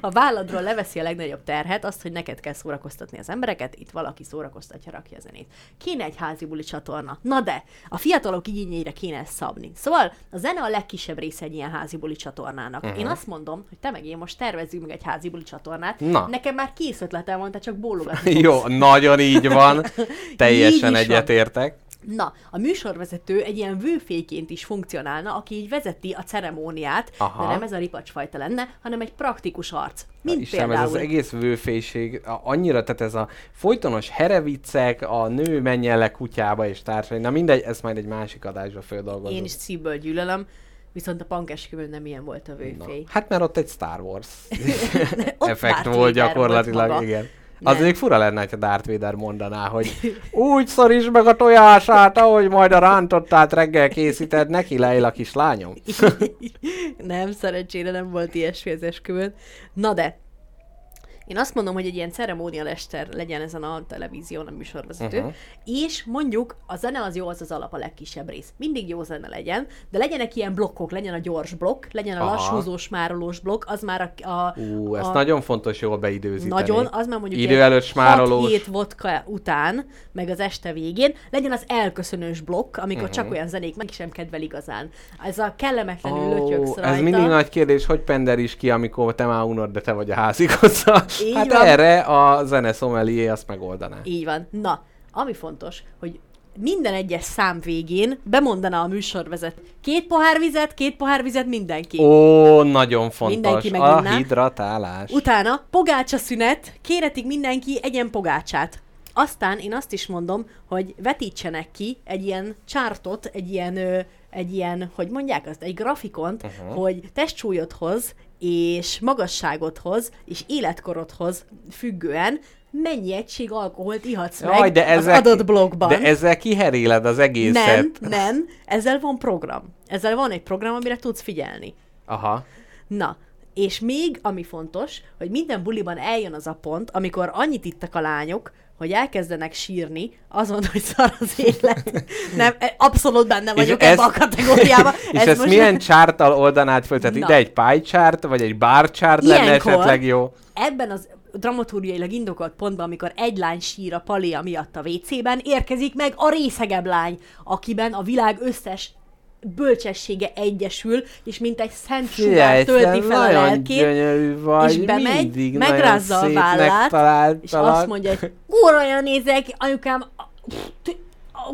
Speaker 3: a válladról leveszi a legnagyobb terhet, azt, hogy neked kell szórakoztatni az embereket, itt valaki szórakoztatja, rakja a zenét. Kéne egy házi buli csatorna. Na de, a fiatalok igényeire kéne ezt szabni. Szóval a zene a legkisebb része egy ilyen házi buli csatornának. Uh-huh. Én azt mondom, hogy te meg én most tervezzünk meg egy házi buli csatornát.
Speaker 2: Na.
Speaker 3: Nekem már kész ötletem van, te csak bólogatni.
Speaker 2: Jó, nagyon így van. Teljesen
Speaker 3: Így van.
Speaker 2: egyetértek.
Speaker 3: Na, a műsorvezető egy ilyen vőféként is funkcionálna, aki így vezeti a ceremóniát,
Speaker 2: Aha.
Speaker 3: de nem ez a ripacsfajta lenne, hanem egy praktikus arc. Mint
Speaker 2: Istenem, ez
Speaker 3: például...
Speaker 2: az egész vőfélség, annyira, tehát ez a folytonos hereviccek, a nő menjen le kutyába és társai, na mindegy, ezt majd egy másik adásba földolgozunk.
Speaker 3: Én is szívből gyűlölöm, viszont a pankesküvőn nem ilyen volt a
Speaker 2: Na.
Speaker 3: vőfély.
Speaker 2: Hát mert ott egy Star Wars effekt volt gyakorlatilag,
Speaker 3: volt maga.
Speaker 2: igen. Az még fura lenne, ha Darth Vader mondaná, hogy úgy szoríts meg a tojását, ahogy majd a rántottát reggel készíted, neki lejl a kislányom.
Speaker 3: nem, szerencsére nem volt ilyesmi az esküvőn. Na de, én azt mondom, hogy egy ilyen ceremónialester legyen ezen a televízión a műsorvezető, uh-huh. és mondjuk a zene az jó, az az alap, a legkisebb rész. Mindig jó zene legyen, de legyenek ilyen blokkok, legyen a gyors blokk, legyen a
Speaker 2: Aha.
Speaker 3: lassúzós, márolós blokk, az már a... a
Speaker 2: Ú, ez
Speaker 3: a,
Speaker 2: nagyon fontos jól beidőzíteni.
Speaker 3: Nagyon, az már mondjuk
Speaker 2: Idő előtt smárolós.
Speaker 3: 6 vodka után, meg az este végén, legyen az elköszönős blokk, amikor uh-huh. csak olyan zenék meg sem kedvel igazán. Ez a kellemetlenül.
Speaker 2: Ó,
Speaker 3: lötyögsz rajta.
Speaker 2: ez mindig nagy kérdés, hogy pender is ki, amikor te már unod, de te vagy a házigazda.
Speaker 3: Így
Speaker 2: Hát
Speaker 3: van.
Speaker 2: erre a zene szomelié azt megoldana.
Speaker 3: Így van. Na, ami fontos, hogy minden egyes szám végén bemondaná a műsorvezet két pohár vizet, két pohár vizet mindenki.
Speaker 2: Ó, nagyon fontos.
Speaker 3: Mindenki
Speaker 2: a
Speaker 3: meginná.
Speaker 2: hidratálás.
Speaker 3: Utána pogácsa szünet, kéretik mindenki egyen pogácsát. Aztán én azt is mondom, hogy vetítsenek ki egy ilyen csártot, egy ilyen, ö, egy ilyen, hogy mondják azt, egy grafikont, uh-huh. hogy testsúlyodhoz és magasságodhoz és életkorodhoz függően mennyi egység alkoholt ihatsz meg
Speaker 2: Jaj, de ezzel,
Speaker 3: az adott blogban.
Speaker 2: De ezzel kiheréled az egészet.
Speaker 3: nem, nem, ezzel van program. Ezzel van egy program, amire tudsz figyelni.
Speaker 2: Aha.
Speaker 3: Na, és még, ami fontos, hogy minden buliban eljön az a pont, amikor annyit ittak a lányok, hogy elkezdenek sírni, azon, hogy szar az élet. Nem, e, abszolút benne vagyok ebbe a kategóriába.
Speaker 2: És ezt
Speaker 3: most-
Speaker 2: milyen csárttal oldanád föl? Tehát
Speaker 3: Na.
Speaker 2: ide egy chart, vagy egy bar chart lenne esetleg jó?
Speaker 3: Ebben az dramaturgiailag indokolt pontban, amikor egy lány sír a palia miatt a WC-ben, érkezik meg a részegebb lány, akiben a világ összes bölcsessége egyesül, és mint egy szent sugár tölti fel a lelkét,
Speaker 2: vagy,
Speaker 3: és bemegy, megrázza a vállát, és azt mondja, hogy kurva olyan nézek, anyukám,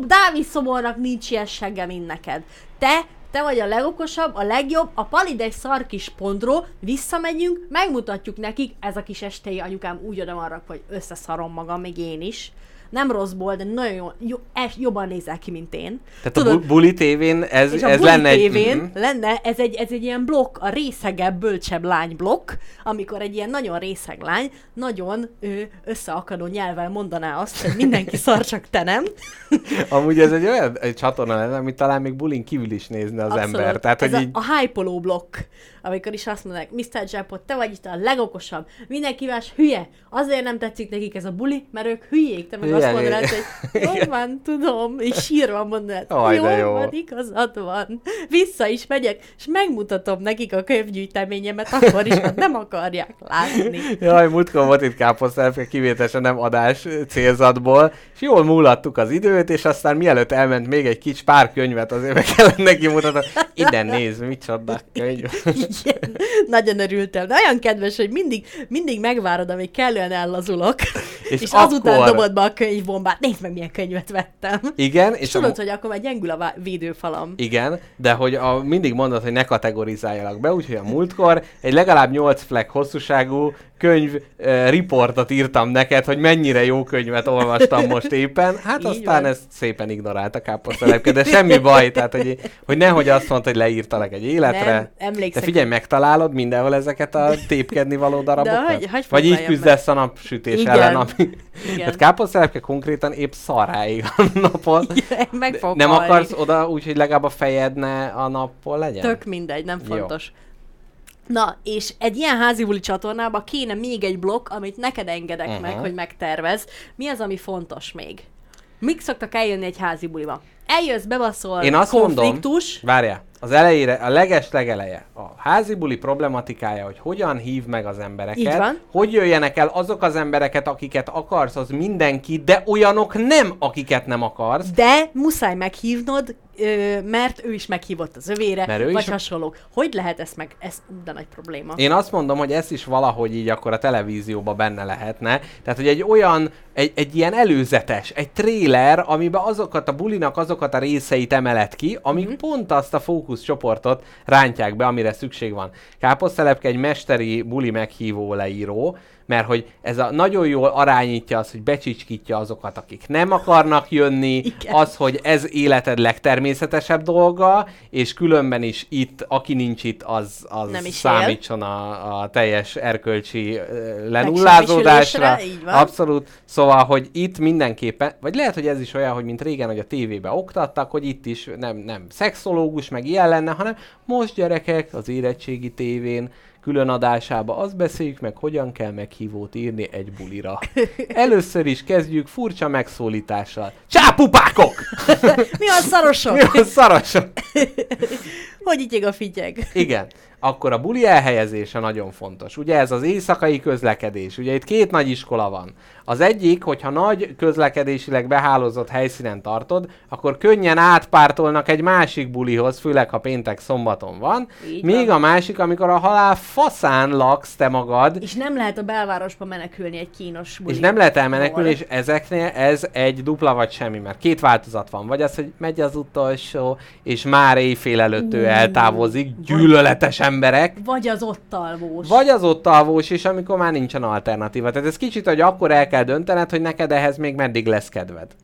Speaker 3: Dávid szomornak nincs ilyen segge, mint neked. Te, te vagy a legokosabb, a legjobb, a palid egy szar kis pondró, visszamegyünk, megmutatjuk nekik, ez a kis estei anyukám úgy oda van rakva, hogy összeszarom magam, még én is. Nem rosszból, de nagyon jó, jó, jobban nézel ki, mint én.
Speaker 2: Tehát a bu- buli tévén ez,
Speaker 3: És a
Speaker 2: ez
Speaker 3: buli
Speaker 2: lenne egy...
Speaker 3: tévén
Speaker 2: Mhm.
Speaker 3: lenne, ez egy, ez egy ilyen blokk, a részegebb, bölcsebb lány blokk, amikor egy ilyen nagyon részeg lány nagyon ő, összeakadó nyelvvel mondaná azt, hogy mindenki szar, csak te nem.
Speaker 2: Amúgy ez egy olyan egy csatorna lenne, amit talán még bulin kívül is nézne az
Speaker 3: Abszolút.
Speaker 2: ember. Tehát,
Speaker 3: ez
Speaker 2: hogy
Speaker 3: a,
Speaker 2: így...
Speaker 3: a hypoló blokk, amikor is azt mondják, Mr. Jackpot, te vagy itt a legokosabb, mindenki más hülye, azért nem tetszik nekik ez a buli, mert ők hülyék, te meg
Speaker 2: Igen,
Speaker 3: azt
Speaker 2: igen.
Speaker 3: hogy jó van, tudom, és sírva mondanád,
Speaker 2: Aj,
Speaker 3: jó,
Speaker 2: jó.
Speaker 3: van, igazad van, vissza is megyek, és megmutatom nekik a könyvgyűjteményemet, akkor is, ha nem akarják látni.
Speaker 2: Jaj, múltkor volt itt káposztelepke kivételesen nem adás célzatból, és jól múlattuk az időt, és aztán mielőtt elment még egy kis pár könyvet, azért meg kellett neki mutatni. Ide nézd, micsoda könyv.
Speaker 3: Igen, nagyon örültem, de olyan kedves, hogy mindig, mindig megvárod, amíg kellően ellazulok, és,
Speaker 2: És
Speaker 3: és azután
Speaker 2: akkor-
Speaker 3: dobod be a könyvbombát. Nézd meg, milyen könyvet vettem.
Speaker 2: Igen, és
Speaker 3: És
Speaker 2: a,
Speaker 3: tudod, hogy akkor már gyengül a védőfalam.
Speaker 2: igen, de hogy a, mindig mondod, hogy ne kategorizáljalak be, úgyhogy a múltkor egy legalább 8 flag hosszúságú könyv uh, riportot írtam neked, hogy mennyire jó könyvet olvastam most éppen. Hát
Speaker 3: Így
Speaker 2: aztán
Speaker 3: van.
Speaker 2: ezt szépen ignorálta káposztelepke, de semmi baj, tehát hogy, hogy nehogy azt mondta, hogy leírtalak egy életre.
Speaker 3: Nem,
Speaker 2: De
Speaker 3: emlékszek.
Speaker 2: figyelj, megtalálod mindenhol ezeket a tépkedni való darabokat?
Speaker 3: hogy- hogy
Speaker 2: Vagy így küzdesz a napsütés
Speaker 3: Igen.
Speaker 2: ellen, ami...
Speaker 3: Igen.
Speaker 2: Tehát káposztelepke konkrétan épp szaráig a napon.
Speaker 3: Meg fog
Speaker 2: Nem
Speaker 3: halni.
Speaker 2: akarsz oda úgy, hogy legalább a fejed ne a nappal legyen?
Speaker 3: Tök mindegy, nem
Speaker 2: Jó.
Speaker 3: Na, és egy ilyen házibuli csatornába kéne még egy blokk, amit neked engedek uh-huh. meg, hogy megtervez. Mi az, ami fontos még? Mik szoktak eljönni egy házibuliba? Eljössz, bebaszol,
Speaker 2: Én azt mondom,
Speaker 3: konfliktus,
Speaker 2: várjál, az elejére, a leges legeleje, a házi buli problematikája, hogy hogyan hív meg az embereket, hogy jöjjenek el azok az embereket, akiket akarsz, az mindenki, de olyanok nem, akiket nem akarsz.
Speaker 3: de muszáj meghívnod, ö, mert ő is meghívott az övére,
Speaker 2: Mert ő
Speaker 3: vagy
Speaker 2: is-
Speaker 3: hasonlók. Hogy lehet ezt meg? Ez de nagy probléma.
Speaker 2: Én azt mondom, hogy ez is valahogy így akkor a televízióba benne lehetne. Tehát, hogy egy olyan, egy, egy ilyen előzetes, egy tréler, amiben azokat a bulinak azokat a részeit emelet ki, amik mm-hmm. pont azt a fókuszcsoportot rántják be, amire szükség van. Káposztelepke egy mesteri buli meghívó leíró, mert hogy ez a nagyon jól arányítja az, hogy becsicskítja azokat, akik nem akarnak jönni,
Speaker 3: Igen.
Speaker 2: az, hogy ez életed legtermészetesebb dolga, és különben is itt, aki nincs itt, az, az
Speaker 3: Nem is
Speaker 2: számítson a, a teljes erkölcsi lenullázódásra. Abszolút. Szóval, hogy itt mindenképpen, vagy lehet, hogy ez is olyan, hogy mint régen, hogy a tévébe oktattak, hogy itt is nem, nem szexológus, meg ilyen lenne, hanem most gyerekek az érettségi tévén külön adásába azt beszéljük meg, hogyan kell meghívót írni egy bulira. Először is kezdjük furcsa megszólítással. Csápupákok!
Speaker 3: Mi a szarosok?
Speaker 2: Mi a szarasok?
Speaker 3: Hogy így a figyeg?
Speaker 2: Igen. Akkor a buli elhelyezése nagyon fontos. Ugye ez az éjszakai közlekedés. Ugye itt két nagy iskola van. Az egyik, hogyha nagy közlekedésileg behálózott helyszínen tartod, akkor könnyen átpártolnak egy másik bulihoz, főleg ha péntek szombaton van.
Speaker 3: Így
Speaker 2: Még
Speaker 3: van.
Speaker 2: a másik, amikor a halál faszán laksz te magad,
Speaker 3: És nem lehet a belvárosba menekülni egy kínos buli.
Speaker 2: és nem lehet elmenekülni, és ezeknél ez egy dupla vagy semmi, mert két változat van. Vagy az, hogy megy az utolsó, és már éjfél előtt ő eltávozik, gyűlöletes emberek.
Speaker 3: Vagy az ott alvós.
Speaker 2: Vagy az ott alvós is, amikor már nincsen alternatíva. Tehát ez kicsit, hogy akkor el kell döntened, hogy neked ehhez még meddig lesz kedved.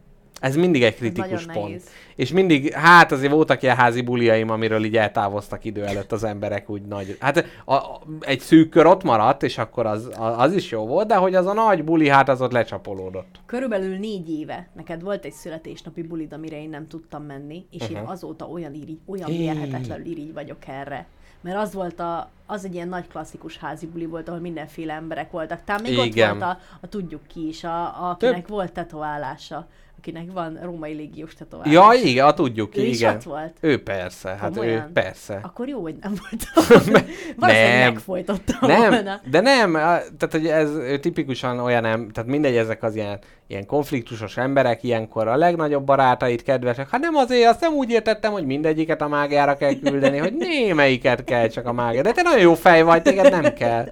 Speaker 2: Ez mindig egy kritikus pont.
Speaker 3: nehéz.
Speaker 2: És mindig, hát azért voltak ilyen házi buliaim, amiről így eltávoztak idő előtt az emberek úgy nagy. Hát a, a, egy szűk kör ott maradt, és akkor az, a- az is jó volt, de hogy az a nagy buli, hát az ott lecsapolódott.
Speaker 3: Körülbelül négy éve neked volt egy születésnapi bulid, amire én nem tudtam menni, és uh-huh. én azóta olyan, irigy, olyan mérhetetlenül irigy vagyok erre. Mert az volt a, az egy ilyen nagy klasszikus házi buli volt, ahol mindenféle emberek voltak. Talán még
Speaker 2: Igen.
Speaker 3: ott volt a, a tudjuk ki is, a, akinek volt tetoválása, akinek van római légiós tetoválása.
Speaker 2: Ja, igen, a tudjuk
Speaker 3: Ő
Speaker 2: ki,
Speaker 3: is
Speaker 2: igen.
Speaker 3: ott volt?
Speaker 2: Ő persze, hát ő
Speaker 3: Komolyan?
Speaker 2: persze.
Speaker 3: Akkor jó, hogy nem voltam. Valószínűleg
Speaker 2: Nem.
Speaker 3: megfojtottam
Speaker 2: Nem,
Speaker 3: volna.
Speaker 2: de nem, tehát hogy ez ő tipikusan olyan, nem, tehát mindegy, ezek az ilyen, ilyen konfliktusos emberek, ilyenkor a legnagyobb barátait, kedvesek. Hát nem azért, azt nem úgy értettem, hogy mindegyiket a mágiára kell küldeni, hogy némelyiket kell csak a mágia. De te nagyon jó fej vagy, téged nem kell.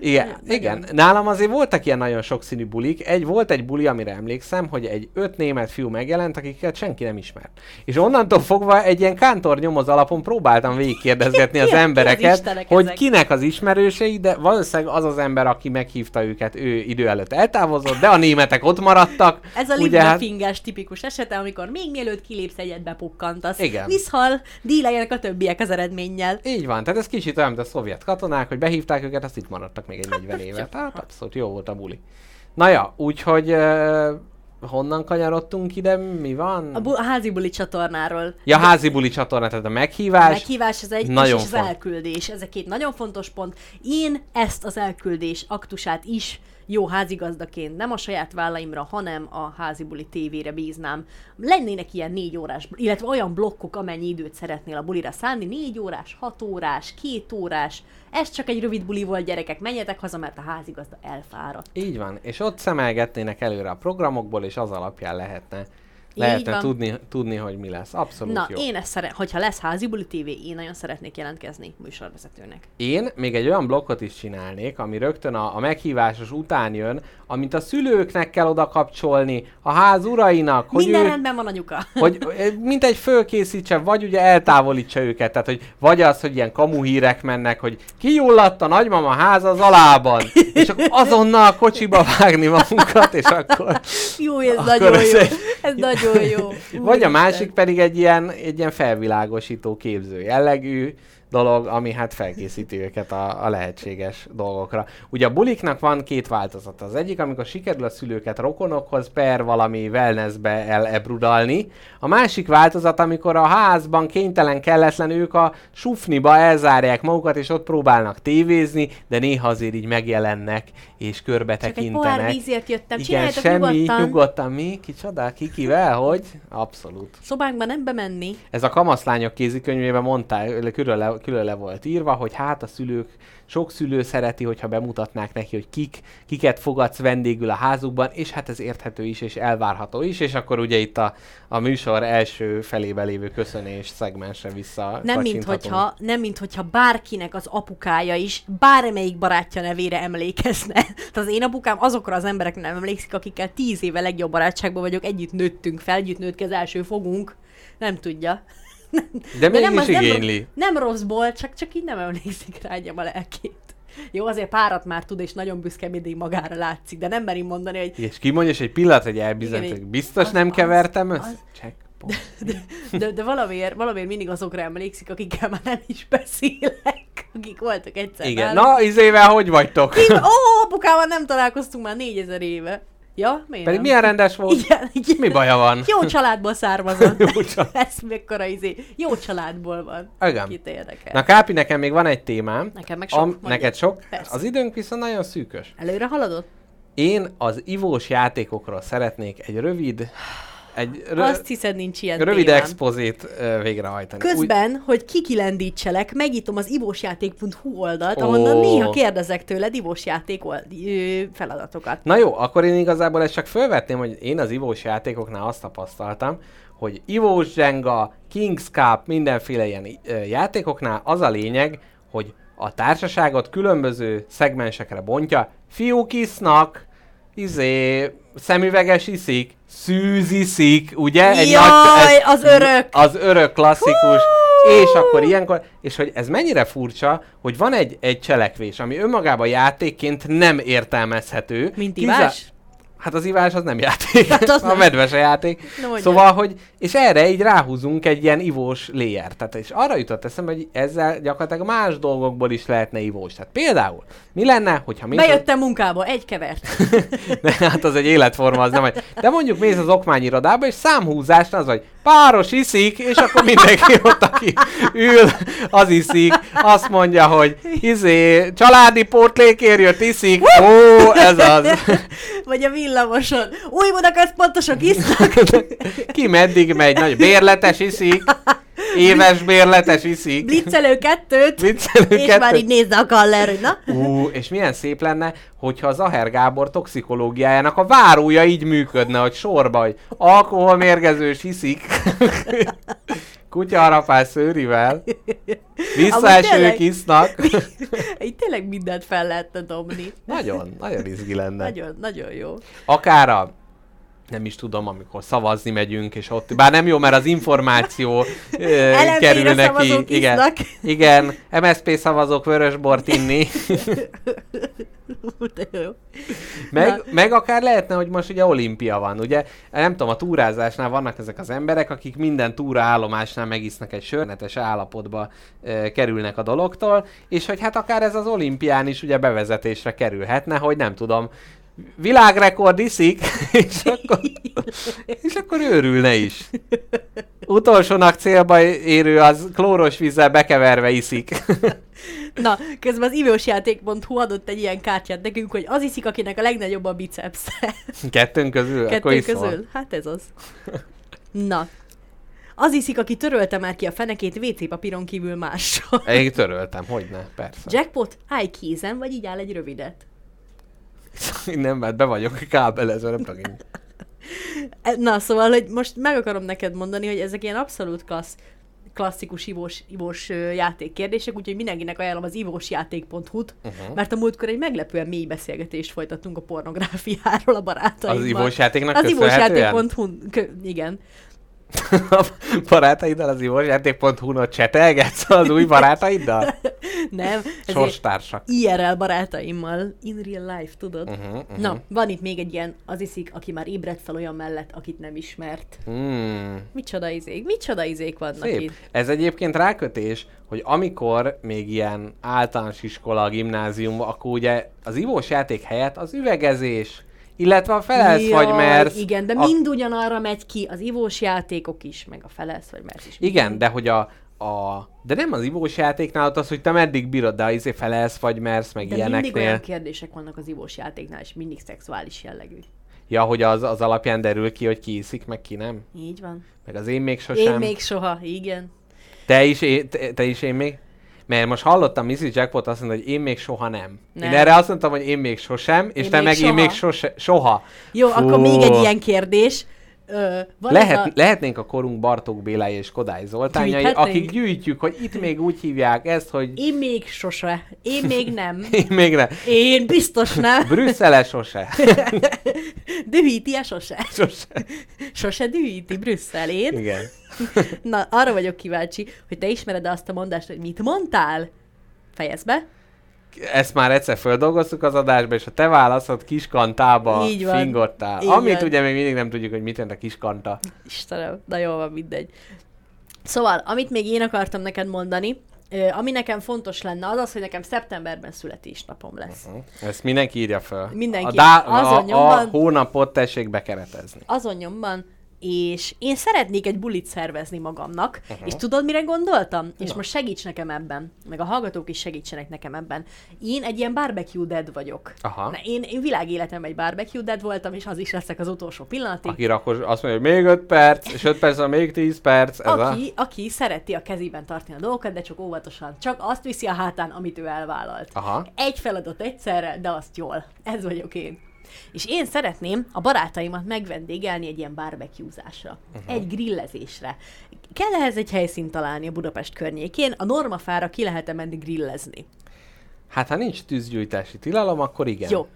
Speaker 2: Igen, igen. Nálam azért voltak ilyen nagyon sokszínű bulik. Egy volt egy buli, amire emlékszem, hogy egy öt német fiú megjelent, akiket senki nem ismert. És onnantól fogva egy ilyen kántor nyomoz alapon próbáltam végigkérdezgetni az
Speaker 3: az
Speaker 2: embereket,
Speaker 3: istenek
Speaker 2: hogy
Speaker 3: ezek?
Speaker 2: kinek az ismerősei, de valószínűleg az az ember, aki meghívta őket, ő idő előtt eltávozott, de a németek ott maradtak.
Speaker 3: Ez a
Speaker 2: ugye, hát,
Speaker 3: tipikus esete, amikor még mielőtt kilépsz egyet bepukkantasz.
Speaker 2: Igen.
Speaker 3: Viszhal, díleljenek a többiek az eredménnyel.
Speaker 2: így van, tehát ez kicsit olyan, mint a szovjet katonák, hogy behívták őket, azt itt maradtak még egy 40 évet. Tehát abszolút jó volt a buli. Na ja, úgyhogy honnan kanyarodtunk ide, mi van?
Speaker 3: A, bu- a házi buli csatornáról.
Speaker 2: Ja, házi buli csatorna, tehát a
Speaker 3: A
Speaker 2: meghívás.
Speaker 3: meghívás az egy,
Speaker 2: Nagyon
Speaker 3: és az
Speaker 2: font-
Speaker 3: elküldés. Ezek két nagyon fontos pont. Én ezt az elküldés aktusát is jó házigazdaként nem a saját vállaimra, hanem a házibuli tévére bíznám. Lennének ilyen négy órás, illetve olyan blokkok, amennyi időt szeretnél a bulira szánni, négy órás, hat órás, két órás. Ez csak egy rövid buli volt, gyerekek, menjetek haza, mert a házigazda elfáradt.
Speaker 2: Így van, és ott szemelgetnének előre a programokból, és az alapján lehetne, lehetne tudni, tudni, hogy mi lesz. Abszolút
Speaker 3: Na,
Speaker 2: jó.
Speaker 3: én ezt szeret, hogyha lesz házibuli tévé, én nagyon szeretnék jelentkezni műsorvezetőnek.
Speaker 2: Én még egy olyan blokkot is csinálnék, ami rögtön a, a meghívásos után jön, amit a szülőknek kell oda kapcsolni, a ház urainak, hogy
Speaker 3: Minden
Speaker 2: ő,
Speaker 3: rendben van, anyuka.
Speaker 2: hogy ö, mint egy fölkészítse, vagy ugye eltávolítsa őket, tehát hogy vagy az, hogy ilyen kamuhírek mennek, hogy kigyulladt a nagymama háza az alában, és akkor azonnal kocsiba vágni magunkat, és akkor...
Speaker 3: Jó, ez
Speaker 2: Akkor
Speaker 3: nagyon
Speaker 2: ez
Speaker 3: jó.
Speaker 2: egy-
Speaker 3: Ez nagyon jó.
Speaker 2: Vagy a másik pedig egy ilyen, egy ilyen felvilágosító képző jellegű dolog, ami hát felkészíti őket a, a lehetséges dolgokra. Ugye a buliknak van két változata. Az egyik, amikor sikerül a szülőket rokonokhoz per valami wellnessbe elebrudalni. A másik változat, amikor a házban kénytelen kelletlen ők a sufniba elzárják magukat, és ott próbálnak tévézni, de néha azért így megjelennek, és körbe
Speaker 3: Csak egy
Speaker 2: tekintenek.
Speaker 3: pohár vízért jöttem.
Speaker 2: Igen, semmi,
Speaker 3: nyugodtan.
Speaker 2: nyugodtan. Mi? Kicsoda? Kikivel? Hogy? Abszolút.
Speaker 3: Szobánkba nem bemenni.
Speaker 2: Ez a kamaszlányok kézikönyvében mondták, külön le, külön le volt írva, hogy hát a szülők, sok szülő szereti, hogyha bemutatnák neki, hogy kik, kiket fogadsz vendégül a házukban, és hát ez érthető is, és elvárható is, és akkor ugye itt a, a műsor első felébe lévő köszönés szegmensre vissza
Speaker 3: Nem mint, hogyha, nem mint hogyha bárkinek az apukája is bármelyik barátja nevére emlékezne. Tehát az én apukám azokra az emberekre nem emlékszik, akikkel tíz éve legjobb barátságban vagyok, együtt nőttünk fel, együtt nőtt az első fogunk. Nem tudja.
Speaker 2: De
Speaker 3: nem,
Speaker 2: mégis
Speaker 3: az nem,
Speaker 2: igényli.
Speaker 3: ro- nem rosszból, csak, csak így nem emlékszik rá, a lelkét. Jó, azért párat már tud, és nagyon büszke mindig magára látszik, de nem meri mondani, hogy
Speaker 2: És kimondja, és egy pillanat, hogy hogy biztos
Speaker 3: az-
Speaker 2: nem
Speaker 3: az-
Speaker 2: kevertem össze?
Speaker 3: az-
Speaker 2: Checkpoint.
Speaker 3: de, de valamiért, valamiért mindig azokra emlékszik, akikkel már nem is beszélek, akik voltak egyszer
Speaker 2: Igen.
Speaker 3: nálam.
Speaker 2: Na, izével hogy vagytok?
Speaker 3: Ó, apukával nem találkoztunk már négyezer éve. Ja, miért
Speaker 2: Pedig
Speaker 3: nem?
Speaker 2: milyen rendes volt?
Speaker 3: Igen, igen.
Speaker 2: Mi baja van?
Speaker 3: Jó családból származott.
Speaker 2: Jó család.
Speaker 3: Ez mekkora izé. Jó családból van.
Speaker 2: Igen.
Speaker 3: Kit érdekel.
Speaker 2: Na Kápi, nekem még van egy témám.
Speaker 3: Nekem meg sok,
Speaker 2: Am, neked sok?
Speaker 3: Persze.
Speaker 2: Az időnk viszont nagyon szűkös.
Speaker 3: Előre haladott?
Speaker 2: Én az ivós játékokról szeretnék egy rövid, egy rö,
Speaker 3: Azt hiszed, nincs ilyen
Speaker 2: rövid
Speaker 3: témám.
Speaker 2: expozét végrehajtani. Úgy,
Speaker 3: Közben, hogy kikilendítselek, megnyitom az ivósjáték.hu oldalt,
Speaker 2: Ó.
Speaker 3: ahonnan néha kérdezek tőled ivósjáték old- feladatokat.
Speaker 2: Na jó, akkor én igazából ezt csak felvetném, hogy én az ivós játékoknál azt tapasztaltam, hogy ivós Jenga, Kings Cup, mindenféle ilyen játékoknál az a lényeg, hogy a társaságot különböző szegmensekre bontja. Fiúk isznak, izé, szemüveges iszik, szűz iszik, ugye?
Speaker 3: Jaj, az örök!
Speaker 2: Az örök klasszikus. És akkor ilyenkor, és hogy ez mennyire furcsa, hogy van egy, egy cselekvés, ami önmagában játékként nem értelmezhető.
Speaker 3: Mint
Speaker 2: Kizá-
Speaker 3: ivás?
Speaker 2: Hát az ivás az nem játék,
Speaker 3: Hát az
Speaker 2: a
Speaker 3: nem.
Speaker 2: medves a játék.
Speaker 3: Mondjad.
Speaker 2: szóval, hogy, és erre így ráhúzunk egy ilyen ivós layer. Tehát és arra jutott eszembe, hogy ezzel gyakorlatilag más dolgokból is lehetne ivós. Tehát például, mi lenne, hogyha mint
Speaker 3: Bejöttem munkába, egy kevert.
Speaker 2: de hát az egy életforma, az nem egy. De mondjuk mész az okmányirodába, és számhúzásnál az, hogy páros iszik, és akkor mindenki ott, aki ül, az iszik, azt mondja, hogy izé, családi pótlékért jött iszik, ó, ez az.
Speaker 3: Vagy a villamoson. Új Budaközpontosok isznak.
Speaker 2: Ki meddig megy, nagy bérletes iszik, éves bérletes iszik.
Speaker 3: Blitzelő kettőt.
Speaker 2: Viccelő
Speaker 3: És
Speaker 2: kettőt.
Speaker 3: már így nézze a kaller, hogy na.
Speaker 2: Ú, és milyen szép lenne, hogyha az Aher Gábor toxikológiájának a várója így működne, hogy sorba, hogy alkoholmérgezős hiszik, kutyaharapás szőrivel, visszaesők isznak.
Speaker 3: Így tényleg mindent fel lehetne dobni.
Speaker 2: nagyon, nagyon izgi lenne.
Speaker 3: Nagyon, nagyon jó.
Speaker 2: Akár a nem is tudom, amikor szavazni megyünk, és ott, bár nem jó, mert az információ ö, kerül neki. Igen,
Speaker 3: isznak.
Speaker 2: igen, MSZP szavazók vörösbort inni. Meg,
Speaker 3: Na.
Speaker 2: meg akár lehetne, hogy most ugye olimpia van, ugye? Nem tudom, a túrázásnál vannak ezek az emberek, akik minden túraállomásnál megisznak egy sörnetes állapotba e, kerülnek a dologtól, és hogy hát akár ez az olimpián is ugye bevezetésre kerülhetne, hogy nem tudom, világrekord iszik, és akkor, és akkor őrülne is. Utolsónak célba érő az klóros vízzel bekeverve iszik.
Speaker 3: Na, közben az ivósjáték.hu adott egy ilyen kártyát nekünk, hogy az iszik, akinek a legnagyobb a bicepsze.
Speaker 2: Kettőnk közül? akkor
Speaker 3: Kettő
Speaker 2: iszol.
Speaker 3: közül? Hát ez az. Na. Az iszik, aki törölte már ki a fenekét WC papíron kívül mással.
Speaker 2: Én töröltem, hogy ne, persze.
Speaker 3: Jackpot, állj kézen, vagy így áll egy rövidet.
Speaker 2: nem, mert be vagyok kábelezve, nem.
Speaker 3: E, Na, szóval, hogy most meg akarom neked mondani, hogy ezek ilyen abszolút klassz, klasszikus ivós, ivós játékkérdések, úgyhogy mindenkinek ajánlom az ivósjáték.hu-t, uh-huh. mert a múltkor egy meglepően mély beszélgetést folytattunk a pornográfiáról a barátaimmal.
Speaker 2: Az ivósjátéknak
Speaker 3: Az ivósjáték.hu, igen.
Speaker 2: A barátaiddal az ivósjáték.hu-not csetelgetsz az új barátaiddal?
Speaker 3: Nem,
Speaker 2: Sorstársak.
Speaker 3: IRL barátaimmal, in real life, tudod?
Speaker 2: Uh-huh, uh-huh.
Speaker 3: Na, van itt még egy ilyen, az iszik, aki már ébredt fel olyan mellett, akit nem ismert.
Speaker 2: Hmm,
Speaker 3: Micsoda izék, micsoda izék vannak
Speaker 2: szép.
Speaker 3: itt.
Speaker 2: Ez egyébként rákötés, hogy amikor még ilyen általános iskola, gimnázium, akkor ugye az ivós játék helyett az üvegezés, illetve a felelsz vagy
Speaker 3: Jaj,
Speaker 2: mersz.
Speaker 3: Igen, de
Speaker 2: a...
Speaker 3: mind ugyanarra megy ki, az ivós játékok is, meg a felelsz vagy mersz is.
Speaker 2: Igen, de hogy a, a... De nem az ivós játéknál ott az, hogy te meddig bírod, de izé felelsz vagy mersz, meg
Speaker 3: de mindig
Speaker 2: ilyeneknél.
Speaker 3: olyan kérdések vannak az ivós játéknál, és mindig szexuális jellegű.
Speaker 2: Ja, hogy az, az alapján derül ki, hogy ki iszik, meg ki nem.
Speaker 3: Így van.
Speaker 2: Meg az én még sosem.
Speaker 3: Én még soha, igen.
Speaker 2: Te is, én, te, te is én még? Mert most hallottam Mrs. Jackpot azt mondta, hogy én még soha nem.
Speaker 3: Nem.
Speaker 2: Én erre azt mondtam, hogy én még sosem, és
Speaker 3: Én
Speaker 2: te
Speaker 3: még
Speaker 2: meg én
Speaker 3: soha.
Speaker 2: még sose, soha.
Speaker 3: Jó,
Speaker 2: Fú.
Speaker 3: akkor még egy ilyen kérdés. Ö, van
Speaker 2: Lehet,
Speaker 3: a...
Speaker 2: Lehetnénk a korunk Bartók Bélái és Kodály Zoltányai,
Speaker 3: Gyűjthetnénk?
Speaker 2: akik gyűjtjük, hogy itt még úgy hívják ezt, hogy
Speaker 3: Én még sose. Én még nem.
Speaker 2: én még ne.
Speaker 3: Én biztos nem.
Speaker 2: Brüsszele sose.
Speaker 3: Dühíti-e sose?
Speaker 2: sose.
Speaker 3: Sose dühíti Brüsszel, én?
Speaker 2: Igen.
Speaker 3: Na, arra vagyok kíváncsi, hogy te ismered azt a mondást, hogy mit mondtál? Fejezd be.
Speaker 2: Ezt már egyszer földolgoztuk az adásba, és a te válaszod kiskantába
Speaker 3: Így van.
Speaker 2: fingottál.
Speaker 3: Így
Speaker 2: Amit
Speaker 3: van.
Speaker 2: ugye még mindig nem tudjuk, hogy mit jelent a kiskanta.
Speaker 3: Istenem, na jó van, mindegy. Szóval, amit még én akartam neked mondani, ami nekem fontos lenne, az az, hogy nekem szeptemberben születésnapom lesz.
Speaker 2: Ezt mindenki írja fel.
Speaker 3: Mindenki.
Speaker 2: A, dá- a, a
Speaker 3: nyomban-
Speaker 2: hónapot tessék bekeretezni.
Speaker 3: Azon nyomban, és én szeretnék egy bulit szervezni magamnak, uh-huh. és tudod, mire gondoltam? És most segíts nekem ebben, meg a hallgatók is segítsenek nekem ebben. Én egy ilyen barbecue dead vagyok.
Speaker 2: Aha.
Speaker 3: Na, én, én világéletemben egy barbecue dead voltam, és az is leszek az utolsó pillanatig.
Speaker 2: Aki akkor azt mondja, hogy még 5 perc, és 5 perc, még 10 perc. Ez a...
Speaker 3: aki, aki szereti a kezében tartani a dolgokat, de csak óvatosan. Csak azt viszi a hátán, amit ő elvállalt.
Speaker 2: Aha.
Speaker 3: Egy feladat egyszerre, de azt jól. Ez vagyok én. És én szeretném a barátaimat megvendégelni egy ilyen barbecuezásra, uh-huh. egy grillezésre. Kell ehhez egy helyszínt találni a Budapest környékén, a normafára ki lehet menni grillezni.
Speaker 2: Hát ha nincs tűzgyújtási tilalom, akkor igen.
Speaker 3: Jó.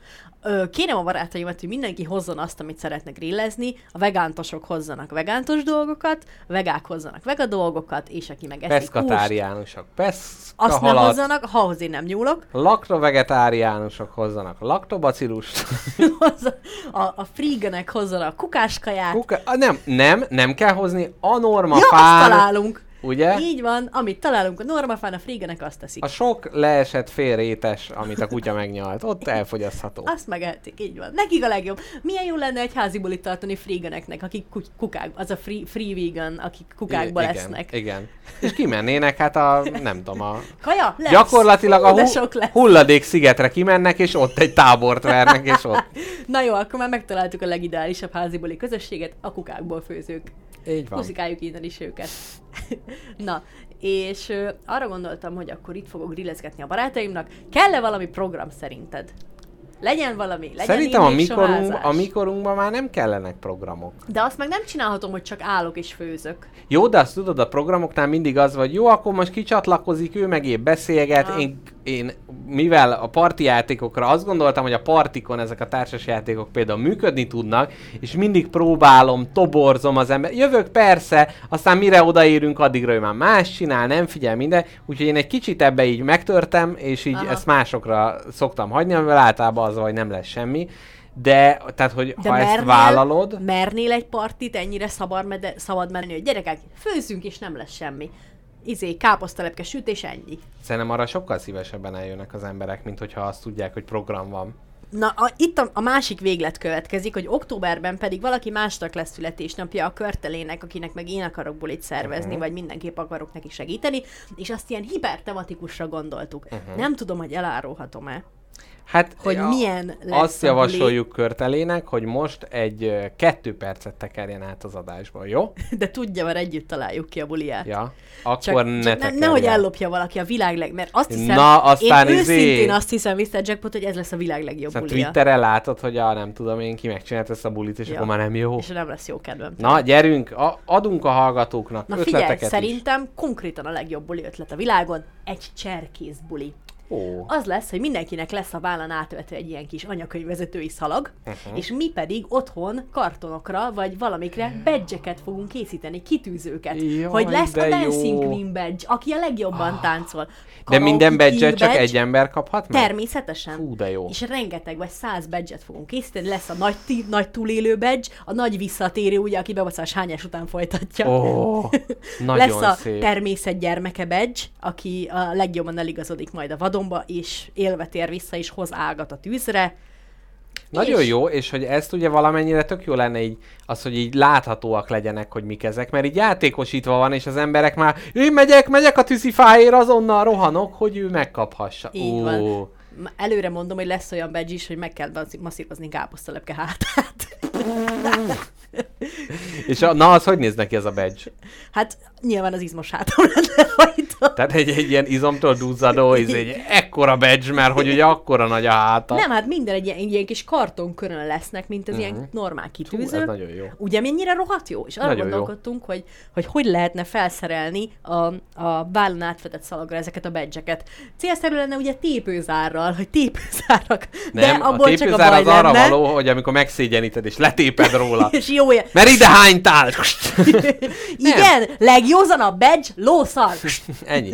Speaker 3: Kérem a barátaimat, hogy mindenki hozzon azt, amit szeretne grillezni, a vegántosok hozzanak vegántos dolgokat, a vegák hozzanak vega dolgokat, és aki meg eszik
Speaker 2: Peszkatáriánusok, peszka
Speaker 3: azt nem hozzanak, ahhoz én nem nyúlok,
Speaker 2: laktovegetáriánusok hozzanak laktobacillust.
Speaker 3: a, a freegenek hozzanak kukáskaját,
Speaker 2: Kuka... Nem, nem, nem kell hozni a norma
Speaker 3: ja, azt
Speaker 2: fán,
Speaker 3: találunk.
Speaker 2: Ugye?
Speaker 3: Így van, amit találunk a normafán, a freegenek azt teszik.
Speaker 2: A sok leesett fél rétes, amit a kutya megnyalt, ott elfogyasztható.
Speaker 3: Azt megehetik, így van. Nekik a legjobb. Milyen jó lenne egy házi bulit tartani freegeneknek, akik ku- kukák, az a free, free vegan, akik kukákból
Speaker 2: igen,
Speaker 3: lesznek.
Speaker 2: Igen. És kimennének, hát a, nem tudom, a
Speaker 3: Kaja? Lesz.
Speaker 2: Gyakorlatilag a hu- hulladék szigetre kimennek, és ott egy tábort vernek, és ott.
Speaker 3: Na jó, akkor már megtaláltuk a legideálisabb házibuli közösséget, a kukákból főzők.
Speaker 2: Így van.
Speaker 3: Puszikáljuk innen is őket. Na, és arra gondoltam, hogy akkor itt fogok grillezgetni a barátaimnak. Kell-e valami program szerinted? Legyen valami, legyen
Speaker 2: Szerintem a, mikorunk, a mikorunkban már nem kellenek programok.
Speaker 3: De azt meg nem csinálhatom, hogy csak állok és főzök.
Speaker 2: Jó, de azt tudod, a programoknál mindig az vagy, jó, akkor most kicsatlakozik, ő meg épp beszélget, én, én, mivel a parti játékokra azt gondoltam, hogy a partikon ezek a társas játékok például működni tudnak, és mindig próbálom, toborzom az ember. Jövök persze, aztán mire odaérünk, addigra ő már más csinál, nem figyel minden, úgyhogy én egy kicsit ebbe így megtörtem, és így
Speaker 3: Aha.
Speaker 2: ezt másokra szoktam hagyni, amivel általában az, hogy nem lesz semmi. De, tehát, hogy
Speaker 3: De
Speaker 2: ha ezt
Speaker 3: mernél,
Speaker 2: vállalod,
Speaker 3: mernél egy partit ennyire szabad, mede, szabad menni, hogy gyerekek, főzzünk és nem lesz semmi. Izé, káposztalepke sütés, ennyi.
Speaker 2: Szerintem arra sokkal szívesebben eljönnek az emberek, mint hogyha azt tudják, hogy program van.
Speaker 3: Na, a, itt a, a másik véglet következik, hogy októberben pedig valaki másnak lesz születésnapja a körtelének, akinek meg én akarok bulit szervezni, uh-huh. vagy mindenképp akarok neki segíteni, és azt ilyen hipertematikusra gondoltuk. Uh-huh. Nem tudom, hogy elárulhatom-e,
Speaker 2: Hát,
Speaker 3: hogy
Speaker 2: ja,
Speaker 3: milyen lesz
Speaker 2: Azt
Speaker 3: a
Speaker 2: javasoljuk körtelének, hogy most egy kettő percet tekerjen át az adásból, jó?
Speaker 3: de tudja, mert együtt találjuk ki a buliát.
Speaker 2: Ja. Akkor
Speaker 3: Csak,
Speaker 2: ne
Speaker 3: csak ne, nehogy ellopja valaki a világ leg... Mert azt hiszem,
Speaker 2: Na, aztán
Speaker 3: én
Speaker 2: izé-
Speaker 3: őszintén azt hiszem, Mr. Jackpot, hogy ez lesz a világ legjobb
Speaker 2: Aztán
Speaker 3: bulia.
Speaker 2: Twitteren látod, hogy a, nem tudom én, ki megcsinált ezt a bulit, és
Speaker 3: Ja.
Speaker 2: akkor már nem jó.
Speaker 3: És nem lesz jó kedvem.
Speaker 2: Na, gyerünk, a, adunk a hallgatóknak
Speaker 3: Na figyelj,
Speaker 2: ötleteket is.
Speaker 3: szerintem konkrétan a legjobb buli ötlet a világon egy cserkész buli.
Speaker 2: Ó,
Speaker 3: Az lesz, hogy mindenkinek lesz a vállán átvető egy ilyen kis anyakönyvvezetői szalag, uh-huh. és mi pedig otthon kartonokra, vagy valamikre badge fogunk készíteni, kitűzőket.
Speaker 2: Jaj,
Speaker 3: hogy lesz
Speaker 2: de
Speaker 3: a Dancing
Speaker 2: jó.
Speaker 3: Queen badge, aki a legjobban táncol.
Speaker 2: de
Speaker 3: Karaoke
Speaker 2: minden
Speaker 3: King
Speaker 2: badge csak egy ember kaphat meg?
Speaker 3: Természetesen.
Speaker 2: Fú, de jó.
Speaker 3: És rengeteg, vagy száz badge fogunk készíteni, lesz a nagy, ti, nagy túlélő badge, a nagy visszatérő, ugye, aki bebaszás hányás után folytatja.
Speaker 2: Nagyon
Speaker 3: lesz a
Speaker 2: szép.
Speaker 3: természet gyermeke badge, aki a legjobban eligazodik majd a vadonba, és élve tér vissza, és hoz ágat a tűzre.
Speaker 2: Nagyon
Speaker 3: És-
Speaker 2: jó, és hogy ezt ugye valamennyire tök jó lenne így, az, hogy így láthatóak legyenek, hogy mik ezek, mert így játékosítva van, és az emberek már, én megyek, megyek a tűzifáért, azonnal rohanok, hogy ő megkaphassa.
Speaker 3: Így van. Ma- Előre mondom, hogy lesz olyan badge is, hogy meg kell masszírozni káposztalepke hátát.
Speaker 2: És a, na, az hogy néz neki ez a badge?
Speaker 3: Hát nyilván az izmos hátam lenne rajta.
Speaker 2: Tehát egy, egy ilyen izomtól duzzadó, ez egy ekkora badge, mert hogy ugye akkora nagy a háta.
Speaker 3: Nem, hát minden egy ilyen, ilyen kis kartonkörön lesznek, mint az ilyen normál
Speaker 2: Hú,
Speaker 3: kitűző.
Speaker 2: ez nagyon jó.
Speaker 3: Ugye mennyire rohadt jó? És arra
Speaker 2: Nagyon jó.
Speaker 3: gondolkodtunk, hogy, hogy hogy lehetne felszerelni a, a vállon átvetett szalagra ezeket a badge Célszerű lenne ugye tépőzárral, hogy tépőzárak.
Speaker 2: Nem,
Speaker 3: de abból
Speaker 2: a
Speaker 3: csak a
Speaker 2: tépőzár
Speaker 3: baj
Speaker 2: az arra
Speaker 3: lenne.
Speaker 2: való, hogy amikor megszégyeníted és letéped róla.
Speaker 3: És jó ér.
Speaker 2: Mert ide hánytál!
Speaker 3: Igen, legjózanabb badge, lószar.
Speaker 2: Ennyi.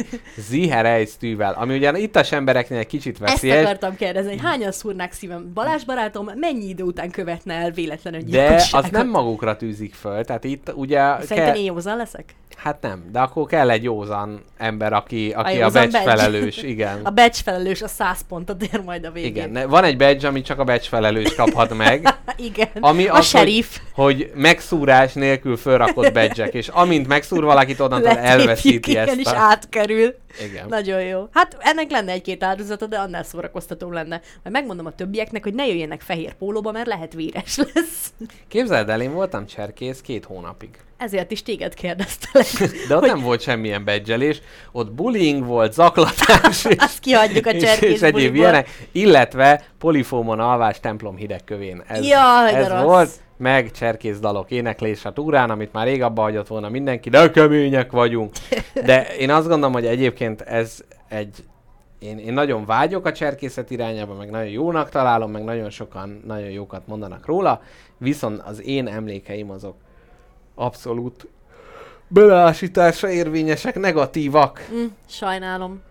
Speaker 2: Ziherejsztűvel, ami ugyan ittas embereknél egy kicsit
Speaker 3: Ezt
Speaker 2: veszélyes,
Speaker 3: akartam kérdezni, hogy hányan szúrnák szívem? Balázs barátom mennyi idő után követne el véletlenül
Speaker 2: de az nem magukra tűzik föl. Tehát itt ugye
Speaker 3: Szerinted
Speaker 2: kell,
Speaker 3: én józan leszek?
Speaker 2: Hát nem, de akkor kell egy józan ember, aki, aki a, a badge
Speaker 3: badge.
Speaker 2: felelős, igen.
Speaker 3: A badge felelős a 100 pontot ér majd a végén.
Speaker 2: Igen, van egy badge, amit csak a badge felelős kaphat meg,
Speaker 3: Igen.
Speaker 2: ami
Speaker 3: a
Speaker 2: az,
Speaker 3: sheriff.
Speaker 2: hogy, hogy megszúrás nélkül fölrakott badge és amint megszúr valakit, onnantól elveszíti
Speaker 3: igen,
Speaker 2: ezt
Speaker 3: és
Speaker 2: a...
Speaker 3: átkerül.
Speaker 2: Igen.
Speaker 3: Nagyon jó. Hát ennek lenne egy-két áldozata, de annál szórakoztató lenne. Majd megmondom a többieknek, hogy ne jöjjenek fehér pólóba, mert lehet véres lesz.
Speaker 2: Képzeld el, én voltam cserkész két hónapig.
Speaker 3: Ezért is téged kérdeztelek.
Speaker 2: De ott
Speaker 3: hogy
Speaker 2: nem volt semmilyen badgelés, ott bullying volt, zaklatás, és,
Speaker 3: azt kihagyjuk a
Speaker 2: és,
Speaker 3: cserkész
Speaker 2: és egyéb ilyenek, illetve polifómon alvás templom hidegkövén. Ez,
Speaker 3: Jaj,
Speaker 2: ez volt, meg cserkész dalok, éneklés a túrán, amit már rég abba hagyott volna mindenki, de kemények vagyunk. De én azt gondolom, hogy egyébként ez egy én, én nagyon vágyok a cserkészet irányába, meg nagyon jónak találom, meg nagyon sokan nagyon jókat mondanak róla, viszont az én emlékeim azok abszolút beleásításra érvényesek, negatívak.
Speaker 3: Mm, sajnálom.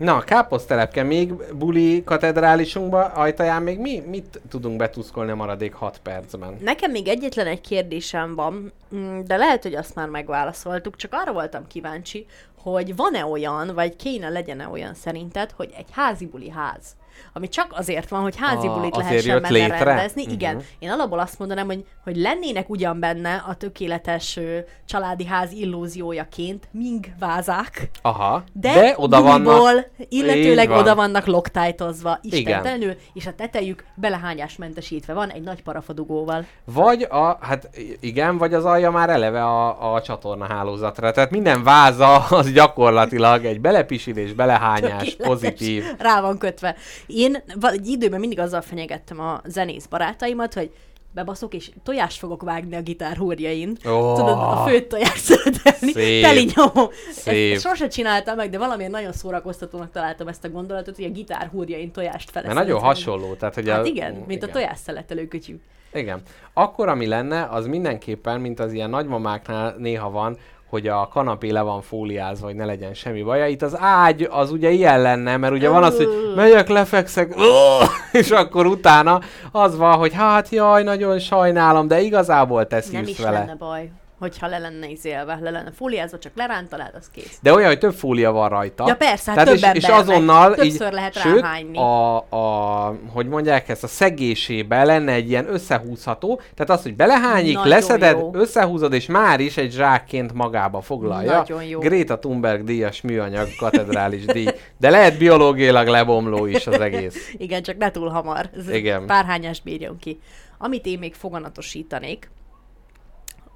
Speaker 2: Na, káposztelepke még buli katedrálisunkba ajtaján még mi? Mit tudunk betuszkolni a maradék 6 percben?
Speaker 3: Nekem még egyetlen egy kérdésem van, mm, de lehet, hogy azt már megválaszoltuk, csak arra voltam kíváncsi, hogy van-e olyan, vagy kéne legyen-e olyan szerinted, hogy egy házi buli ház, ami csak azért van, hogy házi
Speaker 2: Ah,
Speaker 3: bulit lehessen benne
Speaker 2: létre?
Speaker 3: rendezni.
Speaker 2: Mhm.
Speaker 3: Igen, én alapból azt mondanám, hogy, hogy lennének ugyan benne a tökéletes ö, családi ház illúziójaként ming vázák,
Speaker 2: Aha,
Speaker 3: de,
Speaker 2: de oda vannak...
Speaker 3: gumiból, illetőleg
Speaker 2: Így van.
Speaker 3: oda vannak loktájtozva, istentelenül, és a tetejük belehányásmentesítve van egy nagy parafadugóval.
Speaker 2: Vagy a, hát igen, vagy az alja már eleve a, a csatorna hálózatra. Tehát minden váza az gyakorlatilag egy belepisilés, belehányás,
Speaker 3: Tökéletes.
Speaker 2: pozitív.
Speaker 3: Rá van kötve. Én egy időben mindig azzal fenyegettem a zenész barátaimat, hogy bebaszok, és tojást fogok vágni a gitár húrjain.
Speaker 2: Ó.
Speaker 3: Tudod, a főtt tojást szeretelni, teli nyomó.
Speaker 2: Szép.
Speaker 3: Ezt sose csináltam meg, de valamiért nagyon szórakoztatónak találtam ezt a gondolatot, hogy a gitár húrjain tojást fele
Speaker 2: Mert nagyon hasonló. Tehát, hogy
Speaker 3: Hát
Speaker 2: a,
Speaker 3: igen, mint a
Speaker 2: igen.
Speaker 3: tojás szeletelő kütyű.
Speaker 2: Igen. Akkor, ami lenne, az mindenképpen, mint az ilyen nagymamáknál néha van, hogy a kanapé le van fóliázva, hogy ne legyen semmi baja. Itt az ágy az ugye ilyen lenne, mert ugye van az, hogy megyek, lefekszek, és akkor utána az van, hogy hát jaj, nagyon sajnálom, de igazából te
Speaker 3: Nem is
Speaker 2: vele.
Speaker 3: lenne baj, hogyha le lenne izélve, le lenne fóliázva, csak lerántalád, az kész.
Speaker 2: De olyan, hogy több fólia van rajta.
Speaker 3: Ja persze, hát
Speaker 2: és,
Speaker 3: több
Speaker 2: és
Speaker 3: embernek.
Speaker 2: azonnal
Speaker 3: Többször
Speaker 2: így,
Speaker 3: lehet
Speaker 2: sőt,
Speaker 3: ráhányni.
Speaker 2: a, a, hogy mondják ezt, a szegésébe lenne egy ilyen összehúzható, tehát az, hogy belehányik,
Speaker 3: Nagyon
Speaker 2: leszeded,
Speaker 3: jó.
Speaker 2: összehúzod, és már is egy zsákként magába foglalja.
Speaker 3: Nagyon jó.
Speaker 2: Greta Thunberg díjas műanyag katedrális díj. De lehet biológiailag lebomló is az egész.
Speaker 3: Igen, csak ne túl hamar. Ez
Speaker 2: Igen.
Speaker 3: Párhányást bírjon ki. Amit én még foganatosítanék,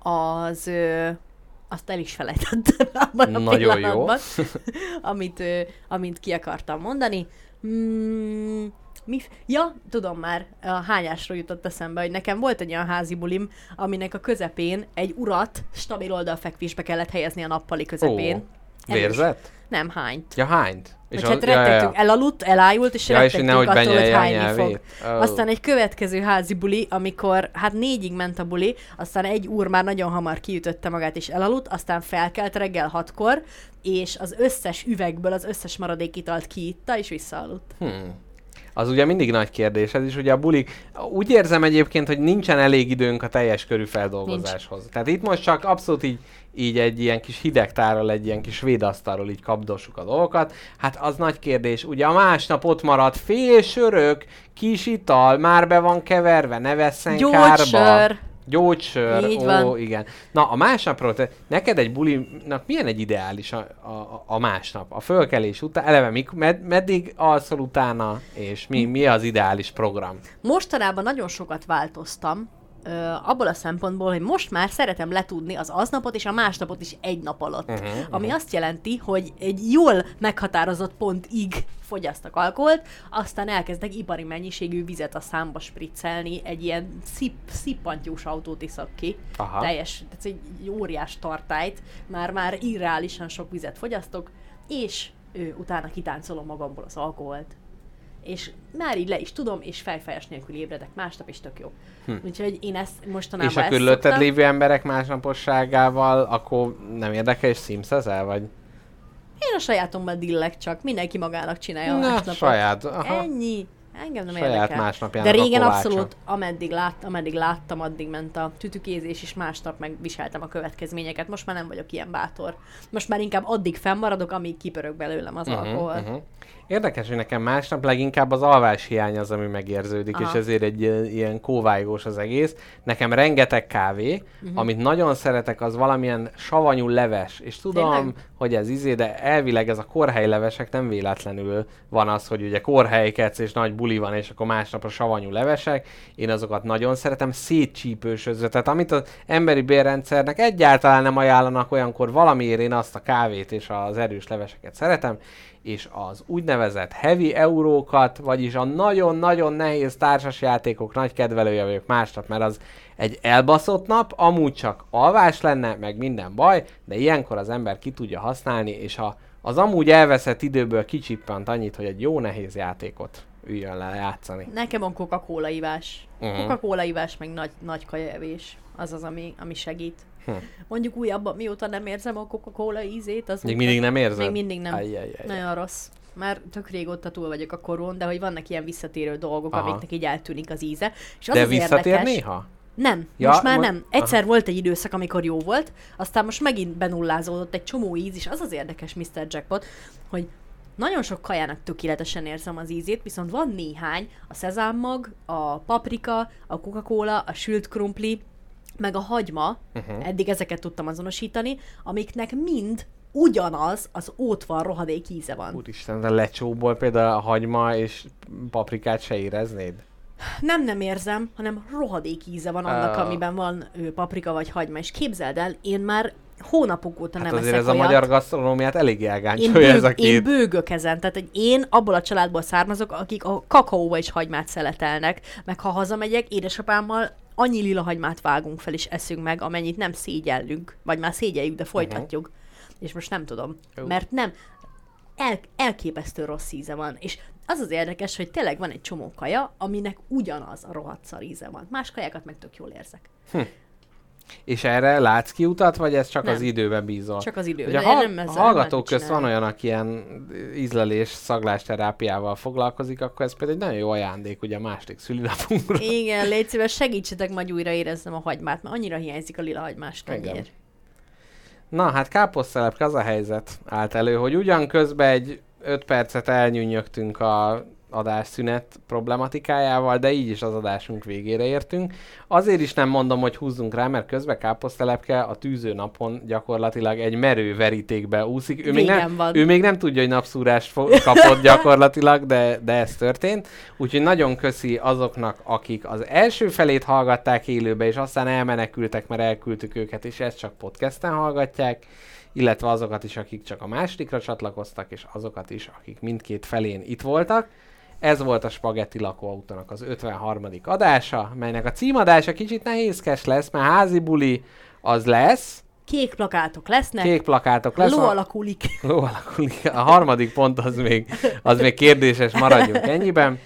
Speaker 3: az... Ö, azt el is felejtettem abban a
Speaker 2: Nagyon jó.
Speaker 3: pillanatban, amit, ö, amit ki akartam mondani. Mm, mi, ja, tudom már, a hányásról jutott eszembe, hogy nekem volt egy olyan házi bulim, aminek a közepén egy urat stabil oldalfekvésbe kellett helyezni a nappali közepén.
Speaker 2: Ó. Vérzett?
Speaker 3: Nem, hányt.
Speaker 2: Ja, hányt?
Speaker 3: És hát rettegtünk, elaludt, elájult, és
Speaker 2: Ja, és
Speaker 3: rettegtünk
Speaker 2: nehogy
Speaker 3: attól, hogy hányni fog.
Speaker 2: Ó.
Speaker 3: Aztán egy következő házi buli, amikor hát négyig ment a buli, aztán egy úr már nagyon hamar kiütötte magát és elaludt, aztán felkelt reggel hatkor, és az összes üvegből az összes maradék italt kiitta, és visszaaludt.
Speaker 2: Hmm. Az ugye mindig nagy kérdés, ez is ugye a bulik. Úgy érzem egyébként, hogy nincsen elég időnk a teljes körű feldolgozáshoz. Nincs. Tehát itt most csak abszolút így, így egy ilyen kis hidegtárral, egy ilyen kis védasztalról így kapdossuk a dolgokat. Hát az nagy kérdés. Ugye a másnap ott maradt fél sörök, kis ital, már be van keverve, ne vesszen kárba.
Speaker 3: Gyógysör. Így
Speaker 2: ó,
Speaker 3: van.
Speaker 2: igen. Na, a másnapról, te, neked egy bulinak milyen egy ideális a, a, a másnap? A fölkelés után, eleve mik, med, meddig alszol utána, és mi, mi az ideális program?
Speaker 3: Mostanában nagyon sokat változtam, ö, abból a szempontból, hogy most már szeretem letudni az aznapot és a másnapot is egy nap alatt. Uh-huh, ami azt jelenti, hogy egy jól meghatározott pontig fogyasztak alkoholt, aztán elkezdek ipari mennyiségű vizet a számba spriccelni, egy ilyen szip, szippantyús autót iszak ki,
Speaker 2: Aha.
Speaker 3: teljes, tehát egy óriás tartályt, már már irreálisan sok vizet fogyasztok, és ő, utána kitáncolom magamból az alkoholt. És már így le is tudom, és fejfájás nélkül ébredek másnap, és tök jó. Hm. Úgyhogy én ezt mostanában
Speaker 2: És a körülötted lévő emberek másnaposságával, akkor nem érdekel, és szimszezel, vagy?
Speaker 3: Én a sajátomban dillek csak, mindenki magának csinálja a
Speaker 2: Na,
Speaker 3: másnapot.
Speaker 2: saját, aha.
Speaker 3: Ennyi. Engem nem
Speaker 2: Saját
Speaker 3: érdekel. De régen abszolút, ameddig, lát, ameddig láttam, addig ment a tütükézés, és másnap megviseltem a következményeket. Most már nem vagyok ilyen bátor. Most már inkább addig fennmaradok, amíg kipörög belőlem az alkohol.
Speaker 2: Uh-huh. Érdekes, hogy nekem másnap leginkább az alvás hiány az, ami megérződik,
Speaker 3: Aha.
Speaker 2: és ezért egy ilyen- kóvájgós az egész. Nekem rengeteg kávé, uh-huh. amit nagyon szeretek, az valamilyen savanyú leves, és tudom,
Speaker 3: Tényleg?
Speaker 2: hogy ez izé, de elvileg ez a korhely levesek nem véletlenül van az, hogy ugye korhelyketsz és nagy buli van, és akkor másnap a savanyú levesek. Én azokat nagyon szeretem, szétcsípősözve. Tehát amit az emberi bérrendszernek egyáltalán nem ajánlanak olyankor valamiért én azt a kávét és az erős leveseket szeretem, és az úgynevezett heavy eurókat, vagyis a nagyon-nagyon nehéz társasjátékok nagy kedvelője vagyok másnap, mert az egy elbaszott nap, amúgy csak alvás lenne, meg minden baj, de ilyenkor az ember ki tudja használni, és ha az amúgy elveszett időből kicsippant annyit, hogy egy jó nehéz játékot üljön le játszani.
Speaker 3: Nekem a Coca-Cola ivás. Uh-huh. Coca-Cola ivás, meg nagy, nagy kajaevés. Az az, ami, ami segít.
Speaker 2: Hm.
Speaker 3: Mondjuk újabban, mióta nem érzem a Coca-Cola ízét, az
Speaker 2: Még mindig nem érzed?
Speaker 3: Még mindig nem.
Speaker 2: Ajjajjaj.
Speaker 3: Nagyon rossz. Már tök régóta túl vagyok a koron, de hogy vannak ilyen visszatérő dolgok,
Speaker 2: Aha.
Speaker 3: amiknek így eltűnik az íze. És az
Speaker 2: De
Speaker 3: az
Speaker 2: visszatér
Speaker 3: érdekes,
Speaker 2: néha?
Speaker 3: Nem,
Speaker 2: Ja,
Speaker 3: most már
Speaker 2: mo-
Speaker 3: nem. Egyszer volt egy időszak, amikor jó volt, aztán most megint benullázódott egy csomó íz, és az az érdekes Mr. Jackpot, hogy nagyon sok kajának tökéletesen érzem az ízét, viszont van néhány, a szezámmag, a paprika, a Coca-Cola, a sült krumpli, meg a hagyma, uh-huh. eddig ezeket tudtam azonosítani, amiknek mind ugyanaz az ótvar rohadék íze van.
Speaker 2: Úristen, de lecsóból például a hagyma és paprikát se éreznéd?
Speaker 3: Nem nem érzem, hanem rohadék íze van annak,
Speaker 2: Ö.
Speaker 3: amiben van ő, paprika vagy hagyma, és képzeld el, én már hónapok óta
Speaker 2: Hát
Speaker 3: nem
Speaker 2: azért ez a
Speaker 3: olyat.
Speaker 2: magyar gasztronómiát elég elgáncsolja ez a
Speaker 3: bőg, én
Speaker 2: két.
Speaker 3: bőgök ezen, tehát hogy én abból a családból származok, akik a kakaóba is hagymát szeletelnek, meg ha hazamegyek, édesapámmal annyi lila hagymát vágunk fel és eszünk meg, amennyit nem szégyellünk, vagy már szégyeljük, de folytatjuk. És most nem tudom,
Speaker 2: Jó.
Speaker 3: mert nem, el, elképesztő rossz íze van, és az az érdekes, hogy tényleg van egy csomó kaja, aminek ugyanaz a rohadt szar íze van. Más kajákat meg tök jól érzek.
Speaker 2: És erre látsz kiutat, vagy ez csak
Speaker 3: Nem.
Speaker 2: az időben bízol?
Speaker 3: Csak az idő.
Speaker 2: Ugye
Speaker 3: De
Speaker 2: hall-
Speaker 3: nem ezzel
Speaker 2: hallgatók közt van olyan, aki ilyen ízlelés, szaglásterápiával foglalkozik, akkor ez például egy nagyon jó ajándék ugye a második szülinapunkra.
Speaker 3: Igen, légy szíves, segítsetek majd újra érezzem a hagymát, mert annyira hiányzik a lila hagymás kenyér.
Speaker 2: Na hát káposztelepke az a helyzet állt elő, hogy ugyan közben egy 5 percet elnyűnyögtünk a adásszünet problematikájával, de így is az adásunk végére értünk. Azért is nem mondom, hogy húzzunk rá, mert közben káposztelepke a tűző napon gyakorlatilag egy merő verítékbe úszik. Ő még, nem,
Speaker 3: van.
Speaker 2: ő még nem tudja, hogy napszúrást fo- kapott gyakorlatilag, de, de ez történt. Úgyhogy nagyon köszi azoknak, akik az első felét hallgatták élőbe, és aztán elmenekültek, mert elküldtük őket, és ezt csak podcasten hallgatják illetve azokat is, akik csak a másodikra csatlakoztak, és azokat is, akik mindkét felén itt voltak. Ez volt a Spagetti lakóautónak az 53. adása, melynek a címadása kicsit nehézkes lesz, mert házi buli az lesz,
Speaker 3: Kék plakátok lesznek,
Speaker 2: kék plakátok lesz.
Speaker 3: ló alakulik.
Speaker 2: Ló alakulik. A harmadik pont az még, az még kérdéses, maradjunk ennyiben.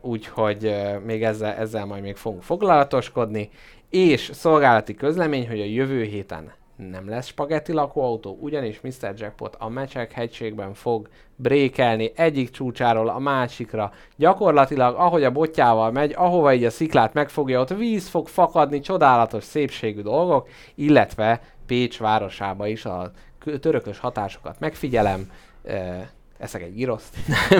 Speaker 2: Úgyhogy még ezzel, ezzel majd még fogunk foglalatoskodni. És szolgálati közlemény, hogy a jövő héten nem lesz spagetti lakóautó, ugyanis Mr. Jackpot a Mecsek hegységben fog brékelni egyik csúcsáról a másikra. Gyakorlatilag, ahogy a botjával megy, ahova így a sziklát megfogja, ott víz fog fakadni, csodálatos szépségű dolgok, illetve Pécs városába is a kö- törökös hatásokat megfigyelem, eh, eszek egy giroszt.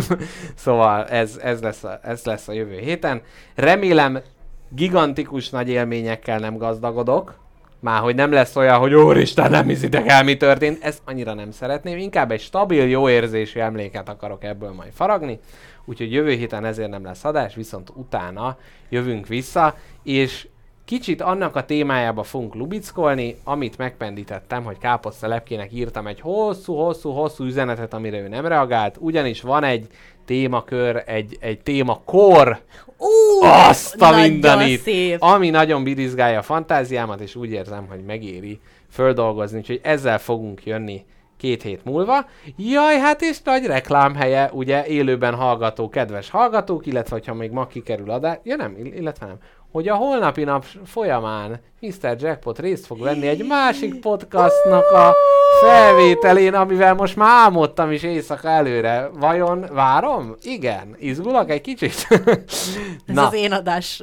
Speaker 2: szóval ez, ez, lesz a, ez lesz a jövő héten. Remélem gigantikus nagy élményekkel nem gazdagodok, már hogy nem lesz olyan, hogy úristen, nem hiszitek el, mi történt. Ezt annyira nem szeretném. Inkább egy stabil, jó érzésű emléket akarok ebből majd faragni. Úgyhogy jövő héten ezért nem lesz adás, viszont utána jövünk vissza, és kicsit annak a témájába fogunk lubickolni, amit megpendítettem, hogy Káposzta Lepkének írtam egy hosszú-hosszú-hosszú üzenetet, amire ő nem reagált, ugyanis van egy témakör, egy, egy témakor,
Speaker 3: Ú,
Speaker 2: azt a mindenit,
Speaker 3: szép.
Speaker 2: ami nagyon birizgálja a fantáziámat, és úgy érzem, hogy megéri földolgozni, úgyhogy ezzel fogunk jönni két hét múlva. Jaj, hát és nagy reklámhelye, ugye, élőben hallgató, kedves hallgatók, illetve ha még ma kikerül adás, ja nem, ill- illetve nem, hogy a holnapi nap folyamán Mr. Jackpot részt fog venni egy másik podcastnak a felvételén, amivel most már álmodtam is éjszaka előre. Vajon várom? Igen. Izgulok egy kicsit?
Speaker 3: Ez
Speaker 2: Na,
Speaker 3: az én adás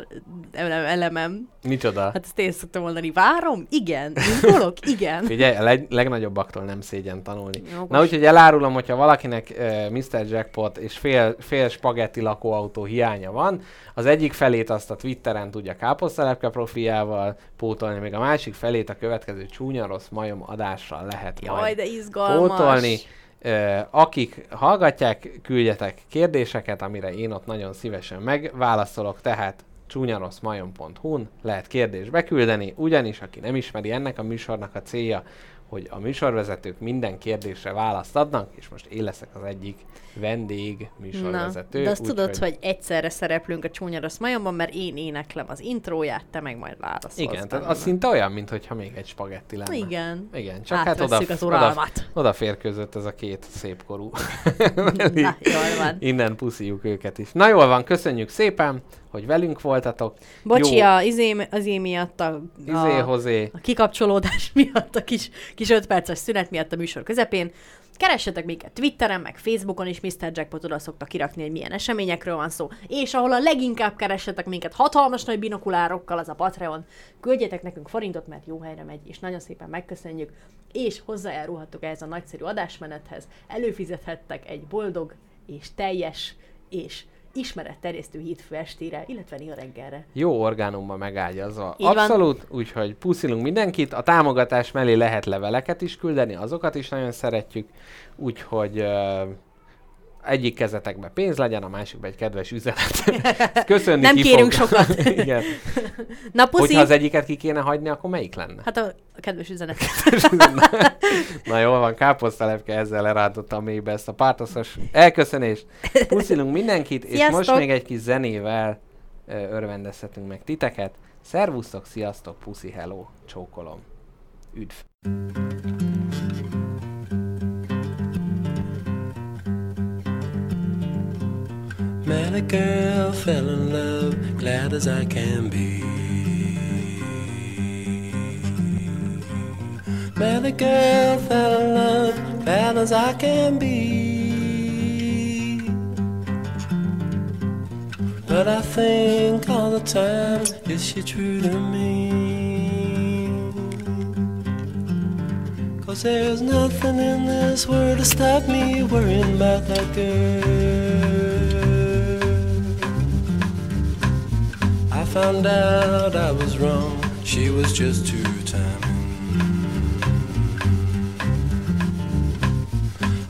Speaker 3: ele- elemem.
Speaker 2: Micsoda?
Speaker 3: Hát ezt én szoktam mondani. Várom? Igen. Izgulok? Igen.
Speaker 2: Figyelj, a leg, legnagyobbaktól nem szégyen tanulni.
Speaker 3: Jogos.
Speaker 2: Na úgyhogy elárulom, hogyha valakinek uh, Mr. Jackpot és fél, fél spagetti lakóautó hiánya van, az egyik felét azt a Twitteren tudja káposztelepke profiával pótolni, még a másik felét a következő csúnya rossz majom adással lehet
Speaker 3: Jaj,
Speaker 2: majd
Speaker 3: de izgalmas.
Speaker 2: pótolni. Ö, akik hallgatják, küldjetek kérdéseket, amire én ott nagyon szívesen megválaszolok, tehát csúnyaroszmajon.hu-n lehet kérdést beküldeni, ugyanis aki nem ismeri ennek a műsornak a célja, hogy a műsorvezetők minden kérdésre választ adnak, és most én leszek az egyik vendég
Speaker 3: Na,
Speaker 2: műsorvezető.
Speaker 3: de azt
Speaker 2: úgy,
Speaker 3: tudod, hogy egyszerre szereplünk a Csúnya Rossz Majomban, mert én éneklem az intróját, te meg majd válaszolsz.
Speaker 2: Igen, tehát az szinte olyan, mintha még egy spagetti lenne.
Speaker 3: Igen.
Speaker 2: Igen, csak hát oda,
Speaker 3: Átvesszük az
Speaker 2: oda,
Speaker 3: uralmat.
Speaker 2: oda férkőzött ez a két szép korú.
Speaker 3: Na, jól van.
Speaker 2: Innen puszijuk őket is. Na jól van, köszönjük szépen, hogy velünk voltatok.
Speaker 3: Bocsi,
Speaker 2: Jó.
Speaker 3: a izé, az én miatt a,
Speaker 2: Izé,
Speaker 3: a,
Speaker 2: hozé.
Speaker 3: a kikapcsolódás miatt, a kis, kis 5 perces szünet miatt a műsor közepén. Keressetek minket Twitteren, meg Facebookon is, Mr. Jackpot oda szokta kirakni, hogy milyen eseményekről van szó. És ahol a leginkább keressetek minket hatalmas nagy binokulárokkal, az a Patreon. Küldjetek nekünk forintot, mert jó helyre megy, és nagyon szépen megköszönjük. És hozzájárulhattok ehhez a nagyszerű adásmenethez. Előfizethettek egy boldog és teljes és ismeretterjesztő hídfő estére, illetve néha reggelre.
Speaker 2: Jó orgánumban megágyazva.
Speaker 3: Így van.
Speaker 2: Abszolút, úgyhogy puszilunk mindenkit. A támogatás mellé lehet leveleket is küldeni, azokat is nagyon szeretjük. Úgyhogy uh, egyik kezetekbe pénz legyen, a másikba egy kedves üzenet. Köszönni
Speaker 3: Nem
Speaker 2: ki
Speaker 3: kérünk
Speaker 2: fog.
Speaker 3: sokat.
Speaker 2: Igen.
Speaker 3: Na, puszi!
Speaker 2: Hogyha az egyiket ki kéne hagyni, akkor melyik lenne?
Speaker 3: Hát a, a kedves üzenet.
Speaker 2: Na jól van, káposztalepke ezzel lerántottam mélybe ezt a pártoszos elköszönést. Puszilunk mindenkit, és
Speaker 3: Sziasztok!
Speaker 2: most még egy kis zenével örvendezhetünk meg titeket. Szervusztok, sziasztok, puszi, hello, csókolom. Üdv!
Speaker 4: Met a girl, fell in love, glad as I can be. Met a girl, fell in love, glad as I can be. But I think all the time, is she true to me? Cause there's nothing in this world to stop me worrying about that girl. Found out I was wrong, she was just too timing.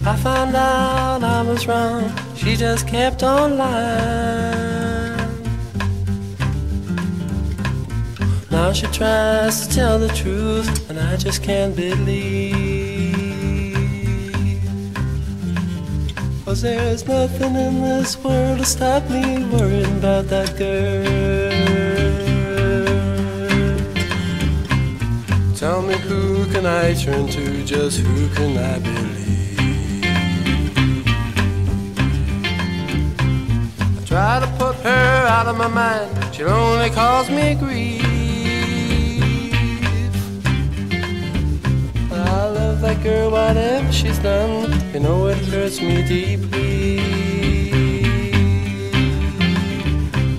Speaker 4: I found out I was wrong, she just kept on lying. Now she tries to tell the truth, and I just can't believe. Cause there's nothing in this world to stop me worrying about that girl. Tell me who can I turn to, just who can I believe? I try to put her out of my mind, she'll only cause me grief. I love that girl, whatever she's done, you know it hurts me deeply.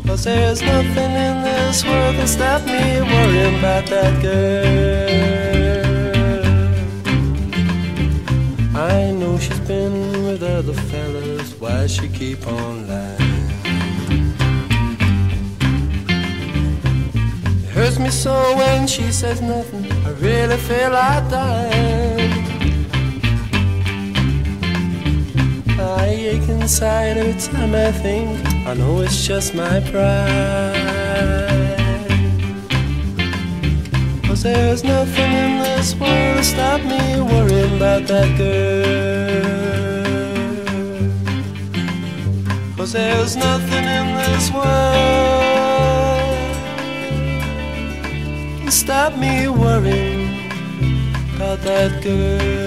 Speaker 4: Cause there's nothing in this world that stop me worrying about that girl. Know with other fellas, why she keep on lying? It hurts me so when she says nothing, I really feel like dying. I ache inside every time I think. I know it's just my pride. Cause there's nothing in this world to stop me worrying about that girl. Cause there's nothing in this world to stop me worrying about that girl.